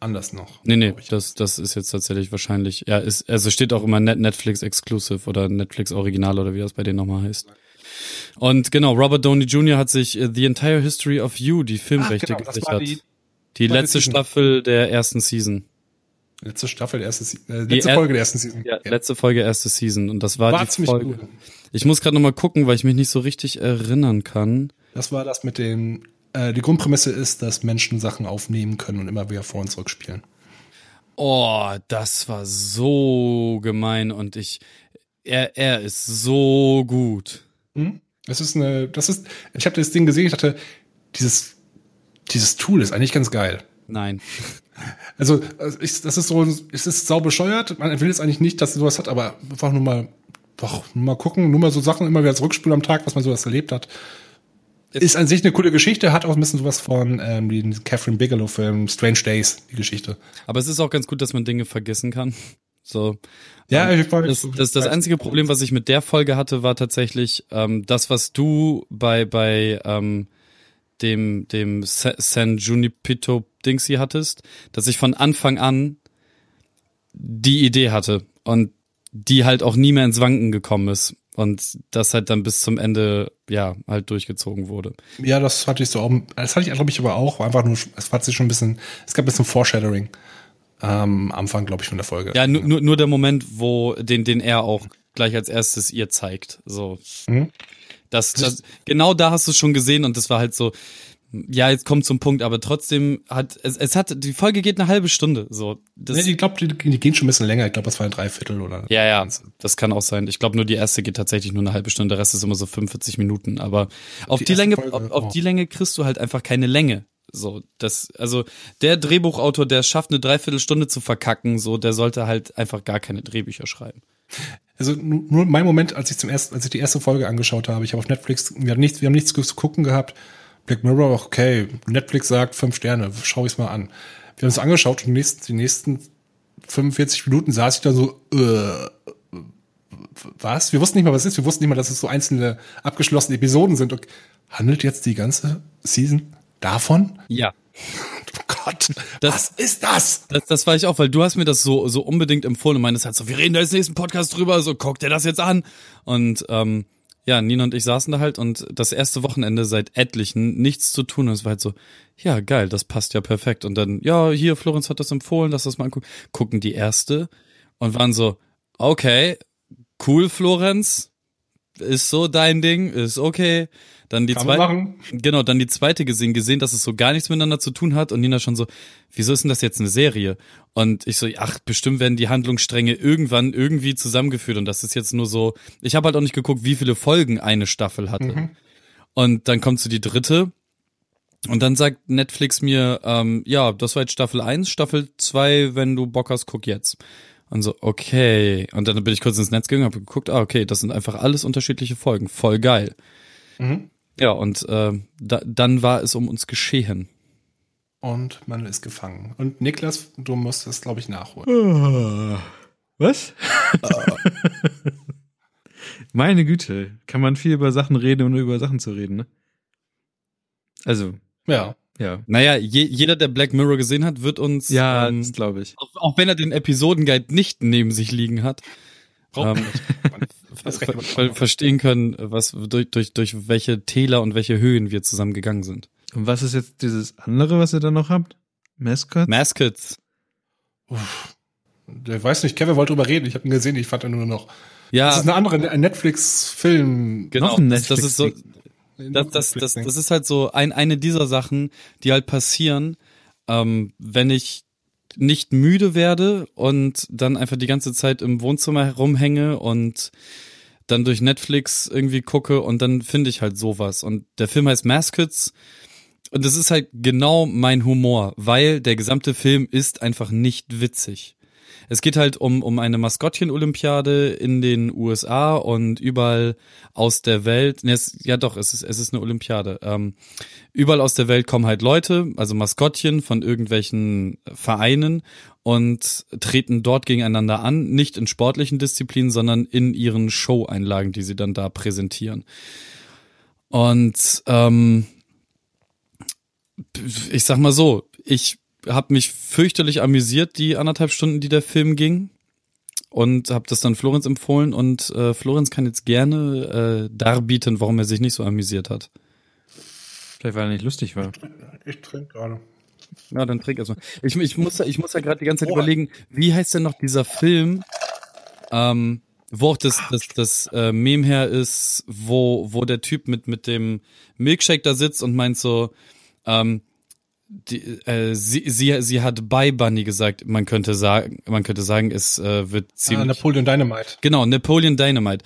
anders noch. Nee, nee, das, das ist jetzt tatsächlich wahrscheinlich, ja, ist, also steht auch immer Net Netflix Exclusive oder Netflix Original oder wie das bei denen nochmal heißt. Und genau, Robert Downey Jr. hat sich äh, The Entire History of You, die Filmrechte genau, das war gesichert. die Die, letzte Season. Staffel der ersten Season. Letzte Staffel, der erste, äh, letzte Folge der ersten Season. Ja, letzte Folge, erste Season. Und das war, War die Folge. gut. Ich muss gerade nochmal gucken, weil ich mich nicht so richtig erinnern kann. Das war das mit den, äh, die Grundprämisse ist, dass Menschen Sachen aufnehmen können und immer wieder vor und zurück spielen. Oh, das war so gemein und ich, er, er ist so gut. Das ist eine, das ist, ich habe das Ding gesehen, ich dachte, dieses, dieses Tool ist eigentlich ganz geil. Nein. Also, ich, das ist so, es ist sau bescheuert. Man will jetzt eigentlich nicht, dass sie sowas hat, aber einfach nur mal, doch, nur mal gucken, nur mal so Sachen immer wieder zurückspulen am Tag, was man sowas erlebt hat. Ist an sich eine coole Geschichte, hat auch ein bisschen sowas von ähm, den Catherine Bigelow-Film Strange Days, die Geschichte. Aber es ist auch ganz gut, dass man Dinge vergessen kann. So. Ja, ich war Das, das, das einzige Problem, was ich mit der Folge hatte, war tatsächlich ähm, das, was du bei bei ähm, dem dem Sa- San Junipito Dingsy hattest, dass ich von Anfang an die Idee hatte und die halt auch nie mehr ins Wanken gekommen ist und das halt dann bis zum Ende ja halt durchgezogen wurde. Ja, das hatte ich so auch. Das hatte ich, glaube ich, aber auch. Einfach nur, es hat sich schon ein bisschen, es gab ein bisschen Foreshadowing am Anfang, glaube ich, von der Folge. Ja, nur, nur, nur der Moment, wo den den er auch gleich als erstes ihr zeigt. So. Mhm. Das, das, genau da hast du es schon gesehen und das war halt so, ja, jetzt kommt zum Punkt, aber trotzdem hat, es, es hat, die Folge geht eine halbe Stunde, so. Das, Nee, ich glaube, die, die gehen schon ein bisschen länger. Ich glaube, das war ein Dreiviertel oder. ja, ja, das kann auch sein. Ich glaube, nur die erste geht tatsächlich nur eine halbe Stunde, der Rest ist immer so 45 Minuten, aber auf Die die, Länge, Folge, auf, auf oh. die Länge kriegst du halt einfach keine Länge. So, das, also, der Drehbuchautor, der schafft, eine Dreiviertelstunde zu verkacken, so, der sollte halt einfach gar keine Drehbücher schreiben. Also nu- nur mein Moment, als ich zum ersten, als ich die erste Folge angeschaut habe, ich habe auf Netflix, wir haben nichts, wir haben nichts zu gucken gehabt. Black Mirror, okay, Netflix sagt fünf Sterne, schau ich's mal an. Wir haben es angeschaut und die nächsten, die nächsten 45 Minuten saß ich da so, äh, was? Wir wussten nicht mal, was es ist. Wir wussten nicht mal, dass es so einzelne abgeschlossene Episoden sind. Und handelt jetzt die ganze Season davon? Ja. Oh Gott, Das- was ist das? Das, das war ich auch, weil du hast mir das so, so unbedingt empfohlen und meintest halt so, wir reden da jetzt nächsten Podcast drüber, so guck dir das jetzt an. Und ähm, ja, Nina und ich saßen da halt und das erste Wochenende seit etlichen nichts zu tun und es war halt so, ja geil, das passt ja perfekt. Und dann, ja, hier, Florenz hat das empfohlen, lass das mal angucken. Gucken die erste und waren so, okay, cool, Florenz, ist so dein Ding, ist okay. Dann die zweite, genau, dann die zweite gesehen, gesehen, dass es so gar nichts miteinander zu tun hat und Nina schon so, wieso ist denn das jetzt eine Serie? Und ich so, ach, bestimmt werden die Handlungsstränge irgendwann irgendwie zusammengeführt und das ist jetzt nur so, ich habe halt auch nicht geguckt, wie viele Folgen eine Staffel hatte. Und dann kommt zu die dritte und dann sagt Netflix mir, ähm, ja, das war jetzt Staffel 1, Staffel 2, wenn du Bock hast, guck jetzt. Und so, okay. Und dann bin ich kurz ins Netz gegangen, habe geguckt, ah, okay, das sind einfach alles unterschiedliche Folgen. Voll geil. Mhm. Ja, und äh, da, dann war es um uns geschehen. Und man ist gefangen. Und Niklas, du musst das, glaube ich, nachholen. Was? Meine Güte, kann man viel über Sachen reden, ohne über Sachen zu reden, ne? Also, Ja. ja. Naja, je, jeder, der Black Mirror gesehen hat, wird uns, Ja, ähm, das glaube ich. auch, auch wenn er den Episodenguide nicht neben sich liegen hat, Braucht ähm, ver ver verstehen können, was durch, durch, durch welche Täler und welche Höhen wir zusammen gegangen sind. Und was ist jetzt dieses andere, was ihr da noch habt? Mascot? Maskets. Ich weiß nicht, Kevin wollte drüber reden. Ich habe ihn gesehen, ich fand ihn nur noch. Ja, Das ist eine andere, ein Netflix-Film. genau. noch ein das, das ist so, Netflix- das, das, das, das ist halt so ein, eine dieser Sachen, die halt passieren, ähm, wenn ich nicht müde werde und dann einfach die ganze Zeit im Wohnzimmer herumhänge und dann durch Netflix irgendwie gucke und dann finde ich halt sowas. Und der Film heißt Maskets und das ist halt genau mein Humor, weil der gesamte Film ist einfach nicht witzig. Es geht halt um, um eine Maskottchen-Olympiade in den USA und überall aus der Welt, ne, es, ja doch, es ist, es ist eine Olympiade. Ähm, überall aus der Welt kommen halt Leute, also Maskottchen von irgendwelchen Vereinen und treten dort gegeneinander an, nicht in sportlichen Disziplinen, sondern in ihren Show-Einlagen, die sie dann da präsentieren. Und ähm, ich sag mal so, ich habe mich fürchterlich amüsiert, die anderthalb Stunden, die der Film ging. Und habe das dann Florenz empfohlen und äh, Florenz kann jetzt gerne äh, darbieten, warum er sich nicht so amüsiert hat. Vielleicht, weil er nicht lustig war. Ich trinke gerade. Ja, dann trink erstmal. Ich, ich muss, ja- ich muss ja gerade die ganze Zeit überlegen, wie heißt denn noch dieser Film, ähm, wo auch das, das, das äh, Meme her ist, wo, wo der Typ mit, mit dem Milkshake da sitzt und meint so, ähm, die, äh, sie, sie, sie hat bei Bunny gesagt, man könnte sagen, man könnte sagen, es äh, wird Ah, ziemlich. Napoleon Dynamite. genau, Napoleon Dynamite.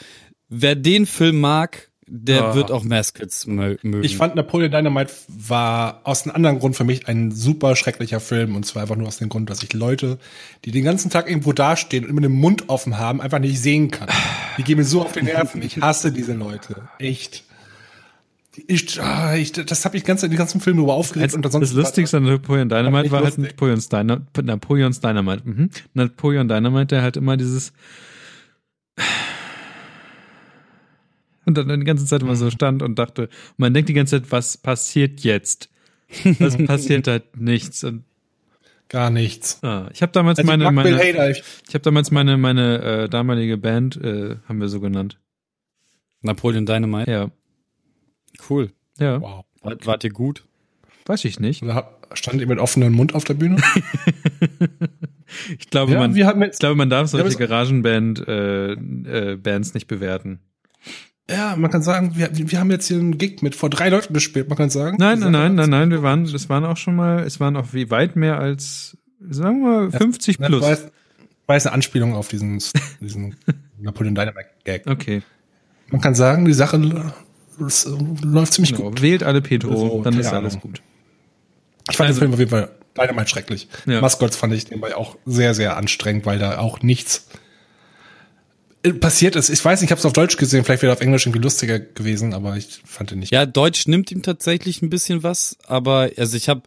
Wer den Film mag, der Ah. wird auch Maskets mö- mögen. Ich fand Napoleon Dynamite war aus einem anderen Grund für mich ein super schrecklicher Film. Und zwar einfach nur aus dem Grund, dass ich Leute, die den ganzen Tag irgendwo dastehen und immer den Mund offen haben, einfach nicht sehen kann. Die gehen mir so auf die Nerven. Ich hasse diese Leute. Echt. Ich, ah, ich, das habe ich ganz, die ganzen Filme über aufgeregt und das ansonsten. Lustigste an Napoleon Dynamite war halt. Napoleon's, Dyna Napoleon's Dynamite. Mhm. Napoleon Dynamite, der halt immer dieses und dann die ganze Zeit immer so stand und dachte, man denkt die ganze Zeit, was passiert jetzt? Was passiert halt nichts. Und, Gar nichts. ah, ich habe damals Also meine, meine. Ich, ich habe damals meine meine äh, damalige Band äh, haben wir so genannt. Napoleon Dynamite. Ja, Cool. ja, wow. Wart, wart ihr gut? weiß ich nicht. Da hab- stand ihr mit offenem Mund auf der Bühne? Ich glaube, ja, man ich glaube, man darf solche aber es- Garagenband äh, äh, nicht bewerten. ja, man kann sagen, wir, wir haben jetzt hier einen Gig mit vor drei Leuten gespielt, man kann sagen. Nein, nein, nein, nein, nein, wir waren, das waren auch schon mal, es waren auch wie weit mehr als, sagen wir mal, 50 Das plus. war jetzt eine Anspielung auf diesen, diesen Napoleon Dynamite Gag. Okay, Man kann sagen, die Sache es, äh, läuft ziemlich genau. gut. Wählt alle Petro, So, dann ist alles gut. Ich fand Also- den Film auf jeden Fall Dynamite schrecklich. Ja. Mascots fand ich nebenbei auch sehr, sehr anstrengend, weil da auch nichts äh, passiert ist. Ich weiß nicht, ich habe es auf Deutsch gesehen, vielleicht wäre auf Englisch irgendwie lustiger gewesen, aber ich fand den nicht. Ja, Deutsch nimmt ihm tatsächlich ein bisschen was, aber also ich habe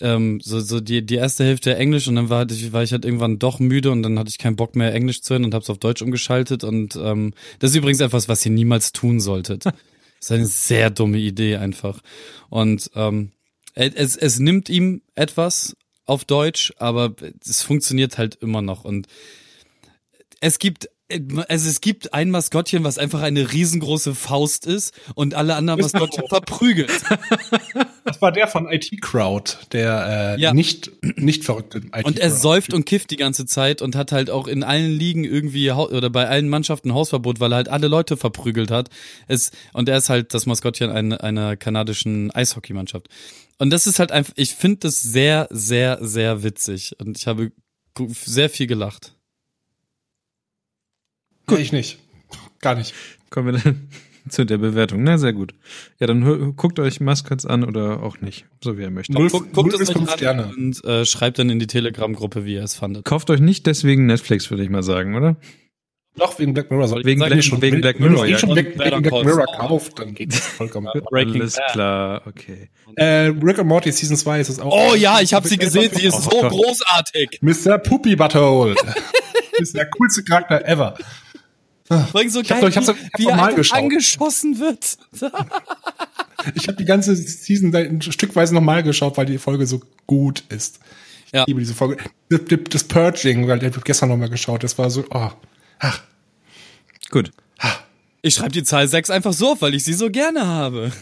ähm, so so die die erste Hälfte Englisch und dann war ich war ich halt irgendwann doch müde und dann hatte ich keinen Bock mehr Englisch zu hören und habe es auf Deutsch umgeschaltet und ähm, das ist übrigens etwas, was ihr niemals tun solltet. Das ist eine sehr dumme Idee einfach. Und ähm, es es nimmt ihm etwas auf Deutsch, aber es funktioniert halt immer noch. Und es gibt also es gibt ein Maskottchen, was einfach eine riesengroße Faust ist und alle anderen Ist Maskottchen so. verprügelt. Das war der von IT Crowd, der äh, Ja. nicht nicht verrückte IT Und er Crowd. säuft und kifft die ganze Zeit und hat halt auch in allen Ligen irgendwie oder bei allen Mannschaften Hausverbot, weil er halt alle Leute verprügelt hat. Es, und er ist halt das Maskottchen einer, einer kanadischen Eishockeymannschaft. Und das ist halt einfach, ich finde das sehr, sehr, sehr witzig. Und ich habe sehr viel gelacht. Gut. Ich nicht. Gar nicht. Kommen wir dann zu der Bewertung. Na, sehr gut. Ja, dann guckt euch Mascots an oder auch nicht, so wie ihr möchtet. Null, Guckt, guckt null es euch an Sterne. und äh, schreibt dann in die Telegram-Gruppe, wie ihr es fandet. Kauft euch nicht deswegen Netflix, würde ich mal sagen, oder? Doch, wegen Black Mirror soll Wegen Black, ich schon, wegen wenn- Black wenn Mirror, ihr ja. schon Black, Black Call Mirror kauft, dann geht das vollkommen. Breaking Alles klar, okay. äh, Rick and Morty Season 2 ist es auch. Oh ja, ich habe sie gesehen, sie ist so großartig. Mr. Poopy Butthole. ist der coolste Charakter ever. Bring so Ich hab geil, doch- ich doch- ich wie doch er angeschossen wird. Ich habe die ganze Season ein Stückweise nochmal geschaut, weil die Folge so gut ist. Ich Ja. liebe diese Folge. Das, Purging, weil ich hab gestern nochmal geschaut, das war so, oh. Ach, Gut. Ich schreibe die Zahl 6 einfach so auf, weil ich sie so gerne habe.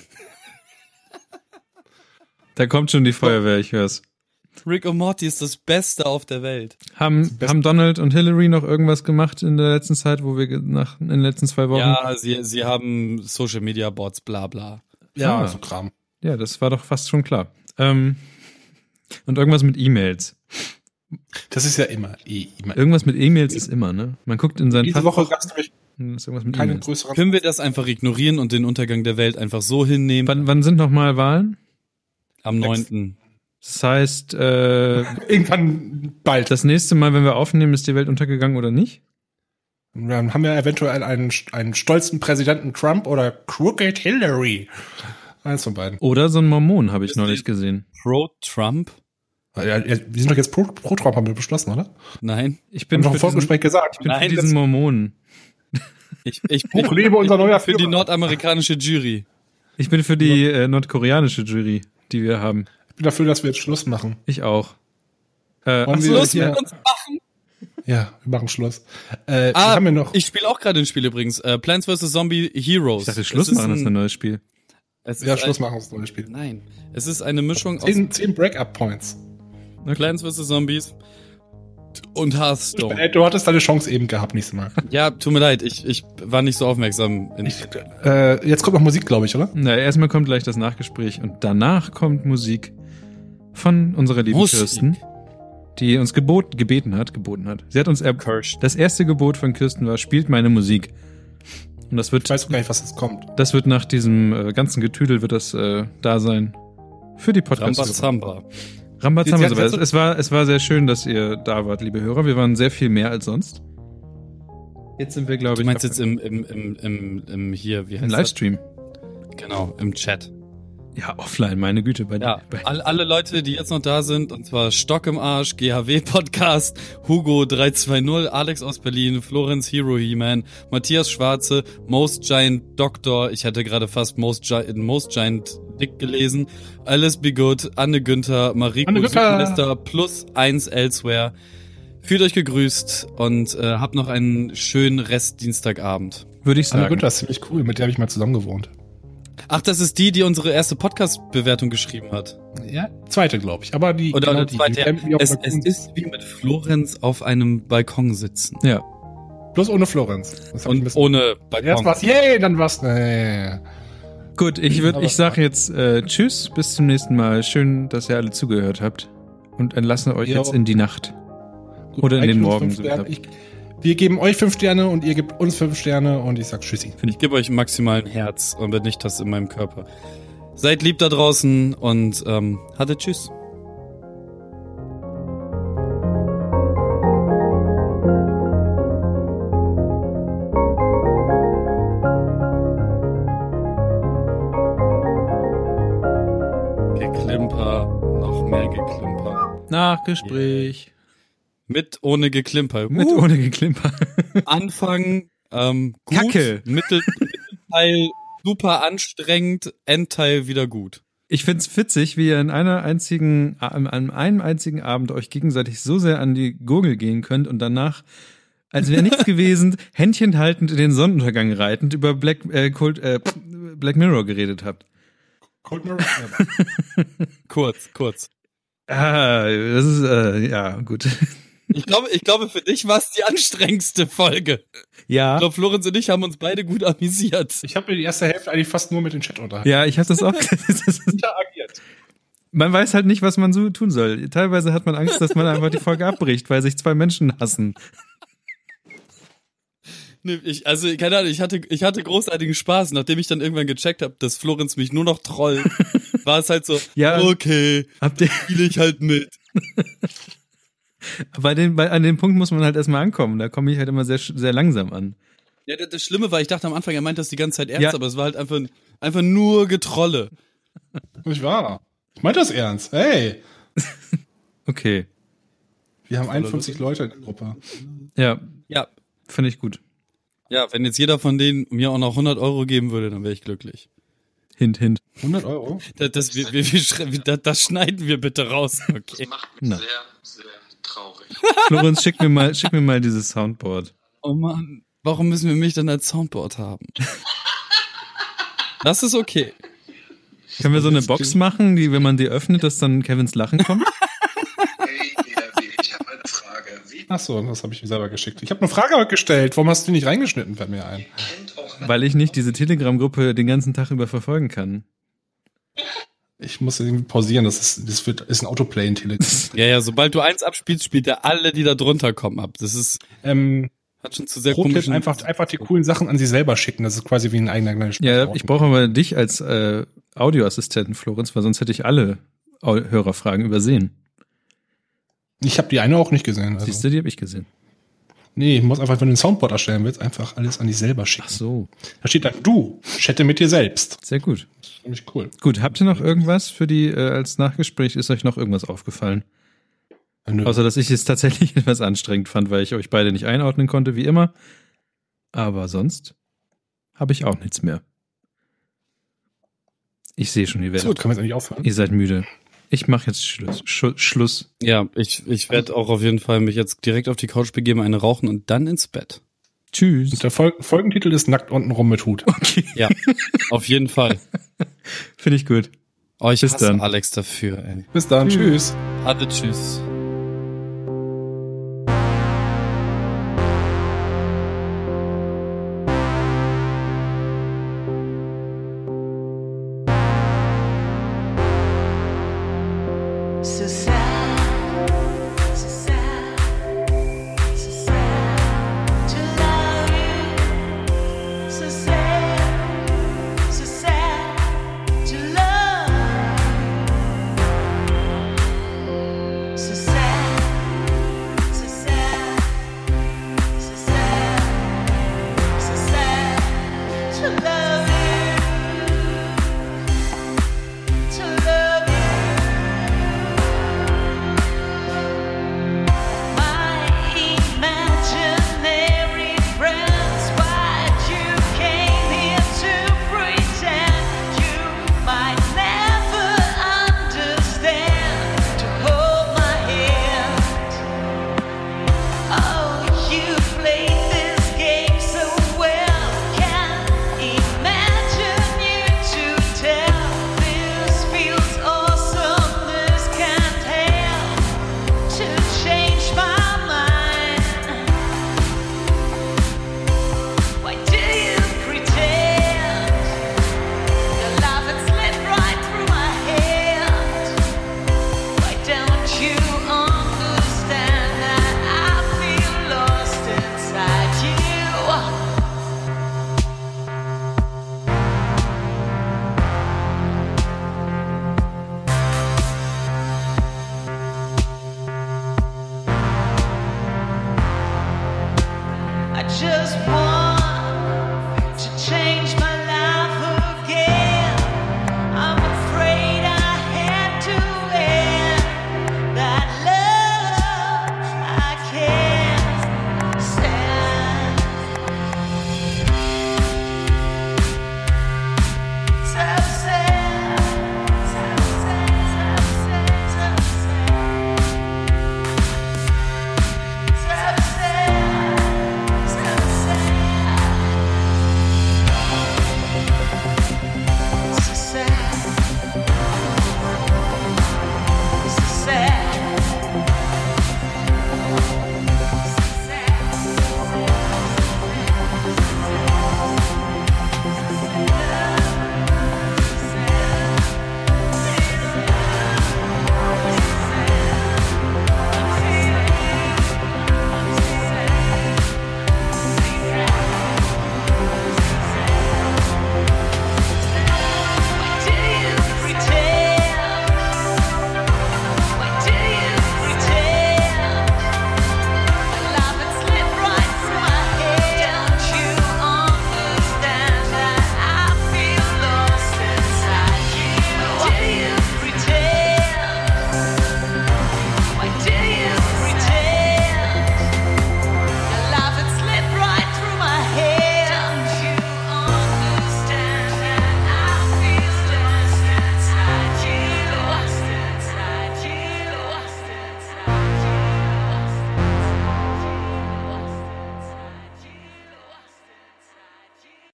Da kommt schon die Feuerwehr, ich hör's. Rick und Morty ist das Beste auf der Welt. Haben, haben Donald und Hillary noch irgendwas gemacht in der letzten Zeit, wo wir nach, in den letzten zwei Wochen? Ja, sie, sie haben Social Media Bots, bla bla. ja, Ah. so Kram. Ja, das war doch fast schon klar. Ähm, und irgendwas mit E-Mails. Das ist ja immer, eh, immer. Irgendwas mit E-Mails ist immer, ne? Man guckt in sein Diese Woche gab es nämlich ist irgendwas mit keine größeren. Können wir das einfach ignorieren und den Untergang der Welt einfach so hinnehmen? Wann, wann sind noch mal Wahlen? Am 9. Das heißt, äh, Irgendwann bald. das nächste Mal, wenn wir aufnehmen, ist die Welt untergegangen oder nicht? Dann haben wir eventuell einen, einen stolzen Präsidenten Trump oder Crooked Hillary. Eins von beiden. Oder so ein Mormon habe ich Ist neulich gesehen. Pro-Trump? Ja, ja, wir sind doch jetzt pro, pro Trump, haben wir beschlossen, oder? Nein. Ich bin für im Vorgespräch gesagt. diesen, bin Nein, für diesen Mormonen. Ich, ich, Hoch lebe unser ich bin neuer für die nordamerikanische Jury. Ich bin für die äh, nordkoreanische Jury, die wir haben. Ich bin dafür, dass wir jetzt Schluss machen. Ich auch. Äh, Wollen wir Schluss hier- mit uns machen. Ja, wir machen Schluss. Äh, Ah, wir haben ja noch. ich spiele auch gerade ein Spiel übrigens. Äh, Plants vs. Zombie Heroes. ich dachte, Schluss Es ist machen ist ein- ein neues Spiel. Es ja, ist Schluss ein, machen das neue Spiel. Nein. Es ist eine Mischung aus Zehn, zehn Break-up-Points. Plants vs. Zombies und Hearthstone. Äh, Du hattest deine Chance eben gehabt, nächstes Mal. Ja, tut mir leid, ich, ich war nicht so aufmerksam. In, Äh, jetzt kommt noch Musik, glaube ich, oder? Na, erstmal kommt gleich das Nachgespräch und danach kommt Musik von unserer lieben Musik. Kirsten, die uns gebot, gebeten hat, geboten hat. Sie hat uns er Cursed. das erste Gebot von Kirsten war, spielt meine Musik. Und das wird, Ich weiß gar nicht, was jetzt kommt. das wird nach diesem äh, ganzen Getüdel wird das äh, da sein für die Podcast. Rambazamba. Rambazamba. Sie- sie- Es, es war, es war sehr schön, dass ihr da wart, liebe Hörer. Wir waren sehr viel mehr als sonst. Jetzt sind wir, glaube Du ich, meinst auf- jetzt im, im, im, im, im hier, wie heißt im Livestream. das? Genau, im Chat. Ja, offline, meine Güte. Bei, Ja, bei, all, alle Leute, die jetzt noch da sind, und zwar Stock im Arsch, GHW Podcast, Hugo 320, Alex aus Berlin, Florenz Hero He-Man, Matthias Schwarze, Most Giant Doctor, ich hätte gerade fast Most, Gi Most Giant Dick gelesen, Alice Be Good, Anne Günther, Mariko Anne. Südminister plus eins Elsewhere. Fühlt euch gegrüßt und äh, habt noch einen schönen Rest Dienstagabend. würde ich Anne sagen. Günther ist ziemlich cool, mit der habe ich mal zusammen gewohnt. Ach, das ist die, die unsere erste Podcast-Bewertung geschrieben hat. Ja, zweite, glaube ich. Aber die, Oder, genau oder die, zweite. die auf es, es ist wie mit Florenz auf einem Balkon sitzen. Ja. Bloß ohne Florenz. Das Und ohne Erst Balkon. war's, yay, dann war's, nee. Gut, ich würde, ich sage jetzt äh, Tschüss, bis zum nächsten Mal. Schön, dass ihr alle zugehört habt und entlassen euch Jo. jetzt in die Nacht. Gut, Oder in den Morgen, so. Ich, wir geben euch fünf Sterne und ihr gebt uns fünf Sterne und ich sag Tschüssi. Ich gebe euch maximal ein Herz und wenn nicht das in meinem Körper. Seid lieb da draußen und ähm, hattet Tschüss. Geklimper, noch mehr Geklimper. Nachgespräch. Mit ohne Geklimper. Mit Uh. ohne Geklimper. Anfang ähm, gut, Kacke. Mittel, Mittelteil super anstrengend, Endteil wieder gut. Ich find's witzig, wie ihr in einer einzigen, an einem einzigen Abend euch gegenseitig so sehr an die Gurgel gehen könnt und danach, als wäre nichts gewesen, Händchen haltend in den Sonnenuntergang reitend über Black, äh, Cold, äh, Black Mirror geredet habt. Cold Mirror? Kurz, kurz. Ah, das ist, äh, ja, gut. Ich glaube, ich glaube, für dich war es die anstrengendste Folge. Ich Ja, glaube, Florenz und ich haben uns beide gut amüsiert. Ich habe mir die erste Hälfte eigentlich fast nur mit dem Chat unterhalten. ja, ich habe das auch. Interagiert. man weiß halt nicht, was man so tun soll. Teilweise hat man Angst, dass man einfach die Folge abbricht, weil sich zwei Menschen hassen. Nee, ich, also, keine Ahnung, ich hatte, ich hatte großartigen Spaß. Nachdem ich dann irgendwann gecheckt habe, dass Florenz mich nur noch trollt, war es halt so, Ja. okay, Habt ihr, spiele ich halt mit. Bei dem, bei, an dem Punkt muss man halt erstmal ankommen. Da komme ich halt immer sehr, sehr langsam an. Ja, das, das Schlimme war, ich dachte am Anfang, er meint das die ganze Zeit ernst, Ja. aber es war halt einfach, einfach nur Getrolle. Nicht wahr? Ich meine das ernst. Hey, Okay. wir haben 51 Leute in der Gruppe. Ja, Ja, finde ich gut. ja, wenn jetzt jeder von denen mir auch noch 100 Euro geben würde, dann wäre ich glücklich. Hint, hint. 100 Euro? Das, das, wir, wir, wir, das, das schneiden wir bitte raus, Das okay? macht mich Na. sehr traurig. Florenz, schick mir mal, schick mir mal dieses Soundboard. Oh Mann, warum müssen wir mich dann als Soundboard haben? Das ist okay. Können wir so eine Box machen, die, wenn man die öffnet, dass dann Kevins Lachen kommt? Hey, GRW, ich habe eine Frage. Wie Ach so, das habe ich mir selber geschickt. Ich habe eine Frage gestellt. Warum hast du die nicht reingeschnitten bei mir ein? Weil ich nicht diese Telegram-Gruppe den ganzen Tag über verfolgen kann. Ich muss irgendwie pausieren. Das ist, das wird, ist ein Autoplay in Telegram. Ja, ja, sobald du eins abspielst, spielt er alle, die da drunter kommen, ab. Das ist, ähm, hat schon zu sehr komischen... einfach, einfach die coolen Sachen an sich selber schicken. Das ist quasi wie ein eigener kleiner Ja, ich brauche aber dich als äh, Audioassistenten, Florenz, weil sonst hätte ich alle Hörerfragen übersehen. Ich habe die eine auch nicht gesehen. Siehst Also. du, die habe ich gesehen. Nee, ich muss einfach, wenn du ein Soundboard erstellen willst, einfach alles an dich selber schicken. Ach so, Da steht dann, du, chatte mit dir selbst. sehr gut. Das ist nämlich cool. Gut, habt ihr noch irgendwas für die, äh, als Nachgespräch, ist euch noch irgendwas aufgefallen? Nö. Außer, dass ich es tatsächlich etwas anstrengend fand, weil ich euch beide nicht einordnen konnte, wie immer. Aber sonst habe ich auch nichts mehr. Ich sehe schon, ihr, so, werdet, gut, können wir jetzt eigentlich aufhören? ihr seid müde. Ich mache jetzt Schluss. Schu Schluss. Ja, ich, ich werde auch auf jeden Fall mich jetzt direkt auf die Couch begeben, eine rauchen und dann ins Bett. Tschüss. Und der Fol Folgentitel ist Nackt unten rum mit Hut. Okay, Ja, auf jeden Fall. finde ich gut. Oh, ich Bis hasse dann. Alex dafür, ey. Bis dann, tschüss. Hatte tschüss.